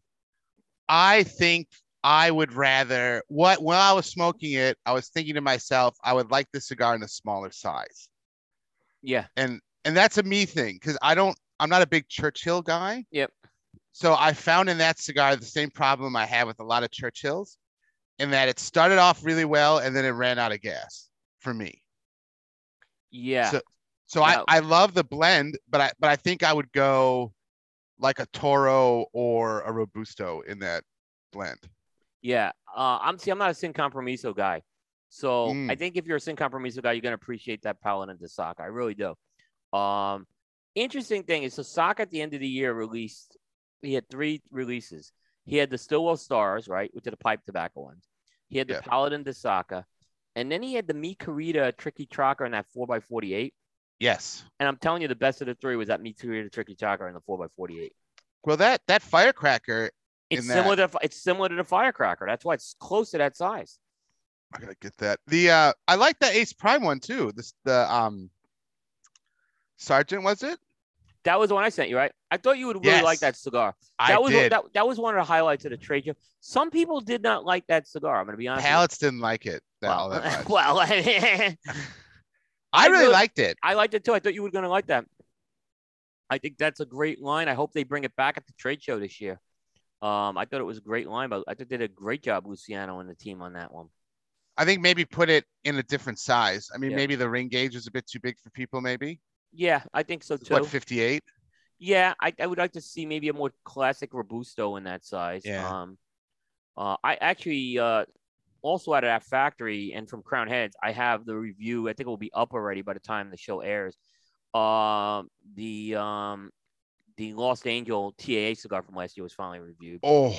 [SPEAKER 2] I think I would rather what when I was smoking it, I was thinking to myself, I would like this cigar in a smaller size.
[SPEAKER 1] yeah.
[SPEAKER 2] And and that's a me thing because I don't I'm not a big Churchill guy.
[SPEAKER 1] Yep.
[SPEAKER 2] So I found in that cigar the same problem I have with a lot of Churchills, in that it started off really well and then it ran out of gas for me.
[SPEAKER 1] Yeah.
[SPEAKER 2] So so I, I love the blend, but I but I think I would go like a Toro or a Robusto in that blend.
[SPEAKER 1] Yeah, uh, I'm see. I'm not a Sin Compromiso guy, so I
[SPEAKER 2] Mm.
[SPEAKER 1] think if you're a Sin Compromiso guy, you're gonna appreciate that Paladin de Saka. I really do. Um, interesting thing is, so Saka at the end of the year released. He had three releases. He had the Stillwell Stars, right, which are the pipe tobacco ones. He had the
[SPEAKER 2] Yeah.
[SPEAKER 1] Paladin de Saka, and then he had the Mi Querida Triqui Traca in that four x 48.
[SPEAKER 2] Yes.
[SPEAKER 1] And I'm telling you, the best of the three was that Mi Querida Triqui Traca in the four x 48.
[SPEAKER 2] Well, that that firecracker,
[SPEAKER 1] It's similar to it's similar to the Firecracker. That's why it's close to that size.
[SPEAKER 2] I gotta get that. The uh I like the Ace Prime one too. This the um Sergeant was it?
[SPEAKER 1] That was the one I sent you, right? I thought you would really like that cigar.
[SPEAKER 2] I
[SPEAKER 1] That was
[SPEAKER 2] did.
[SPEAKER 1] that, that was one of the highlights of the trade show. Some people did not like that cigar. I'm gonna be honest.
[SPEAKER 2] Palates didn't like it that, all
[SPEAKER 1] well,
[SPEAKER 2] that
[SPEAKER 1] well, I,
[SPEAKER 2] really
[SPEAKER 1] really-
[SPEAKER 2] liked it.
[SPEAKER 1] I liked it too. I thought you were gonna like that. I think that's a great line. I hope they bring it back at the trade show this year. Um, I thought it was a great line, but I think they did a great job, Luciano and the team on that one.
[SPEAKER 2] I think maybe put it in a different size. I mean,
[SPEAKER 1] Yeah.
[SPEAKER 2] maybe the ring gauge is a bit too big for people. Maybe
[SPEAKER 1] Yeah, I think so too.
[SPEAKER 2] what 58.
[SPEAKER 1] Yeah, I, I would like to see maybe a more classic Robusto in that size.
[SPEAKER 2] Yeah.
[SPEAKER 1] Um, uh, I actually uh, also out of that factory and from Crowned Heads, I have the review. I think it will be up already by the time the show airs. Um, the um, the Lost Angel TAA cigar from last year was finally reviewed.
[SPEAKER 2] Oh,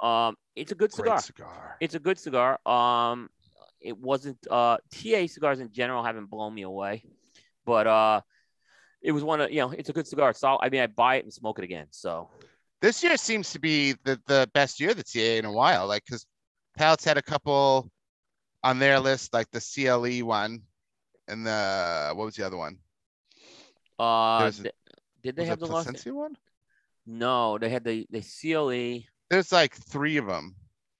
[SPEAKER 1] Um, it's a good cigar.
[SPEAKER 2] cigar.
[SPEAKER 1] It's a good cigar. Um, it wasn't uh TA cigars in general haven't blown me away, but uh, it was one of you know it's a good cigar. So I mean I buy it and smoke it again. So
[SPEAKER 2] This year seems to be the, the best year of the TA in a while. Like, because Palates had a couple on their list, like the CLE one and the what was the other one?
[SPEAKER 1] uh,
[SPEAKER 2] There's a-
[SPEAKER 1] th- did they have the Lost?
[SPEAKER 2] Plasencia one?
[SPEAKER 1] No, they had the the CLE.
[SPEAKER 2] There's like three of them.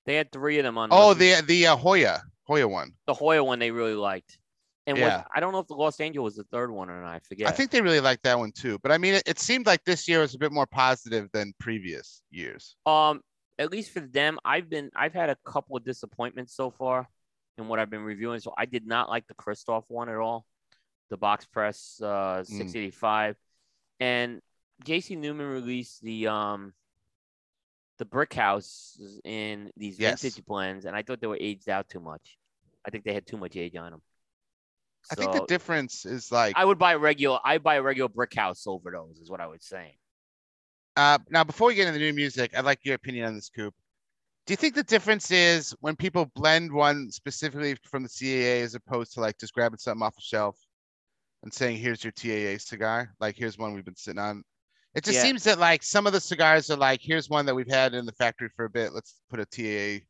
[SPEAKER 1] They had three of them on.
[SPEAKER 2] Oh, the the uh, Hoya Hoya one.
[SPEAKER 1] the Hoya one they really liked. And was-
[SPEAKER 2] Yeah.
[SPEAKER 1] I don't know if the Lost Angel was the third one or not. I forget.
[SPEAKER 2] I think they really liked that one too. But I mean, it, it seemed like this year was a bit more positive than previous years.
[SPEAKER 1] Um, at least for them, I've been I've had a couple of disappointments so far in what I've been reviewing. So I did not like the Kristoff one at all, the box press uh 685. And JC Newman released the um the brick house in these
[SPEAKER 2] Yes.
[SPEAKER 1] vintage blends, and I thought they were aged out too much. I think they had too much age on them.
[SPEAKER 2] I think the difference is like
[SPEAKER 1] I would buy a regular I buy a regular brick house over those, is what I would say.
[SPEAKER 2] Uh, now before we get into the new music, I'd like your opinion on this coop. Do you think the difference is when people blend one specifically from the TAA as opposed to like just grabbing something off a shelf? and saying, "Here's your TAA cigar." Like, here's one we've been sitting on. It just
[SPEAKER 1] Yeah.
[SPEAKER 2] seems that like some of the cigars are like, "Here's one that we've had in the factory for a bit. Let's put a TAA."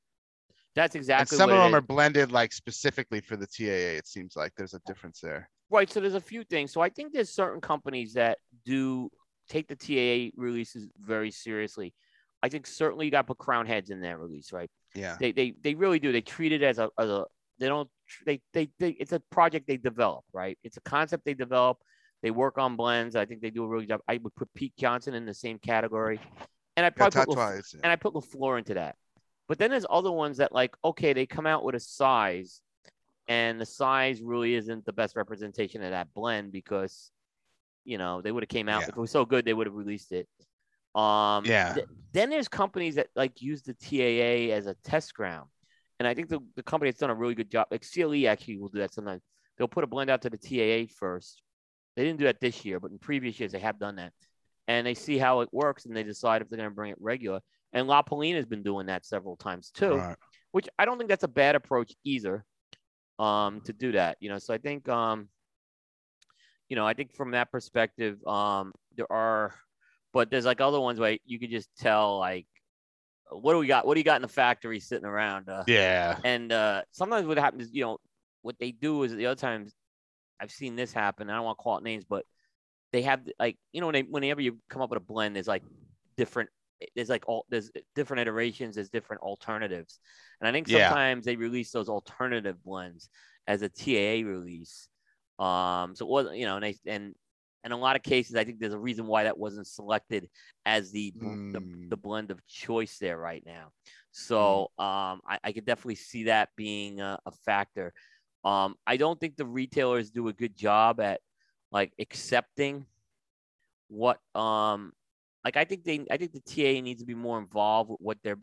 [SPEAKER 1] That's exactly
[SPEAKER 2] and some of them
[SPEAKER 1] is.
[SPEAKER 2] are blended like specifically for the TAA. It seems like there's a difference there.
[SPEAKER 1] Right. So there's a few things. So I think there's certain companies that do take the TAA releases very seriously. I think certainly you got to put Crowned Heads in that release, right?
[SPEAKER 2] Yeah.
[SPEAKER 1] They they they really do. They treat it as a as a they don't they they, they it's a project they develop, right? It's a concept they develop. They work on blends. I think they do a really good job. I would put Pete Johnson in the same category, and I
[SPEAKER 2] Yeah,
[SPEAKER 1] probably put Laf-
[SPEAKER 2] Tatua's, yeah.
[SPEAKER 1] and I put LaFleur into that. But then there's other ones that like, okay, they come out with a size, and the size really isn't the best representation of that blend because, you know, they would have came out
[SPEAKER 2] Yeah.
[SPEAKER 1] if it was so good they would have released it. Um,
[SPEAKER 2] Yeah.
[SPEAKER 1] th- then there's companies that like use the TAA as a test ground, and I think the, the company that's done a really good job. Like CLE actually will do that sometimes. They'll put a blend out to the TAA first. They didn't do that this year, but in previous years they have done that, and they see how it works, and they decide if they're going to bring it regular. And La Palina has been doing that several times too,
[SPEAKER 2] Right.
[SPEAKER 1] which I don't think that's a bad approach either. Um, to do that, you know. So I think, um, you know, I think from that perspective, um, there are, but there's like other ones where you could just tell, like, what do we got? What do you got in the factory sitting around? Uh,
[SPEAKER 2] Yeah.
[SPEAKER 1] and uh, sometimes what happens you know, what they do is the other times I've seen this happen. I don't want to call it names, but they have like, you know, when they, whenever you come up with a blend, there's like different, there's like all, there's different iterations, there's different alternatives. And I think
[SPEAKER 2] Yeah.
[SPEAKER 1] sometimes they release those alternative blends as a TAA release. Um, so it wasn't, you know, and they, and, in a lot of cases, I think there's a reason why that wasn't selected as the the,
[SPEAKER 2] Mm.
[SPEAKER 1] the blend of choice there right now. So um, I, I could definitely see that being a, a factor. Um, I don't think the retailers do a good job at like accepting what um like I think they I think the TA needs to be more involved with what they're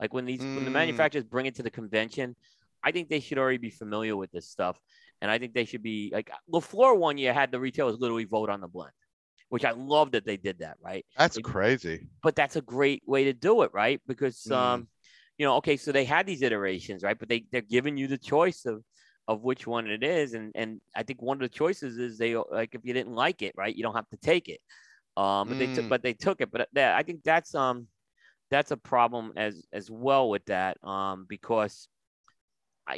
[SPEAKER 1] like when these when the
[SPEAKER 2] Mm.
[SPEAKER 1] manufacturers bring it to the convention. I think they should already be familiar with this stuff, and I think they should be like Lafleur one year had the retailers literally vote on the blend, which I love that they did that, right?
[SPEAKER 2] That's
[SPEAKER 1] It-
[SPEAKER 2] crazy.
[SPEAKER 1] but that's a great way to do it, right? Because
[SPEAKER 2] Mm.
[SPEAKER 1] um, you know, okay, so they had these iterations, right? But they they're giving you the choice of of which one it is, and and I think one of the choices is they like if you didn't like it, right, you don't have to take it. Um, but they took
[SPEAKER 2] Mm.
[SPEAKER 1] but they took it, but that I think that's um that's a problem as as well with that um because.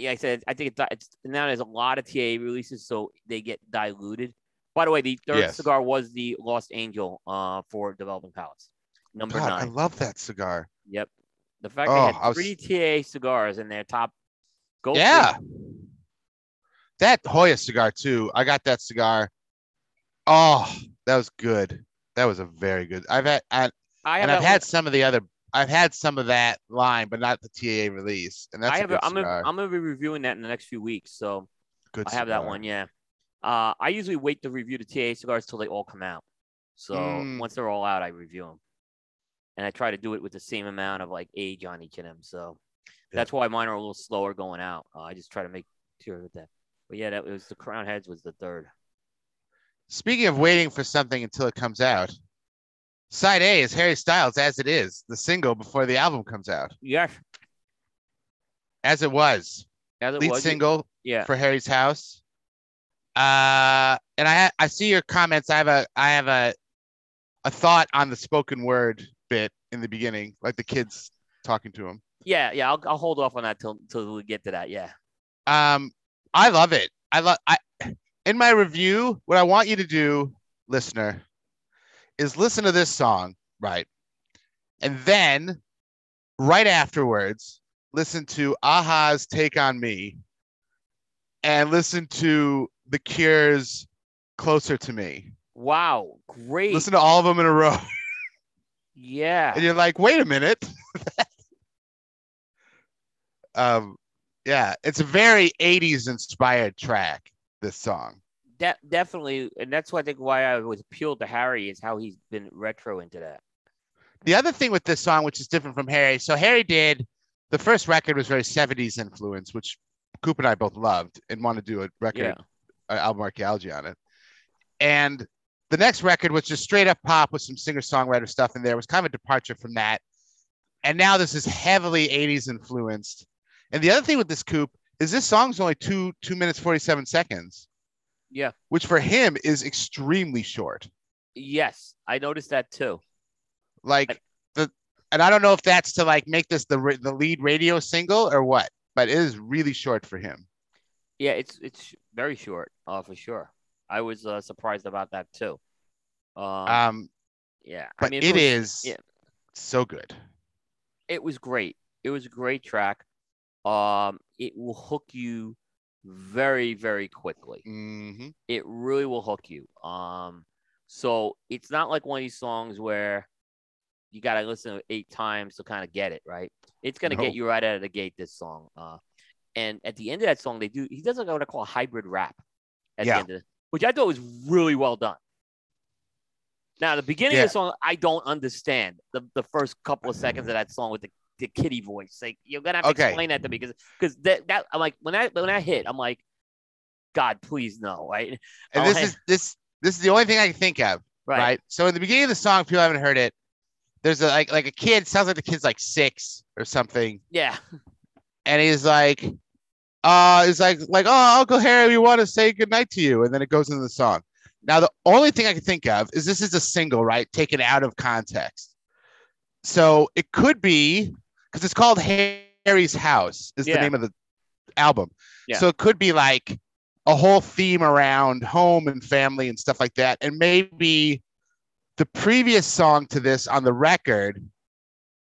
[SPEAKER 1] Yeah, I said I think it's, it's now there's a lot of TA releases, so they get diluted. By the way, the third
[SPEAKER 2] Yes.
[SPEAKER 1] cigar was the Lost Angel uh, for Developing Palates, number
[SPEAKER 2] God, I love that cigar.
[SPEAKER 1] Yep. The fact
[SPEAKER 2] Oh,
[SPEAKER 1] they
[SPEAKER 2] I
[SPEAKER 1] had
[SPEAKER 2] was-
[SPEAKER 1] three TA cigars in their top. Go
[SPEAKER 2] yeah. That Hoya cigar too. I got that cigar. Oh, that was good. That was a very good. I've had I,
[SPEAKER 1] I have
[SPEAKER 2] and I've had some of the other. I've had some of that line, but not the TAA release. And that's
[SPEAKER 1] I have. a- I'm.
[SPEAKER 2] cigar.
[SPEAKER 1] Gonna, I'm gonna be reviewing that in the next few weeks, so
[SPEAKER 2] good
[SPEAKER 1] I have that one. Yeah. Uh, I usually wait to review the TA cigars till they all come out. So
[SPEAKER 2] Mm.
[SPEAKER 1] once they're all out, I review them, and I try to do it with the same amount of like age on each of them. So
[SPEAKER 2] Yeah.
[SPEAKER 1] that's why mine are a little slower going out. Uh, I just try to make sure with that. But yeah, that was the Crowned Heads was the third.
[SPEAKER 2] Speaking of waiting for something until it comes out, side A is Harry Styles as it is, the single before the album comes out,
[SPEAKER 1] Yes.
[SPEAKER 2] as it was,
[SPEAKER 1] As it
[SPEAKER 2] lead
[SPEAKER 1] was,
[SPEAKER 2] single
[SPEAKER 1] Yeah.
[SPEAKER 2] for Harry's House. Uh, and I I see your comments. I have a I have a a thought on the spoken word bit in the beginning, like the kids talking to him.
[SPEAKER 1] Yeah. Yeah. I'll, I'll hold off on that till till we get to that. Yeah.
[SPEAKER 2] Um, I love it. I love. I in my review, what I want you to do, listener, is listen to this song, right, and then right afterwards, listen to a-ha's "Take on Me," and listen to The Cure's "Closer to Me."
[SPEAKER 1] Wow. Great.
[SPEAKER 2] Listen to all of them in a row,
[SPEAKER 1] yeah.
[SPEAKER 2] and you're like, "Wait a minute." um, yeah, it's a very '80s inspired track. This song.
[SPEAKER 1] De- definitely, and that's why I think why I was appealed to Harry is how he's been retro into that.
[SPEAKER 2] The other thing with this song, which is different from Harry, so Harry did the first record was very 70s influence, which Coop and I both loved and want to do a record,
[SPEAKER 1] Yeah,
[SPEAKER 2] uh, album archaeology on it. And the next record was just straight up pop with some singer songwriter stuff in there. It was kind of a departure from that. And now this is heavily 80s influenced. And the other thing with this Coop is this song's only two two minutes 47 seconds.
[SPEAKER 1] Yeah.
[SPEAKER 2] Which for him is extremely short.
[SPEAKER 1] Yes, I noticed that too.
[SPEAKER 2] Like the, and I don't know if that's to like make this the the lead radio single or what, but it is really short for him.
[SPEAKER 1] Yeah, it's it's very short, uh, for sure. I was uh, surprised about that too. Um,
[SPEAKER 2] Um,
[SPEAKER 1] yeah, I
[SPEAKER 2] but
[SPEAKER 1] mean,
[SPEAKER 2] it
[SPEAKER 1] for-
[SPEAKER 2] is
[SPEAKER 1] yeah.
[SPEAKER 2] so good.
[SPEAKER 1] It was great. It was a great track. Um, it will hook you very, very quickly.
[SPEAKER 2] hmm
[SPEAKER 1] It really will hook you. Um, so it's not like one of these songs where you got to listen to eight times to kind of get it right. It's gonna
[SPEAKER 2] No.
[SPEAKER 1] get you right out of the gate. This song. Uh, and at the end of that song, they do. He does like what I call a hybrid rap. At
[SPEAKER 2] Yeah.
[SPEAKER 1] the end of it, which I thought was really well done. Now, the beginning
[SPEAKER 2] Yeah.
[SPEAKER 1] of the song, I don't understand the, the first couple of seconds of that song with the, the kitty voice. Like you're gonna have to
[SPEAKER 2] Okay.
[SPEAKER 1] explain that to me because because that, that I'm like when I when I hit, I'm like, God, please no, right?
[SPEAKER 2] And this is this this is the only thing I can think of.
[SPEAKER 1] Right.
[SPEAKER 2] Right. So in the beginning of the song, people haven't heard it. There's a like like a kid. Sounds like the kid's like six or something,
[SPEAKER 1] Yeah.
[SPEAKER 2] and he's like, uh, he's like like oh Uncle Harry, we want to say goodnight to you, and then it goes into the song. Now the only thing I can think of is this is a single, right? Taken out of context. So it could be because it's called Harry's House is
[SPEAKER 1] Yeah.
[SPEAKER 2] the name of the album.
[SPEAKER 1] Yeah.
[SPEAKER 2] So it could be like a whole theme around home and family and stuff like that. And maybe the previous song to this on the record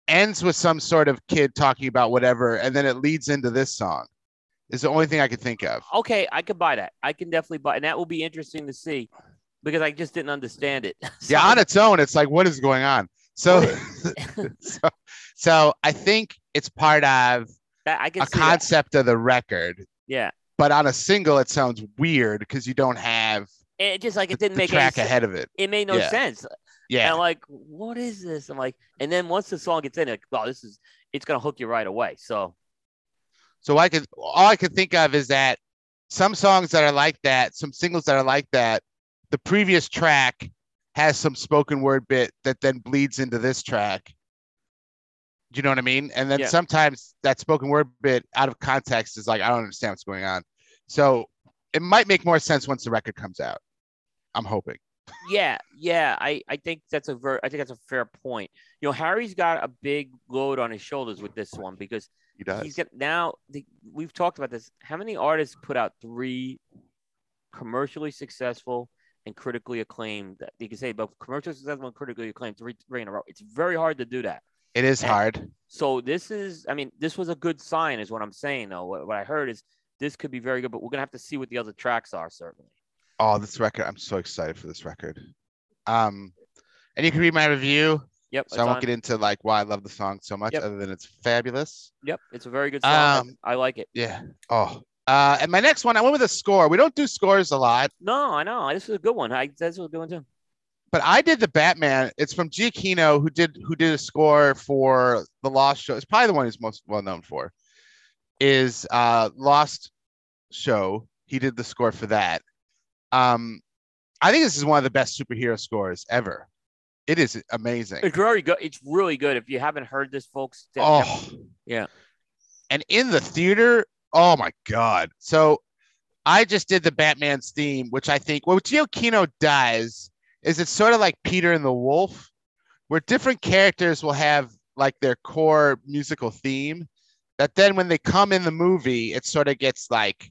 [SPEAKER 2] ends with some sort of kid talking about whatever, and then it leads into this song. Is the only thing I could think of.
[SPEAKER 1] Okay, I could buy that. I can definitely buy, and that will be interesting to see because I just didn't understand it.
[SPEAKER 2] Yeah, on its own, it's like, what is going on? So, so, so I think it's part of
[SPEAKER 1] That-
[SPEAKER 2] a
[SPEAKER 1] see that.
[SPEAKER 2] concept of the record,
[SPEAKER 1] Yeah,
[SPEAKER 2] but on a single, it sounds weird because you don't have
[SPEAKER 1] it just like it didn't
[SPEAKER 2] the
[SPEAKER 1] make any
[SPEAKER 2] track ahead of it.
[SPEAKER 1] It made no
[SPEAKER 2] Yeah.
[SPEAKER 1] sense. And
[SPEAKER 2] Yeah,
[SPEAKER 1] I'm like, what is this? I'm like, and then once the song gets in, like, oh, this is it's gonna hook you right away. So
[SPEAKER 2] So I could all I could think of is that some songs that are like that, some singles that are like that, the previous track has some spoken word bit that then bleeds into this track. Do you know what I mean? And then
[SPEAKER 1] Yeah.
[SPEAKER 2] sometimes that spoken word bit out of context is like I don't understand what's going on. So it might make more sense once the record comes out. I'm hoping.
[SPEAKER 1] yeah, yeah, I I think that's a ver- I think that's a fair point. You know, Harry's got a big load on his shoulders with this one because
[SPEAKER 2] He does.
[SPEAKER 1] he's got now. The, we've talked about this. How many artists put out three commercially successful and critically acclaimed? That you can say both commercially successful and critically acclaimed three three in a row. It's very hard to do that.
[SPEAKER 2] It is
[SPEAKER 1] And-
[SPEAKER 2] hard.
[SPEAKER 1] So this is, I mean, this was a good sign, is what I'm saying. Though what, what I heard is this could be very good, but we're gonna have to see what the other tracks are. Certainly.
[SPEAKER 2] Oh, this record. I'm so excited for this record. Um, and you can read my review.
[SPEAKER 1] Yep.
[SPEAKER 2] So I won't
[SPEAKER 1] on-
[SPEAKER 2] get into like why I love the song so much,
[SPEAKER 1] Yep.
[SPEAKER 2] other than it's fabulous.
[SPEAKER 1] Yep. It's a very good song.
[SPEAKER 2] Um,
[SPEAKER 1] I like it.
[SPEAKER 2] Yeah. Oh. Uh, and my next one, I went with a score. We don't do scores a lot,
[SPEAKER 1] No, I know. This is a good one. I this was a good one too.
[SPEAKER 2] But I did the Batman. It's from Giacchino, who did who did a score for the Lost Show. It's probably the one he's most well known for. Is uh Lost Show. He did the score for that. Um, I think this is one of the best superhero scores ever. It is amazing.
[SPEAKER 1] It's really good. It's really good. If you haven't heard this, folks.
[SPEAKER 2] Oh,
[SPEAKER 1] Yeah.
[SPEAKER 2] And in the theater, oh my god. So I just did the Batman's theme, which I think what Giacchino does is it's sort of like Peter and the Wolf, where different characters will have like their core musical theme. That then when they come in the movie, it sort of gets like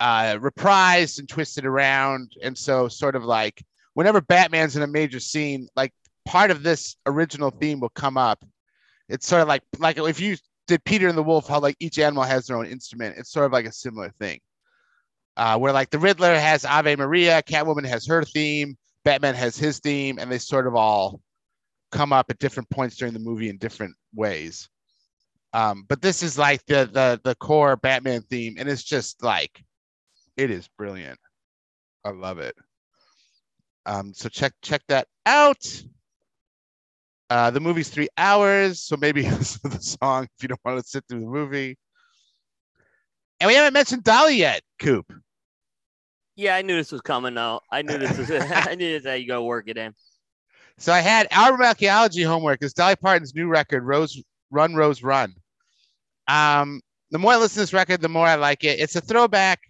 [SPEAKER 2] uh reprised and twisted around. And so sort of like whenever Batman's in a major scene, like part of this original theme will come up. It's sort of like like if you did Peter and the Wolf, how like each animal has their own instrument. It's sort of like a similar thing. Uh, where like the Riddler has Ave Maria, Catwoman has her theme, Batman has his theme, and they sort of all come up at different points during the movie in different ways. Um, but this is like the the the core Batman theme, and it's just like it is brilliant. I love it. Um, so check check that out. Uh, the movie's three hours, so maybe the song if you don't want to sit through the movie. And we haven't mentioned Dolly yet, Coop.
[SPEAKER 1] Yeah, I knew this was coming. Though I knew this was. I knew this. How you gotta work it in.
[SPEAKER 2] So I had album archaeology homework. Is Dolly Parton's new record, Rose Run Rose Run. Um, the more I listen to this record, the more I like it. It's a throwback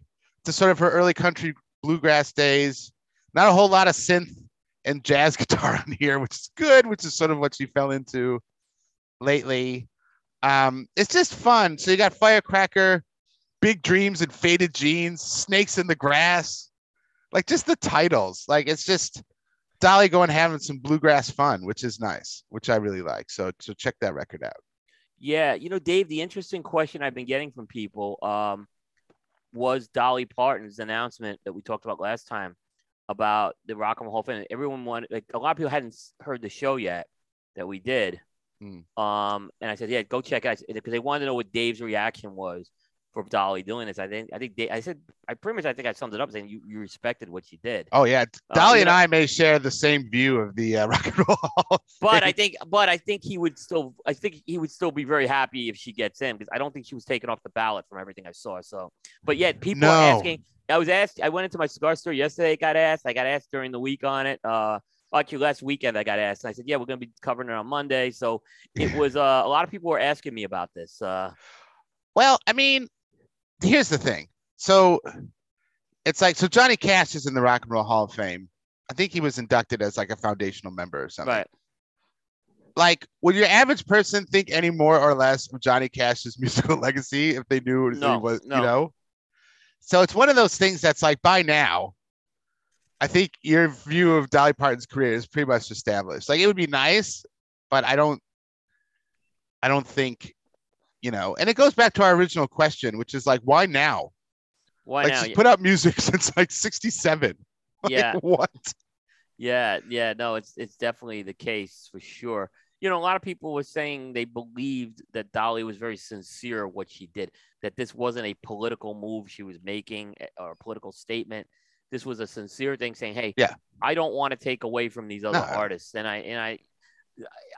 [SPEAKER 2] to sort of her early country bluegrass days. Not a whole lot of synth and jazz guitar on here, which is good, which is sort of what she fell into lately. Um, it's just fun. So you got Firecracker, Big Dreams and Faded Jeans, Snakes in the Grass, like just the titles. Like it's just Dolly going having some bluegrass fun, which is nice, which I really like. So so check that record out.
[SPEAKER 1] Yeah, you know, Dave, the interesting question I've been getting from people um, was Dolly Parton's announcement that we talked about last time about the Rock and Roll Hall of Fame. Everyone wanted, like, a lot of people hadn't heard the show yet that we did.
[SPEAKER 2] Mm.
[SPEAKER 1] Um, and I said, yeah, go check out because they wanted to know what Dave's reaction was for Dolly doing this. I think, I think Dave, I said, I pretty much, I think I summed it up saying you, you respected what she did.
[SPEAKER 2] Oh yeah,
[SPEAKER 1] Uh,
[SPEAKER 2] Dolly and
[SPEAKER 1] know-
[SPEAKER 2] I may share the same view of the uh, Rock and Roll
[SPEAKER 1] But I think, but I think he would still, I think he would still be very happy if she gets in because I don't think she was taken off the ballot from everything I saw. So, but yet people
[SPEAKER 2] No.
[SPEAKER 1] are asking. I was asked. I went into my cigar store yesterday. Got asked. I got asked during the week on it. Uh, actually last weekend I got asked. And I said, yeah, we're gonna be covering it on Monday. So it was uh, a lot of people were asking me about this. Uh,
[SPEAKER 2] Well, I mean, here's the thing. So it's like so Johnny Cash is in the Rock and Roll Hall of Fame. I think he was inducted as like a foundational member or something.
[SPEAKER 1] right.
[SPEAKER 2] Like, would your average person think any more or less of Johnny Cash's musical legacy if they knew that he was,
[SPEAKER 1] no.
[SPEAKER 2] you know? So it's one of those things that's like by now, I think your view of Dolly Parton's career is pretty much established. Like it would be nice, but I don't I don't think, you know, and it goes back to our original question, which is like, why now?
[SPEAKER 1] Why
[SPEAKER 2] like
[SPEAKER 1] now?
[SPEAKER 2] she's put out music since like 67. Like,
[SPEAKER 1] Yeah.
[SPEAKER 2] What?
[SPEAKER 1] Yeah, yeah, no, it's it's definitely the case for sure. You know, a lot of people were saying they believed that Dolly was very sincere what she did, that this wasn't a political move she was making eh, or a political statement. This was a sincere thing saying, "Hey,
[SPEAKER 2] Yeah.
[SPEAKER 1] I don't want to take away from these other
[SPEAKER 2] No.
[SPEAKER 1] artists." And I and I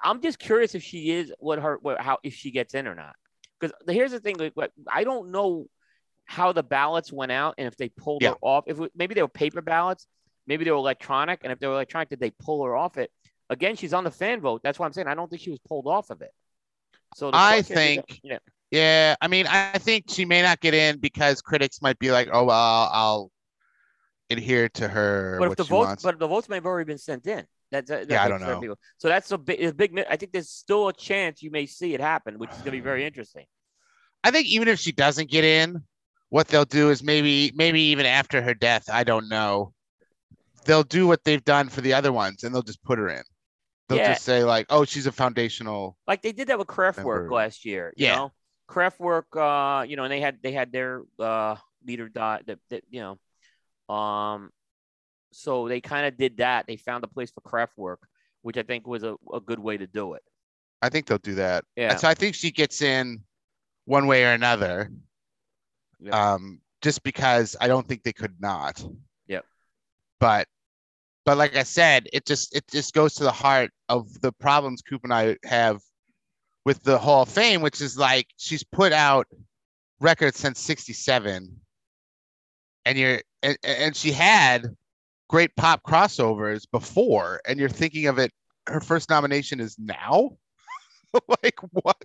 [SPEAKER 1] I'm just curious if she is what her what, how if she gets in or not. Because here's the thing, like what- I don't know how the ballots went out and if they pulled
[SPEAKER 2] Yeah.
[SPEAKER 1] her off. If maybe they were paper ballots, maybe they were electronic, and if they were electronic, did they pull her off it? Again, she's on the fan vote. That's why I'm saying I don't think she was pulled off of it. So
[SPEAKER 2] I
[SPEAKER 1] is- uh,
[SPEAKER 2] think-
[SPEAKER 1] yeah,
[SPEAKER 2] Yeah, I mean, I think she may not get in because critics might be like, "Oh, well, I'll, I'll adhere to her
[SPEAKER 1] but if the votes,
[SPEAKER 2] wants."
[SPEAKER 1] but the votes may have already been sent in. That's, that,
[SPEAKER 2] Yeah, I don't know.
[SPEAKER 1] people- So that's a big, a big. I think there's still a chance you may see it happen, which is going to be very interesting.
[SPEAKER 2] I think even if she doesn't get in, what they'll do is maybe, maybe even after her death, I don't know, they'll do what they've done for the other ones, and they'll just put her in. They'll
[SPEAKER 1] Yeah.
[SPEAKER 2] just say like, "Oh, she's a foundational."
[SPEAKER 1] like they did that with Kraftwerk
[SPEAKER 2] Remember-
[SPEAKER 1] last year. You
[SPEAKER 2] Yeah.
[SPEAKER 1] know, Kraftwerk. Uh, you know, and they had they had their uh leader die. That, that you know, um, so they kind of did that. They found a place for Kraftwerk, which I think was a, a good way to do it.
[SPEAKER 2] I think they'll do that.
[SPEAKER 1] Yeah.
[SPEAKER 2] So I think she gets in one way or another.
[SPEAKER 1] Yeah.
[SPEAKER 2] Um, just because I don't think they could not.
[SPEAKER 1] Yep.
[SPEAKER 2] But but like I said, it just it just goes to the heart of the problems Coop and I have with the Hall of Fame, which is like she's put out records since 67 and you're and, and she had great pop crossovers before and you're thinking of it her first nomination is now like what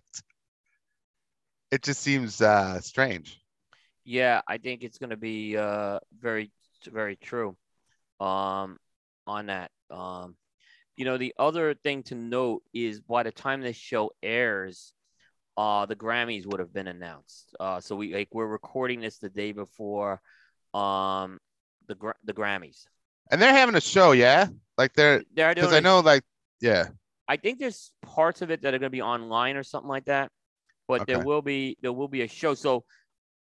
[SPEAKER 2] it just seems uh strange
[SPEAKER 1] Yeah, I think it's going to be uh very very true um on that. Um you know, the other thing to note is by the time this show airs, uh the Grammys would have been announced. Uh so we like we're recording this the day before um the Gra- the Grammys.
[SPEAKER 2] and they're having a show yeah like they're
[SPEAKER 1] They're
[SPEAKER 2] because i know like yeah
[SPEAKER 1] I think there's parts of it that are going to be online or something like that, but there will be there will be a show. So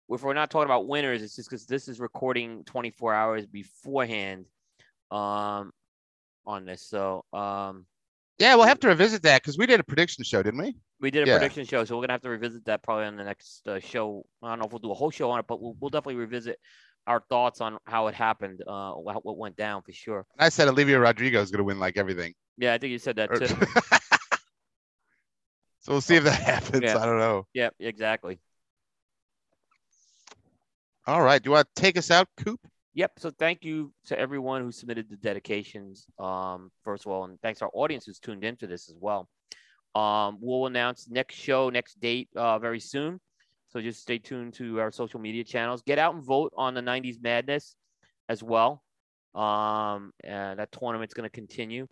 [SPEAKER 1] if we're not talking about winners, it's just because this is recording 24 hours beforehand, um, on this. So um,
[SPEAKER 2] yeah we'll have to revisit that because we did a prediction show didn't we
[SPEAKER 1] we did a
[SPEAKER 2] Yeah.
[SPEAKER 1] prediction show, so we're gonna have to revisit that probably on the next uh, show. I don't know if we'll do a whole show on it, but we'll, we'll definitely revisit our thoughts on how it happened, uh, what, went down for sure.
[SPEAKER 2] i said olivia rodrigo is going to win like everything
[SPEAKER 1] Yeah, I think you said that
[SPEAKER 2] Or-
[SPEAKER 1] too.
[SPEAKER 2] so we'll see if that happens
[SPEAKER 1] Yeah.
[SPEAKER 2] i don't know
[SPEAKER 1] yeah, exactly.
[SPEAKER 2] all right do you want to take us out coop
[SPEAKER 1] Yep. So thank you to everyone who submitted the dedications. Um, first of all, and thanks to our audience who's tuned into this as well. Um, we'll announce next show, next date uh, very soon. So just stay tuned to our social media channels. Get out and vote on the 90s Madness. as well. Um, uh, that tournament's going to continue.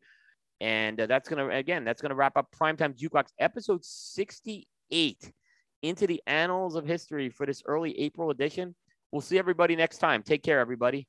[SPEAKER 1] And uh, that's going to, again, that's going to wrap up Primetime Jukebox episode 68 into the annals of history for this early April edition. We'll see everybody next time. Take care, everybody.